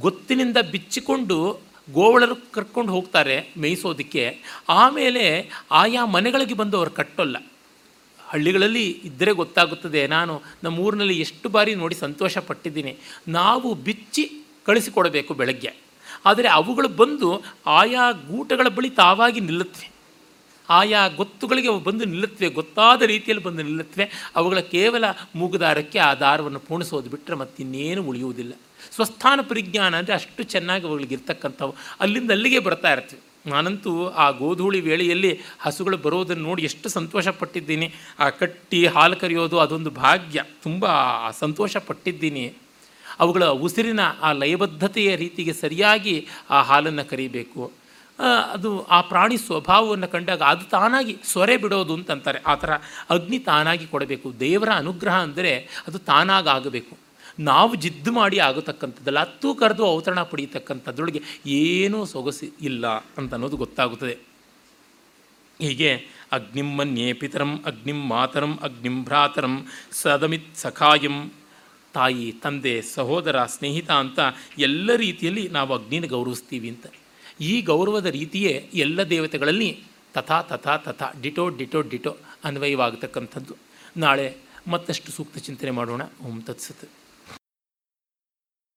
ಗೊತ್ತಿನಿಂದ ಬಿಚ್ಚಿಕೊಂಡು ಗೋವಳರು ಕರ್ಕೊಂಡು ಹೋಗ್ತಾರೆ ಮೇಯಿಸೋದಕ್ಕೆ. ಆಮೇಲೆ ಆಯಾ ಮನೆಗಳಿಗೆ ಬಂದು ಅವರು ಕಟ್ಟೋಲ್ಲ. ಹಳ್ಳಿಗಳಲ್ಲಿ ಇದ್ದರೆ ಗೊತ್ತಾಗುತ್ತದೆ, ನಾನು ನಮ್ಮ ಊರಿನಲ್ಲಿ ಎಷ್ಟು ಬಾರಿ ನೋಡಿ ಸಂತೋಷ ಪಟ್ಟಿದ್ದೀನಿ ನಾವು ಬಿಚ್ಚಿ ಕಳಿಸಿಕೊಡಬೇಕು ಬೆಳಗ್ಗೆ. ಆದರೆ ಅವುಗಳು ಬಂದು ಆಯಾ ಗೂಟಗಳ ಬಳಿ ತಾವಾಗಿ ನಿಲ್ಲುತ್ತವೆ. ಆಯಾ ಗೊತ್ತುಗಳಿಗೆ ಅವು ಬಂದು ನಿಲ್ಲುತ್ತವೆ, ಗೊತ್ತಾದ ರೀತಿಯಲ್ಲಿ ಬಂದು ನಿಲ್ಲುತ್ತವೆ. ಅವುಗಳ ಕೇವಲ ಮೂಗುದಾರಕ್ಕೆ ಆ ದಾರವನ್ನು ಪೂಣಿಸೋದು ಬಿಟ್ಟರೆ ಮತ್ತಿನ್ನೇನು ಉಳಿಯುವುದಿಲ್ಲ. ಸ್ವಸ್ಥಾನ ಪರಿಜ್ಞಾನ ಅಂದರೆ ಅಷ್ಟು ಚೆನ್ನಾಗಿ ಅವುಗಳಿಗೆ ಇರ್ತಕ್ಕಂಥವು. ಅಲ್ಲಿಂದ ಅಲ್ಲಿಗೆ ಬರ್ತಾ ಇರ್ತೀವಿ. ನಾನಂತೂ ಆ ಗೋಧೂಳಿ ವೇಳೆಯಲ್ಲಿ ಹಸುಗಳು ಬರೋದನ್ನು ನೋಡಿ ಎಷ್ಟು ಸಂತೋಷ ಪಟ್ಟಿದ್ದೀನಿ ಆ ಕಟ್ಟಿ ಹಾಲು ಕರೆಯೋದು ಅದೊಂದು ಭಾಗ್ಯ. ತುಂಬ ಸಂತೋಷ ಪಟ್ಟಿದ್ದೀನಿ ಅವುಗಳ ಉಸಿರಿನ ಆ ಲಯಬದ್ಧತೆಯ ರೀತಿಗೆ ಸರಿಯಾಗಿ ಆ ಹಾಲನ್ನು ಕರಿಬೇಕು. ಅದು ಆ ಪ್ರಾಣಿ ಸ್ವಭಾವವನ್ನು ಕಂಡಾಗ ಅದು ತಾನಾಗಿ ಸೊರೆ ಬಿಡೋದು ಅಂತಂತಾರೆ ಆ ಥರ ಅಗ್ನಿ ತಾನಾಗಿ ಕೊಡಬೇಕು. ದೇವರ ಅನುಗ್ರಹ ಅಂದರೆ ಅದು ತಾನಾಗಿ ಆಗಬೇಕು. ನಾವು ಜಿದ್ದು ಮಾಡಿ ಆಗತಕ್ಕಂಥದ್ದಲ್ಲ, ಹತ್ತು ಕರೆದು ಅವತರಣ ಪಡೀತಕ್ಕಂಥದ್ರೊಳಗೆ ಏನೂ ಸೊಗಸು ಇಲ್ಲ ಅಂತ ಅನ್ನೋದು ಗೊತ್ತಾಗುತ್ತದೆ. ಹೀಗೆ ಅಗ್ನಿಮ್ಮನ್ಯೇ ಪಿತರಂ ಅಗ್ನಿಂ ಮಾತರಂ, ಅಗ್ನಿಂ ಭ್ರಾತರಂ, ಸದಮಿತ್ ಸಖಾಯಂ, ತಾಯಿ, ತಂದೆ, ಸಹೋದರ, ಸ್ನೇಹಿತ ಅಂತ ಎಲ್ಲ ರೀತಿಯಲ್ಲಿ ನಾವು ಅಗ್ನಿನ ಗೌರವಿಸ್ತೀವಿ ಅಂತ. ಈ ಗೌರವದ ರೀತಿಯೇ ಎಲ್ಲ ದೇವತೆಗಳಲ್ಲಿ ತಥಾ ತಥಾ ತಥಾ, ಡಿಟೋ ಡಿಟೋ ಡಿಟೋ ಅನ್ವಯವಾಗತಕ್ಕಂಥದ್ದು. ನಾಳೆ ಮತ್ತಷ್ಟು ಸೂಕ್ತ ಚಿಂತನೆ ಮಾಡೋಣ. ಓಂ ತತ್ಸತ್.